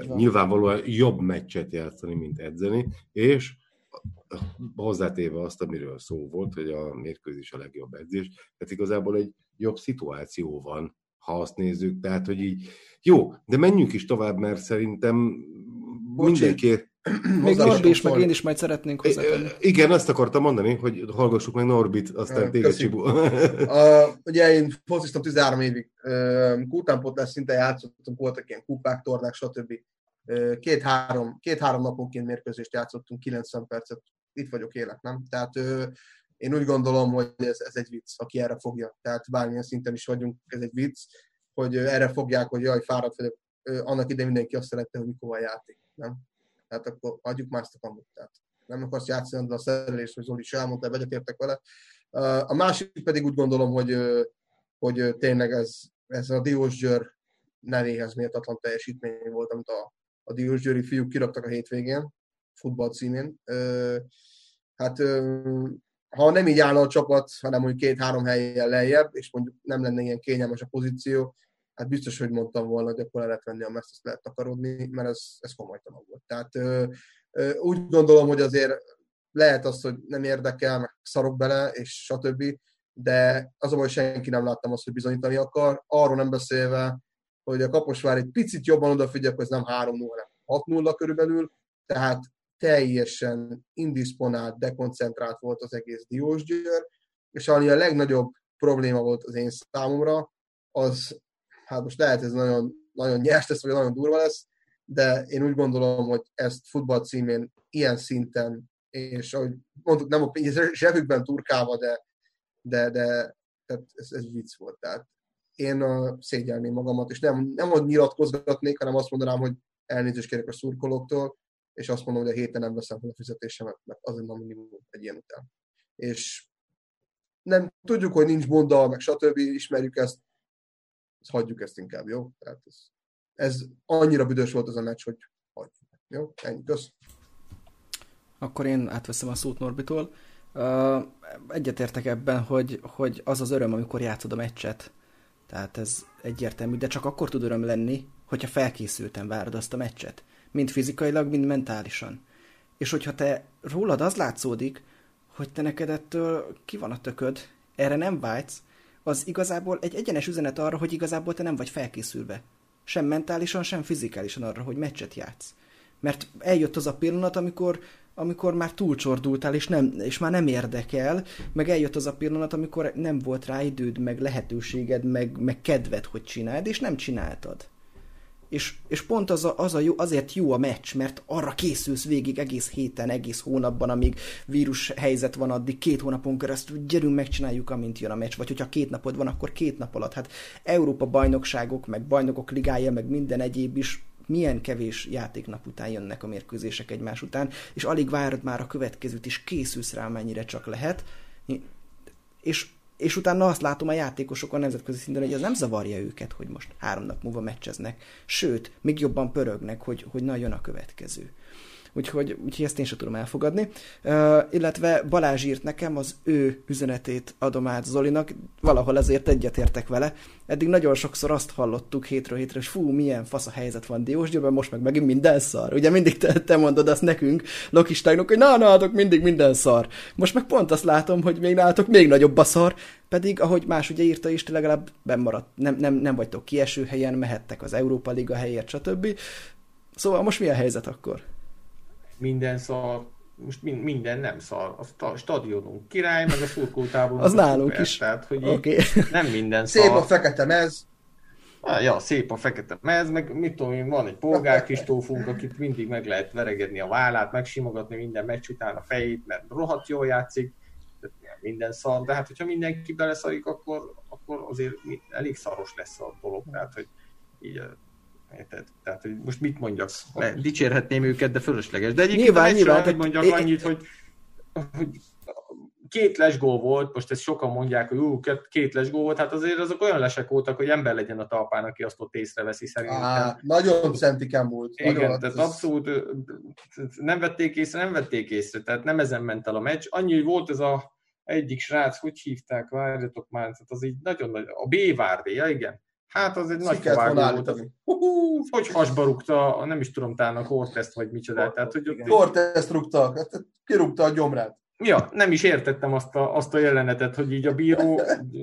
Így van. nyilvánvalóan jobb meccset játszani, mint edzeni, és hozzátéve azt, amiről szó volt, hogy a mérkőzés a legjobb edzés, tehát igazából egy jobb szituáció van, ha azt nézzük, tehát, hogy így jó, de menjünk is tovább, mert szerintem Bocsi. mindenki... Még Norbi is, meg én is majd szeretnénk hozzátenni. Igen, azt akartam mondani, hogy hallgassuk meg Norbit, aztán téged. Csibu. Uh, ugye én fociztam 13 évig, uh, kutánpótlás szinten játszottunk, voltak ilyen kupák, tornák, stb. Uh, két-három, két-három naponként mérkőzést játszottunk, 90 percet, itt vagyok élek, nem? Tehát uh, én úgy gondolom, hogy ez, ez egy vicc, aki erre fogja. Tehát bármilyen szinten is vagyunk, ez egy vicc, hogy erre fogják, hogy jaj, fáradt vagyok. Annak idején mindenki azt szerette, hogy mikor van játék, nem? Tehát akkor adjuk már ezt a kamut. Nem akarsz játszani, a szerelés, hogy Zoli is elmondta, egyetértek vele. A másik pedig úgy gondolom, hogy, hogy tényleg ez, ez a Diós Győr nevéhez méltatlan teljesítmény volt, amit a, a Diós Győri fiúk kiraktak a hétvégén, futball címén. Hát ha nem így állna a csapat, hanem mondjuk két-három helyen lejjebb, és mondjuk nem lenne ilyen kényelmes a pozíció, hát biztos, hogy mondtam volna, hogy akkor lehet venni a meszt, azt lehet takarodni, mert ez, ez komolytalan volt. Tehát ö, ö, úgy gondolom, hogy azért lehet az, hogy nem érdekel, meg szarok bele, és stb. De az hogy senki nem láttam azt, hogy bizonyítani akar. Arról nem beszélve, hogy a Kaposvár egy picit jobban odafigyel, hogy ez nem 3-0, hanem 6-0 körülbelül, tehát teljesen indisponált, dekoncentrált volt az egész Diós Győr, és ami a legnagyobb probléma volt az én számomra, az, hát most lehet ez nagyon, nagyon nyers lesz, vagy nagyon durva lesz, de én úgy gondolom, hogy ezt futball címén ilyen szinten, és ahogy mondtuk, nem a zsebükben turkálva, de, de, de tehát ez, ez vicc volt. Tehát én uh, szégyelném magamat, és nem, nem hogy nyilatkozgatnék, hanem azt mondanám, hogy elnézést kérek a szurkolóktól, és azt mondom, hogy a héten nem veszem fel a fizetésemet, mert az a minimum egy ilyen után. És nem tudjuk, hogy nincs bonda, meg stb. ismerjük ezt, ezt hagyjuk ezt inkább, jó? Tehát ez, ez annyira büdös volt az a meccs, hogy hagyjuk. Jó? Ennyi, kösz. Akkor én átveszem a szót Norbitól. Uh, egyetértek ebben, hogy, hogy az az öröm, amikor játszod a meccset. Tehát ez egyértelmű, de csak akkor tud öröm lenni, hogyha felkészülten várod azt a meccset. Mind fizikailag, mind mentálisan. És hogyha te rólad az látszódik, hogy te neked ettől ki van a tököd, erre nem vágysz, az igazából egy egyenes üzenet arra, hogy igazából te nem vagy felkészülve. Sem mentálisan, sem fizikálisan arra, hogy meccset játsz. Mert eljött az a pillanat, amikor, amikor már túlcsordultál, és, nem, és már nem érdekel, meg eljött az a pillanat, amikor nem volt rá időd, meg lehetőséged, meg, meg kedved, hogy csináld, és nem csináltad. És, és pont az, a, az a jó, azért jó a meccs, mert arra készülsz végig egész héten, egész hónapban, amíg vírus helyzet van addig, két hónapon keresztül, gyerünk, megcsináljuk, amint jön a meccs, vagy hogyha két napod van, akkor két nap alatt. Hát Európa bajnokságok, meg bajnokok ligája, meg minden egyéb is milyen kevés játéknap után jönnek a mérkőzések egymás után, és alig várod már a következőt, és készülsz rá, mennyire csak lehet. És és utána azt látom a játékosokon nemzetközi szinten, hogy ez nem zavarja őket, hogy most három nap múlva meccseznek. Sőt, még jobban pörögnek, hogy, hogy na jön a következő úgyhogy, úgyhogy ezt én sem tudom elfogadni. Uh, illetve Balázs írt nekem, az ő üzenetét adom át Zolinak, valahol ezért egyetértek vele. Eddig nagyon sokszor azt hallottuk hétről hétre, hogy fú, milyen fasz a helyzet van Diósgyőrben, most meg megint minden szar. Ugye mindig te, te mondod azt nekünk, lokistáknak, hogy na, nálatok mindig minden szar. Most meg pont azt látom, hogy még nálatok még nagyobb a szar, pedig, ahogy más ugye írta is, legalább bemaradt, nem, nem, nem vagytok kieső helyen, mehettek az Európa Liga helyért, stb. Szóval most mi a helyzet akkor? Minden szar, most minden nem szar. A stadionunk király, meg a szurkoltából. az nálunk szuper, is. Tehát, hogy okay. nem minden szar. Szép a fekete mez. Ah, ja, szép a fekete mez, meg mit tudom én, van egy polgár Kristófunk, akit mindig meg lehet veregedni a vállát, megsimogatni minden meccs után a fejét, mert rohadt jól játszik, minden szar, de hát hogyha mindenki beleszarik, akkor, akkor azért elég szaros lesz a dolog, tehát hogy így Érted? Tehát, hogy most mit mondjak? Mert dicsérhetném őket, de fölösleges. De egyébként nyilván, nyilván, hogy mondjak é, annyit, hogy, hogy két lesgó volt, most ezt sokan mondják, hogy ú, két lesgó volt, hát azért azok olyan lesek voltak, hogy ember legyen a talpán, aki azt ott észreveszi szerintem. Á, nagyon szentikem volt. Igen, nagyon tehát ez... abszolút nem vették észre, nem vették észre, tehát nem ezen ment el a meccs. Annyi, hogy volt ez a egyik srác, hogy hívták, várjatok már, tehát az így nagyon nagy, a B Várdi, ja igen, Hát az egy nagy vágó volt. hogy hasba rúgta, nem is tudom, talán a Cortest vagy micsoda. Tehát, hogy Cortest rúgta, hát kirúgta a gyomrát. Ja, nem is értettem azt a, azt a jelenetet, hogy így a bíró...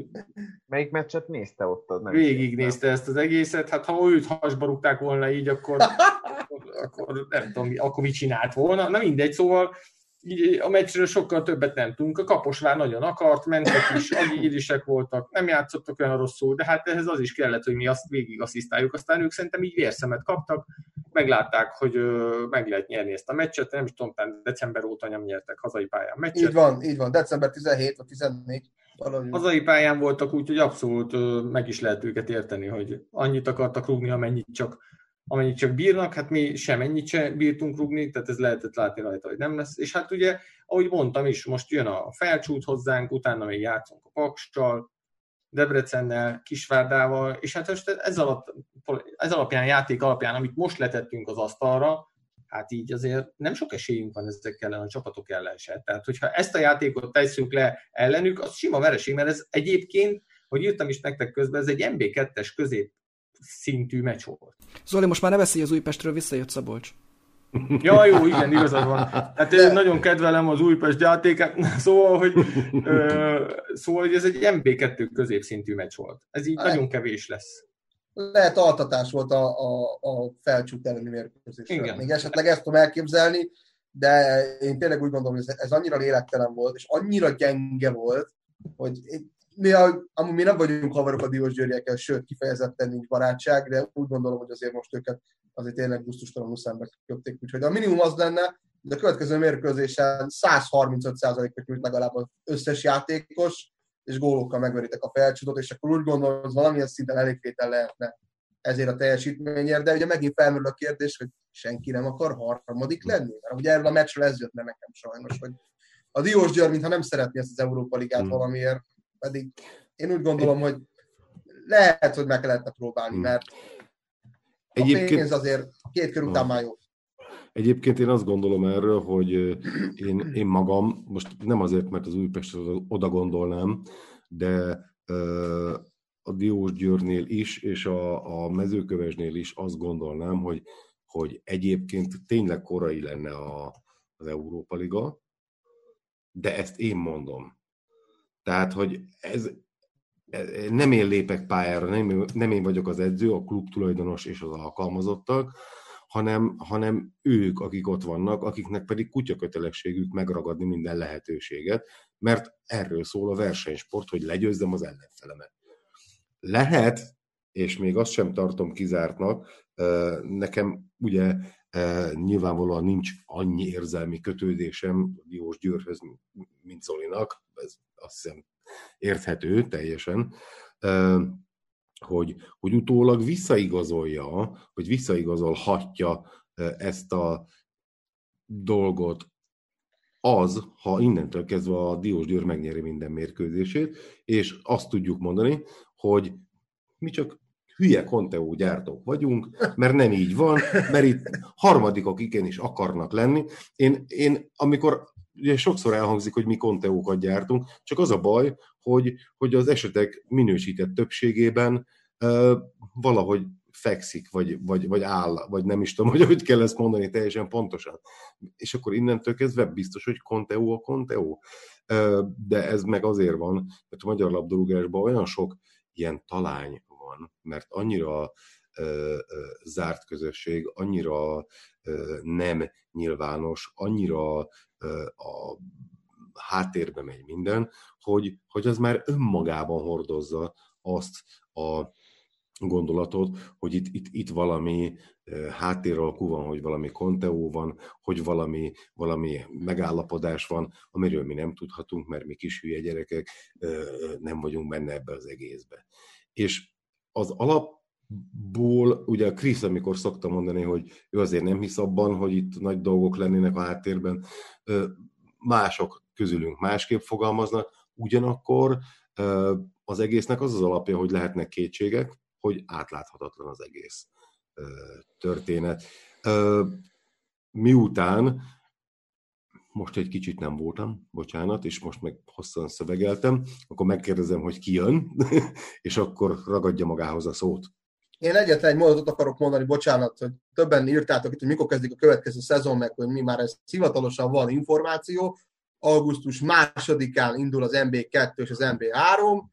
Melyik meccset nézte ott? Nem nézte ezt az egészet, hát ha őt hasba rúgták volna így, akkor, akkor, akkor nem tudom, akkor mit csinált volna. Na mindegy, szóval a meccsről sokkal többet nem tudunk. A Kaposvár nagyon akart, mentek is, agyirisek voltak, nem játszottak olyan rosszul, de hát ehhez az is kellett, hogy mi azt végig asszisztáljuk. Aztán ők szerintem így vérszemet kaptak, meglátták, hogy ö, meg lehet nyerni ezt a meccset, nem is tudom, december óta nem nyertek hazai pályán meccset. Így van, így van, december 17 vagy 14. Valahogy. Hazai pályán voltak, úgyhogy abszolút ö, meg is lehet őket érteni, hogy annyit akartak rúgni, amennyit csak amennyit csak bírnak, hát mi sem ennyit sem bírtunk rugni, tehát ez lehetett látni rajta, hogy nem lesz. És hát ugye, ahogy mondtam is, most jön a felcsút hozzánk, utána még játszunk a Pakstal, Debrecennel, Kisvárdával, és hát most ez, alatt, ez alapján, játék alapján, amit most letettünk az asztalra, hát így azért nem sok esélyünk van ezek ellen a csapatok ellen se. Tehát, hogyha ezt a játékot tesszük le ellenük, az sima vereség, mert ez egyébként, hogy írtam is nektek közben, ez egy MB2-es közép szintű meccs volt. Zoli, most már ne beszélj az Újpestről, visszajött Szabolcs. Ja, jó, igen, igazad van. Hát én nagyon kedvelem az Újpest játékát, szóval, hogy, ö, szóval, hogy ez egy MB2 középszintű meccs volt. Ez így hát, nagyon kevés lesz. Lehet altatás volt a, a, a felcsút elleni mérkőzés. Igen. Még esetleg ezt tudom elképzelni, de én tényleg úgy gondolom, hogy ez, ez annyira lélektelen volt, és annyira gyenge volt, hogy mi, a, amúgy mi nem vagyunk havarok a Diós Győriekkel, sőt, kifejezetten nincs barátság, de úgy gondolom, hogy azért most őket azért tényleg gusztustalanul szembe köpték. Úgyhogy a minimum az lenne, de a következő mérkőzésen 135%-ot nyújt legalább az összes játékos, és gólokkal megveritek a felcsútot, és akkor úgy gondolom, hogy valamilyen szinten elégtétel lehetne ezért a teljesítményért, de ugye megint felmerül a kérdés, hogy senki nem akar harmadik lenni, mert ugye erről a meccsről ez jött le nekem sajnos, hogy a Diós Győr, mintha nem szeretné ezt az Európa Ligát hmm. valamiért, pedig én úgy gondolom, hogy lehet, hogy meg lehetne próbálni, hmm. mert a Egyébként... pénz azért két kör után már jó. Egyébként én azt gondolom erről, hogy én, én magam, most nem azért, mert az Újpest oda gondolnám, de a Diós Győrnél is, és a, a mezőkövesnél is azt gondolnám, hogy, hogy egyébként tényleg korai lenne a, az Európa Liga, de ezt én mondom. Tehát, hogy ez, ez nem én lépek pályára, nem, nem én vagyok az edző, a klub tulajdonos és az alkalmazottak, hanem, hanem ők, akik ott vannak, akiknek pedig kutyakötelességük megragadni minden lehetőséget, mert erről szól a versenysport, hogy legyőzzem az ellenfelemet. Lehet, és még azt sem tartom kizártnak, nekem ugye nyilvánvalóan nincs annyi érzelmi kötődésem Diós Győrhöz, mint Zolinak, ez azt hiszem érthető teljesen, hogy, hogy utólag visszaigazolja, vagy visszaigazolhatja ezt a dolgot az, ha innentől kezdve a Diós Győr megnyeri minden mérkőzését, és azt tudjuk mondani, hogy mi csak hülye Conteó gyártók vagyunk, mert nem így van, mert itt harmadikok igenis akarnak lenni. Én, én amikor ugye sokszor elhangzik, hogy mi Conteókat gyártunk, csak az a baj, hogy, hogy az esetek minősített többségében uh, valahogy fekszik, vagy, vagy, vagy áll, vagy nem is tudom, hogy hogy kell ezt mondani teljesen pontosan. És akkor innentől kezdve biztos, hogy Conteo a Conteo. De ez meg azért van, mert a magyar labdarúgásban olyan sok ilyen talány van, mert annyira ö, ö, zárt közösség, annyira ö, nem nyilvános, annyira ö, a háttérbe megy minden, hogy, hogy az már önmagában hordozza azt a gondolatot, hogy itt, itt, itt valami háttéralkú van, hogy valami konteó van, hogy valami, valami megállapodás van, amiről mi nem tudhatunk, mert mi kis hülye gyerekek nem vagyunk benne ebbe az egészbe. És az alapból, ugye a Krisz, amikor szokta mondani, hogy ő azért nem hisz abban, hogy itt nagy dolgok lennének a háttérben, mások közülünk másképp fogalmaznak, ugyanakkor az egésznek az az alapja, hogy lehetnek kétségek, hogy átláthatatlan az egész történet. Miután most egy kicsit nem voltam, bocsánat, és most meg hosszan szövegeltem, akkor megkérdezem, hogy ki jön, és akkor ragadja magához a szót. Én egyetlen egy mondatot akarok mondani, bocsánat, hogy többen írtátok itt, hogy mikor kezdik a következő szezon, meg hogy mi már ez hivatalosan van információ. Augusztus másodikán indul az MB2 és az MB3,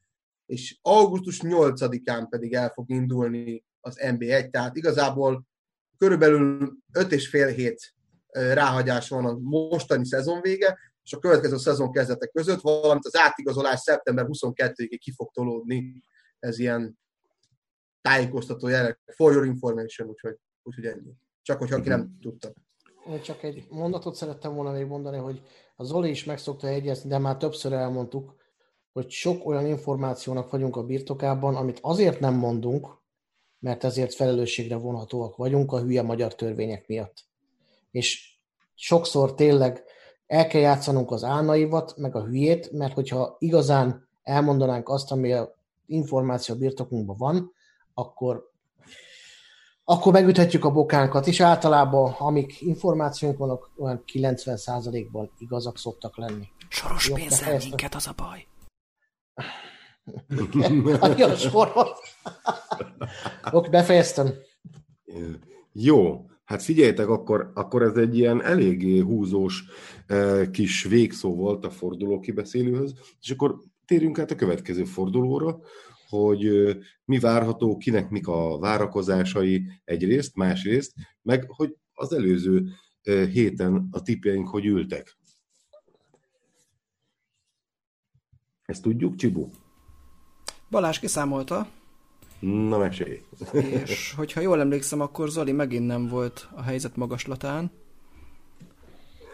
és augusztus 8-án pedig el fog indulni az MB1, tehát igazából körülbelül 5 és fél hét ráhagyás van a mostani szezon vége, és a következő szezon kezdetek között, valamint az átigazolás szeptember 22-ig ki fog tolódni. Ez ilyen tájékoztató jelek, for your information, úgyhogy, úgyhogy ennyi. Csak hogyha aki nem tudta. Én csak egy mondatot szerettem volna még mondani, hogy az Zoli is meg szokta jegyezni, de már többször elmondtuk, hogy sok olyan információnak vagyunk a birtokában, amit azért nem mondunk, mert ezért felelősségre vonhatóak vagyunk a hülye magyar törvények miatt. És sokszor tényleg el kell játszanunk az álnaivat, meg a hülyét, mert hogyha igazán elmondanánk azt, ami a információ birtokunkban van, akkor akkor megüthetjük a bokánkat, és általában, amik információink vannak, olyan 90%-ban igazak szoktak lenni. Soros pénzzel minket, az a baj. Nagyon sorol. Oké, befejeztem. Jó, hát figyeljetek, akkor, akkor ez egy ilyen eléggé húzós eh, kis végszó volt a forduló kibeszélőhöz, és akkor térjünk át a következő fordulóra, hogy mi várható, kinek mik a várakozásai egyrészt, másrészt, meg hogy az előző eh, héten a tipjeink hogy ültek. Ezt tudjuk, Csibu? Balázs kiszámolta. Na, mesélj. És hogyha jól emlékszem, akkor Zoli megint nem volt a helyzet magaslatán.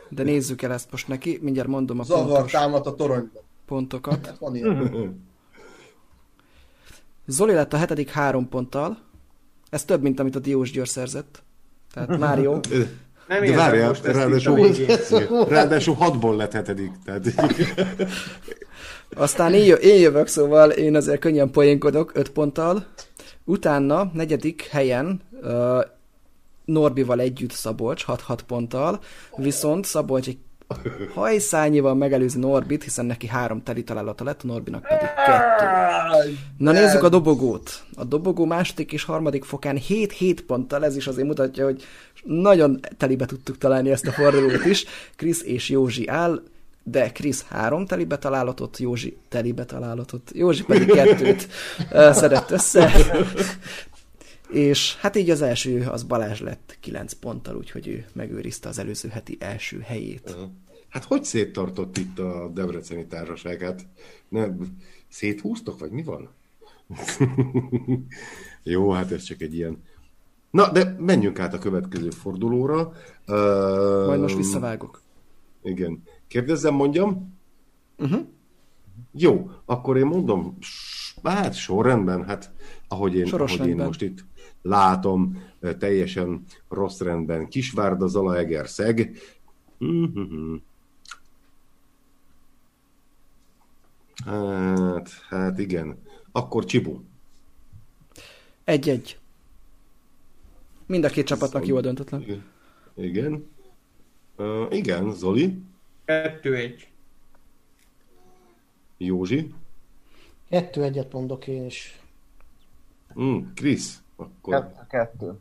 De nézzük el ezt most neki, mindjárt mondom a Zavar pontos... támadt a toronyban. pontokat. Hát van ilyen. Zoli lett a hetedik három ponttal. Ez több, mint amit a Diós Győr szerzett. Tehát Mário. Nem De várjál, ráadásul, ráadásul hatból lett hetedik. Tehát, Aztán én, jö- én jövök, szóval én azért könnyen poénkodok, öt ponttal. Utána, negyedik helyen uh, Norbival együtt Szabolcs, 6-6 ponttal, viszont Szabolcs egy hajszányival megelőzi Norbit, hiszen neki három teli találata lett, a Norbinak pedig kettő. Na nézzük a dobogót. A dobogó második és harmadik fokán 7-7 ponttal, ez is azért mutatja, hogy nagyon telibe tudtuk találni ezt a fordulót is. Krisz és Józsi áll, de Krisz három telibe találatot, Józsi telibe találatot, Józsi pedig kettőt szedett össze. És hát így az első, az Balázs lett 9 ponttal, úgyhogy ő megőrizte az előző heti első helyét. hát hogy széttartott itt a Debreceni társaság? Hát nem, széthúztok, vagy mi van? Jó, hát ez csak egy ilyen... Na, de menjünk át a következő fordulóra. Majd most visszavágok. Igen. Kérdezzem, mondjam? Uh-huh. Jó, akkor én mondom, hát sorrendben, hát ahogy én, Soros ahogy én most itt látom, teljesen rossz rendben. Kisvárda, Zalaegerszeg. Mhm. Hát, hát igen. Akkor Csibu. Egy-egy. Mind a két csapatnak jó a döntetlen. Igen. Igen. Uh, igen, Zoli, Kettő egy. Józsi, Kettő egyet mondok én is. mm, Krisz, akkor Kettő, kettő.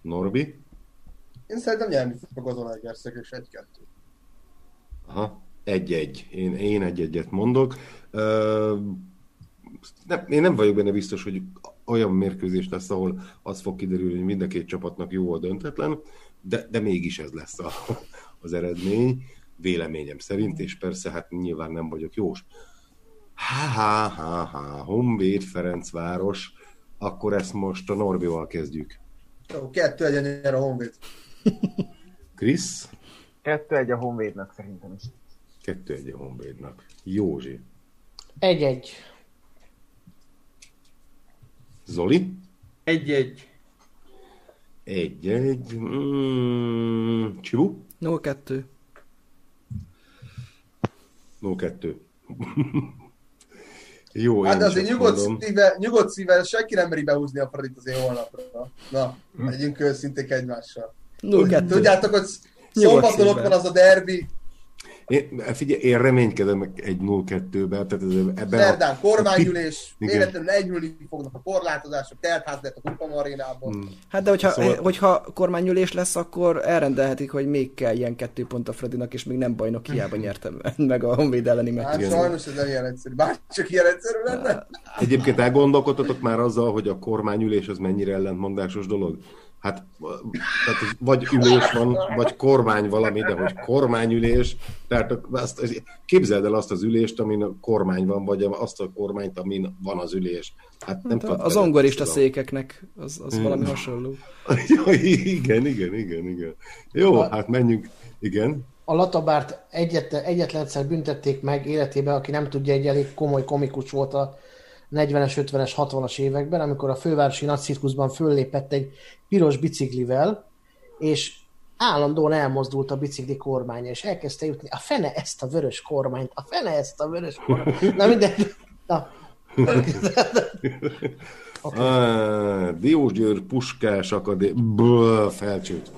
Norbi, Én szerintem nyerni fog az Olaegerszeg, és egy-kettő. Aha, egy-egy. Én, én egy-egyet mondok. Ö, nem, én nem vagyok benne biztos, hogy olyan mérkőzés lesz, ahol az fog kiderülni, hogy mind a két csapatnak jó a döntetlen, de, de mégis ez lesz a, az eredmény, véleményem szerint, és persze hát nyilván nem vagyok jós. Ha-ha-ha-ha, Honvéd, Ferencváros, akkor ezt most a Norbival kezdjük. Jó, kettő egyen nyer a Honvéd. Krisz, Kettő egy a Honvédnak szerintem is. kettő egy a Honvédnak. Józsi. Egy-egy. Zoli? Egy-egy. Egy-egy. Mm, Csibu? 0-2. 0-2. Jó, Hát én de is azért nyugodt mondom. szíve, nyugodt szíve, senki nem meri behúzni a Fradit az én holnapra. Na, legyünk őszinték egymással. 0-2. Tudjátok, hogy szombaton ott szívvel. van az a derbi, Én, figyelj, én reménykedem egy 0-2-ben, tehát ez, ebben szerdán kormányülés, Igen. véletlenül enyhülni fognak a korlátozások, teltház lett a Kupa Arénában. Mm. Hát de hogyha, Szóval- szóval... hogyha kormányülés lesz, akkor elrendelhetik, hogy még kell ilyen kettő pont a Fredinak, és még nem bajnok, hiába nyertem meg a Honvéd elleni Hát meccs. Igen. sajnos ez nem ilyen egyszerű. Bár csak ilyen egyszerű lenne. Egyébként elgondolkodtatok már azzal, hogy a kormányülés az mennyire ellentmondásos dolog? Hát, tehát vagy ülés van, vagy kormány valami, de hogy kormányülés, tehát azt, képzeld el azt az ülést, amin a kormány van, vagy azt a kormányt, amin van az ülés. Hát nem Hát a- az tudom. székeknek az, az Mm. valami hasonló. Ja, igen, igen, igen, igen. Jó, A- hát menjünk. Igen. A Latabárt egyetlen, egyetlen egyszer büntették meg életében, aki nem tudja, egy elég komoly komikus volt a 40-es, 50-es, 60-as években, amikor a fővárosi nagycirkuszban föllépett egy piros biciklivel, és állandóan elmozdult a bicikli kormánya, és elkezdte jutni, a fene ezt a vörös kormányt, a fene ezt a vörös kormányt. Na minden, na. Okay. Ah, Diós Győr Puskás Akadé... Ből, felcsült.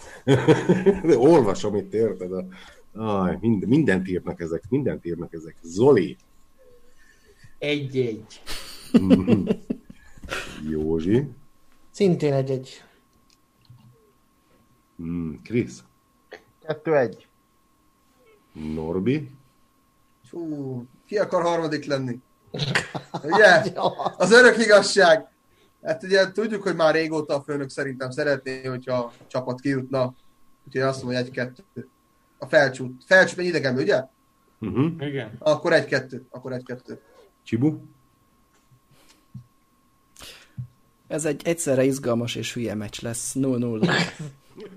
De olvasom itt, érted? A... Aj, mind, mindent írnak ezek, mindent írnak ezek. Zoli, Egy-egy. Józsi, Szintén egy-egy. mm, Krisz, Kettő egy. Norbi, Hú, ki akar harmadik lenni? Ugye? Az örök igazság. Hát ugye tudjuk, hogy már régóta a főnök szerintem szeretné, hogyha a csapat kijutna. Úgyhogy azt mondom, hogy egy-kettő. A felcsút. Felcsút egy idegen, ugye? uh-huh. Igen. Akkor egy-kettő. Akkor egy-kettő. Csibu, Ez egy egyszerre izgalmas és hülye meccs lesz. 0-0.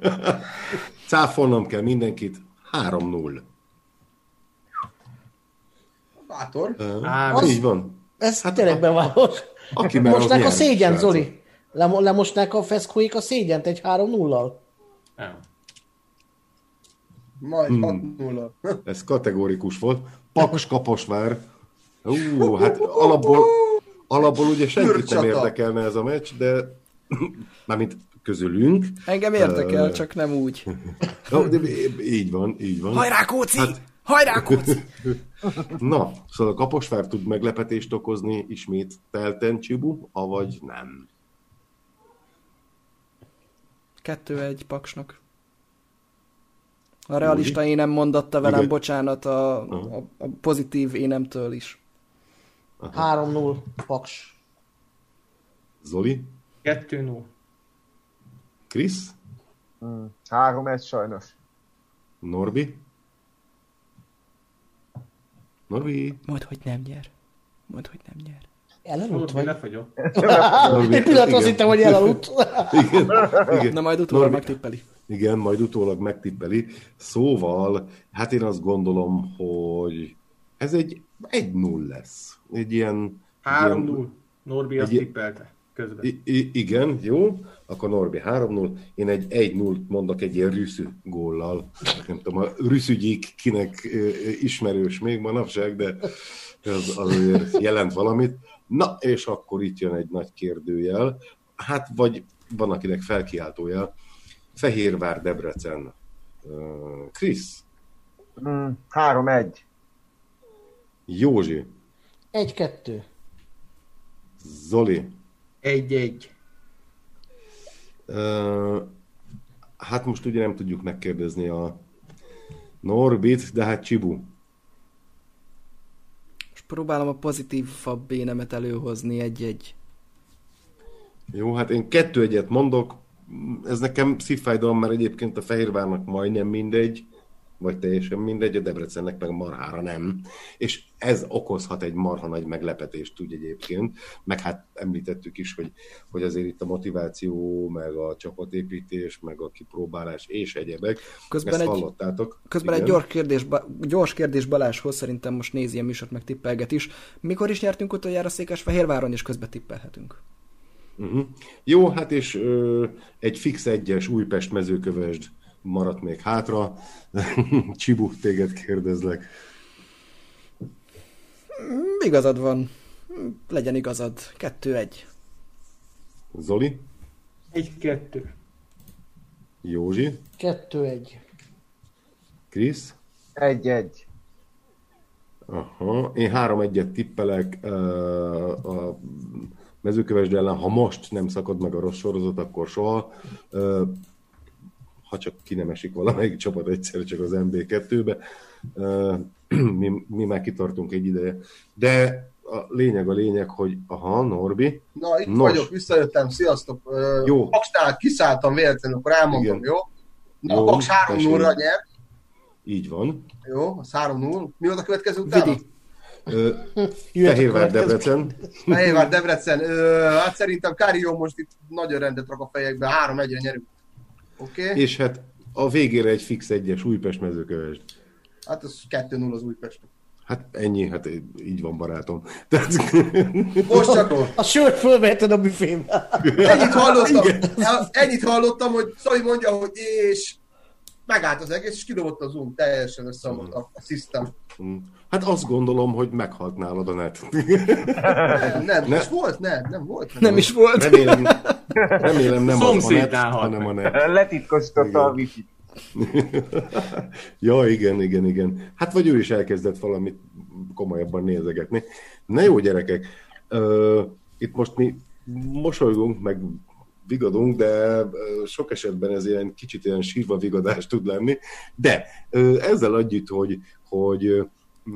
cáfolnom kell mindenkit, 3-0. Bátor. Á, Az- Így van. Ez Hát tényleg a- bevállalós. Aki Mostnák a szégyen, srácok. Zoli. Lemo- lemosnák a feszkóik a szégyent egy 3-0-al. nem. Majd Hmm. 6-0. Ez kategórikus volt. Paks Kaposvár. Ú, hát alapból, alapból ugye senkit nem érdekelne ez a meccs, de mármint közülünk. Engem érdekel, Ö, csak nem úgy. Jó, de így van, így van. Hajrá, Kóci! Hát- Hajrá, Kóci! Na, szóval a Kaposvár tud meglepetést okozni ismét telten Csibu, avagy nem. Kettő egy paksnak. A realista énem mondatta velem Igen. bocsánat a, a, a pozitív énemtől is. 3-0 Paks. Zoli? 2-0. Krisz? Mm. Három ez sajnos. Norbi? Norbi? Mondd, hogy nem nyer. Mondd, hogy nem nyer. Elaludt vagy? lefagyott. Egy pillanat azt igen. hittem, hogy elaludt. Igen, igen. Na majd utólag Norbi- megtippeli. Igen, majd utólag megtippeli. Szóval, hát én azt gondolom, hogy ez egy 1-0 lesz. Egy ilyen... 3-0. Norbi azt Egy- tippelte közben. I- I- igen, jó. Akkor Norbi 3-0. Én egy 1-0 mondok egy ilyen rüszű góllal. Nem tudom, a rüszügyik kinek ismerős még manapság, de az azért jelent valamit. Na, és akkor itt jön egy nagy kérdőjel. Hát, vagy van akinek felkiáltójel. Fehérvár, Debrecen. Krisz, Mm. Három egy. Józsi, 1-2. Zoli. 1-1. Ö, hát most ugye nem tudjuk megkérdezni a Norbit, de hát Csibu. Most próbálom a pozitívabb énemet előhozni egy-egy. Jó, hát én kettő egyet mondok, ez nekem szívfájdalom, mert egyébként a Fehérvárnak majdnem mindegy, vagy teljesen mindegy, a Debrecennek meg marhára nem. És ez okozhat egy marha nagy meglepetést úgy egyébként, meg hát említettük is, hogy, hogy azért itt a motiváció, meg a csapatépítés, meg a kipróbálás és egyebek. Közben Ezt egy- hallottátok. Közben Igen. egy gyors kérdés, gyors kérdés Balázshoz, szerintem most nézi ilyen műsort, meg tippelget is. Mikor is nyertünk utoljára Székesfehérváron, és közben tippelhetünk? Uh-huh. Jó, hát és ö, egy fix egyes Újpest mezőkövesd maradt még hátra. Csibu, téged kérdezlek. Mm, Igazad van. Legyen igazad. Kettő-egy. Zoli, 1-2. Józsi, 2-1. Krisz. Egy egy. Aha. Én három egyet tippelek ö, a mezőkövesd ellen, ha most nem szakad meg a rossz sorozat, akkor soha. Ö, ha csak ki nem esik valamelyik csapat egyszer csak az MB2-be. Ö, Mi, mi már kitartunk egy ideje. De a lényeg a lényeg, hogy aha, Norbi, Na, itt Nos. vagyok, visszajöttem, sziasztok. Jó. Paksnál kiszálltam véletlenül, akkor elmondom, Igen. jó? Na, Jó, a Paks 3 0 mesélj. nyer, így van. jó? Az 3-0. Mi volt a következő utána? Fehérvár. Debrecen. Fehérvár, Debrecen. Ö, hát szerintem Kárió most itt nagyon rendet rak a fejekbe. 3-1-re nyerünk. Okay? És hát a végére egy fix egyes Újpest mezőkövesd. Hát az 2-0 az Újpest. Hát ennyi, hát így van barátom. Tehát, Most csak A sört fölveheted a büfébe. ennyit hallottam, ennyit hallottam, hogy Szali mondja, hogy és megállt az egész, és kidobott a Zoom, teljesen összeomlott a, a system. hát azt gondolom, hogy meghalt nálad a net. Nem, nem, Ne. és volt, nem, nem volt. Nem is volt. Remélem, remélem nem az a net, hanem a net. Letitkosította a wifi ja, igen, igen, igen. Hát vagy ő is elkezdett valamit komolyabban nézegetni. Na jó, gyerekek, ö, itt most mi mosolygunk, meg vigadunk, de sok esetben ez ilyen kicsit ilyen sírva vigadás tud lenni, de ezzel együtt, hogy, hogy ö, m,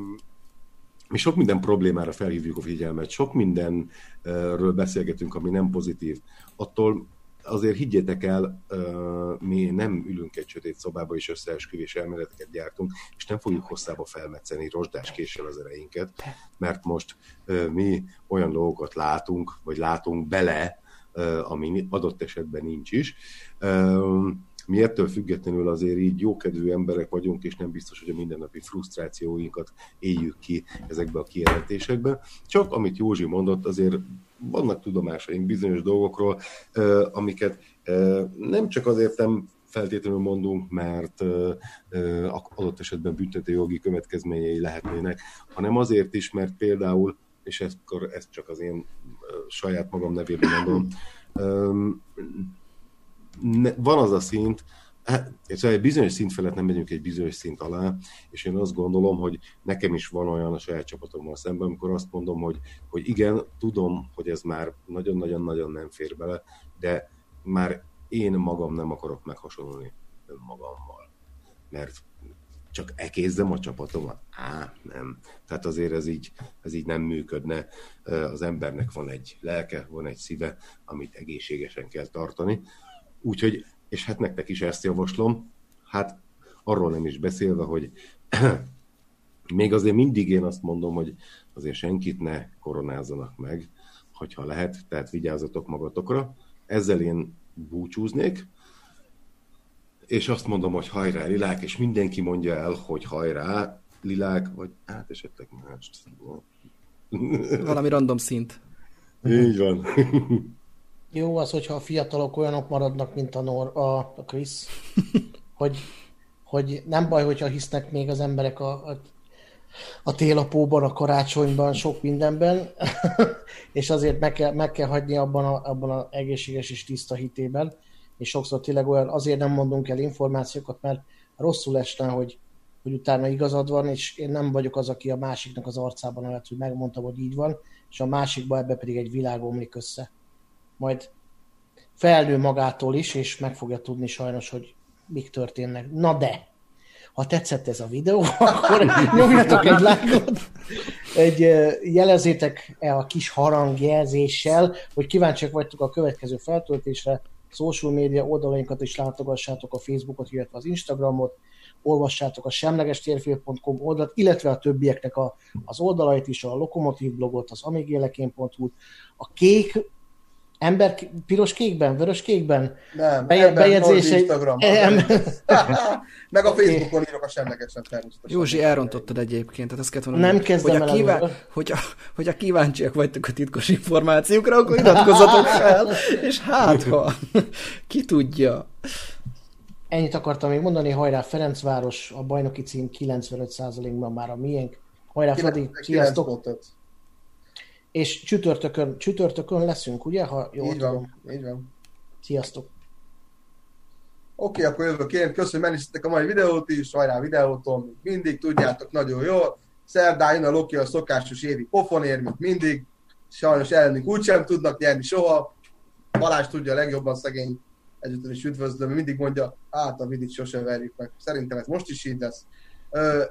mi sok minden problémára felhívjuk a figyelmet, sok mindenről beszélgetünk, ami nem pozitív. Attól azért higgyétek el, mi nem ülünk egy sötét szobába és összeesküvés elméleteket gyártunk, és nem fogjuk hosszába felmetszeni rozsdás késsel az ereinket, mert most mi olyan dolgokat látunk, vagy látunk bele, ami adott esetben nincs is. Mi ettől függetlenül azért így jókedvű emberek vagyunk, és nem biztos, hogy a mindennapi frusztrációinkat éljük ki ezekbe a kijelentésekbe. Csak amit Józsi mondott, azért vannak tudomásaink bizonyos dolgokról, amiket nem csak azért nem feltétlenül mondunk, mert adott esetben büntető jogi következményei lehetnének, hanem azért is, mert például, és ezt, ezt csak az én saját magam nevében mondom, van az a szint, Hát, egy bizonyos szint felett nem megyünk egy bizonyos szint alá, és én azt gondolom, hogy nekem is van olyan a saját csapatommal szemben, amikor azt mondom, hogy, hogy igen, tudom, hogy ez már nagyon-nagyon-nagyon nem fér bele, de már én magam nem akarok meghasonlulni önmagammal. Mert csak ekézzem a csapatomat? Á, nem. Tehát azért ez így, ez így nem működne. Az embernek van egy lelke, van egy szíve, amit egészségesen kell tartani. Úgyhogy, és hát nektek is ezt javaslom, hát arról nem is beszélve, hogy még azért mindig én azt mondom, hogy azért senkit ne koronázzanak meg, hogyha lehet, tehát vigyázzatok magatokra. Ezzel én búcsúznék, és azt mondom, hogy hajrá, lilák, és mindenki mondja el, hogy hajrá, lilák, vagy hát esetleg mást. Valami random szint. Így van. Jó az, hogyha a fiatalok olyanok maradnak, mint a, Nor, a, a Chris, hogy, hogy nem baj, hogyha hisznek még az emberek a, a, a télapóban, a karácsonyban, sok mindenben, és azért meg kell, meg kell hagyni abban a, abban a egészséges és tiszta hitében, és sokszor tényleg olyan, azért nem mondunk el információkat, mert rosszul esne, hogy, hogy utána igazad van, és én nem vagyok az, aki a másiknak az arcában lehet, hogy megmondta, hogy így van, és a másikban ebbe pedig egy világ omlik össze majd felnő magától is, és meg fogja tudni sajnos, hogy mik történnek. Na de, ha tetszett ez a videó, akkor nyomjatok egy lájkot, egy, jelezzétek el a kis harangjelzéssel, hogy kíváncsiak vagytok a következő feltöltésre, social média oldalainkat is látogassátok a Facebookot, illetve az Instagramot, olvassátok a semlegestérfél.com oldalt, illetve a többieknek a, az oldalait is, a Lokomotív blogot, az amigélekén.hu, a kék Ember piros kékben, vörös kékben? Nem, Be- bejegyzés egy... Instagramon. Em... Meg a Facebookon írok a semlegesen természetesen. Józsi, elrontottad egyébként, tehát ezt kellett Nem kezdem hogy a, kíván... hogy, a, hogy a kíváncsiak vagytok a titkos információkra, akkor iratkozzatok fel, és hát ha, ki tudja. Ennyit akartam még mondani, hajrá Ferencváros, a bajnoki cím 95%-ban már a miénk. Hajrá Freddy, sziasztok! És csütörtökön, csütörtökön leszünk, ugye? Ha jól így tudom. van, így van. Sziasztok! Oké, okay, akkor jövök én. Köszönöm, hogy a mai videót is, hajrá videóton, mindig tudjátok nagyon jól. Szerdán jön a Loki a szokásos évi pofonér, mint mindig. Sajnos ellenünk úgysem tudnak nyerni soha. Balázs tudja legjobban szegény együttől is üdvözlöm, mindig mondja, hát a vidit sosem verjük meg. Szerintem ez most is így lesz.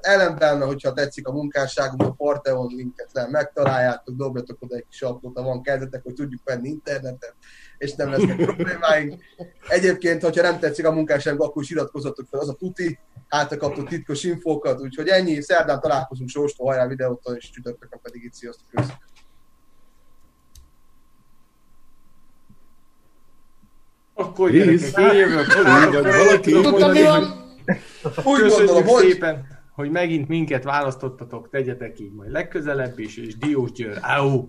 Ellenben, hogyha tetszik a munkásságunk, a Parteon linket le megtaláljátok, dobjatok oda egy kis aprót, ha van kezdetek, hogy tudjuk venni internetet, és nem lesznek problémáink. Egyébként, hogyha nem tetszik a munkásságunk, akkor is iratkozzatok fel, az a tuti, hát kaptok titkos infókat, úgyhogy ennyi, szerdán találkozunk Sóstó hajrá videótól, és csütörtökön pedig itt sziasztok, köszönöm. Akkor gyerekek, én jövök. Valaki. Tudtam, mi van? Úgy Köszönjük gondolom, hogy... szépen, hogy megint minket választottatok, tegyetek így majd legközelebb is, és Diós Győr, au!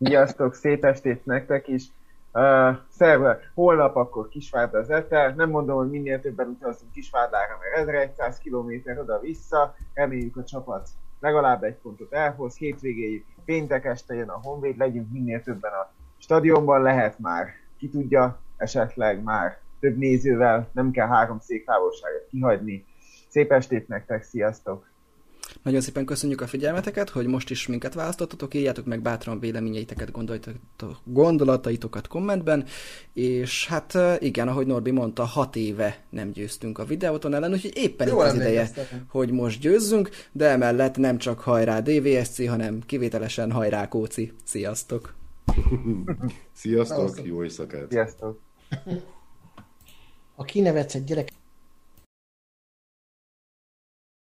Sziasztok, szép estét nektek is! Uh, szerve, holnap akkor Kisvárda az Etel. Nem mondom, hogy minél többen utazunk Kisvárdára, mert 1100 km oda-vissza. Reméljük a csapat legalább egy pontot elhoz. Hétvégéig péntek este jön a Honvéd, legyünk minél többen a stadionban, lehet már, ki tudja, esetleg már több nézővel, nem kell három széktávolságot kihagyni. Szép estét nektek, sziasztok! Nagyon szépen köszönjük a figyelmeteket, hogy most is minket választottatok, írjátok meg bátran véleményeiteket, gondolataitokat kommentben, és hát igen, ahogy Norbi mondta, hat éve nem győztünk a videóton ellen, úgyhogy éppen itt az ideje, hogy most győzzünk, de emellett nem csak hajrá DVSC, hanem kivételesen hajrá Kóci. Sziasztok! Sziasztok, jó éjszakát! Sziasztok! Ha kinevetsz egy gyerek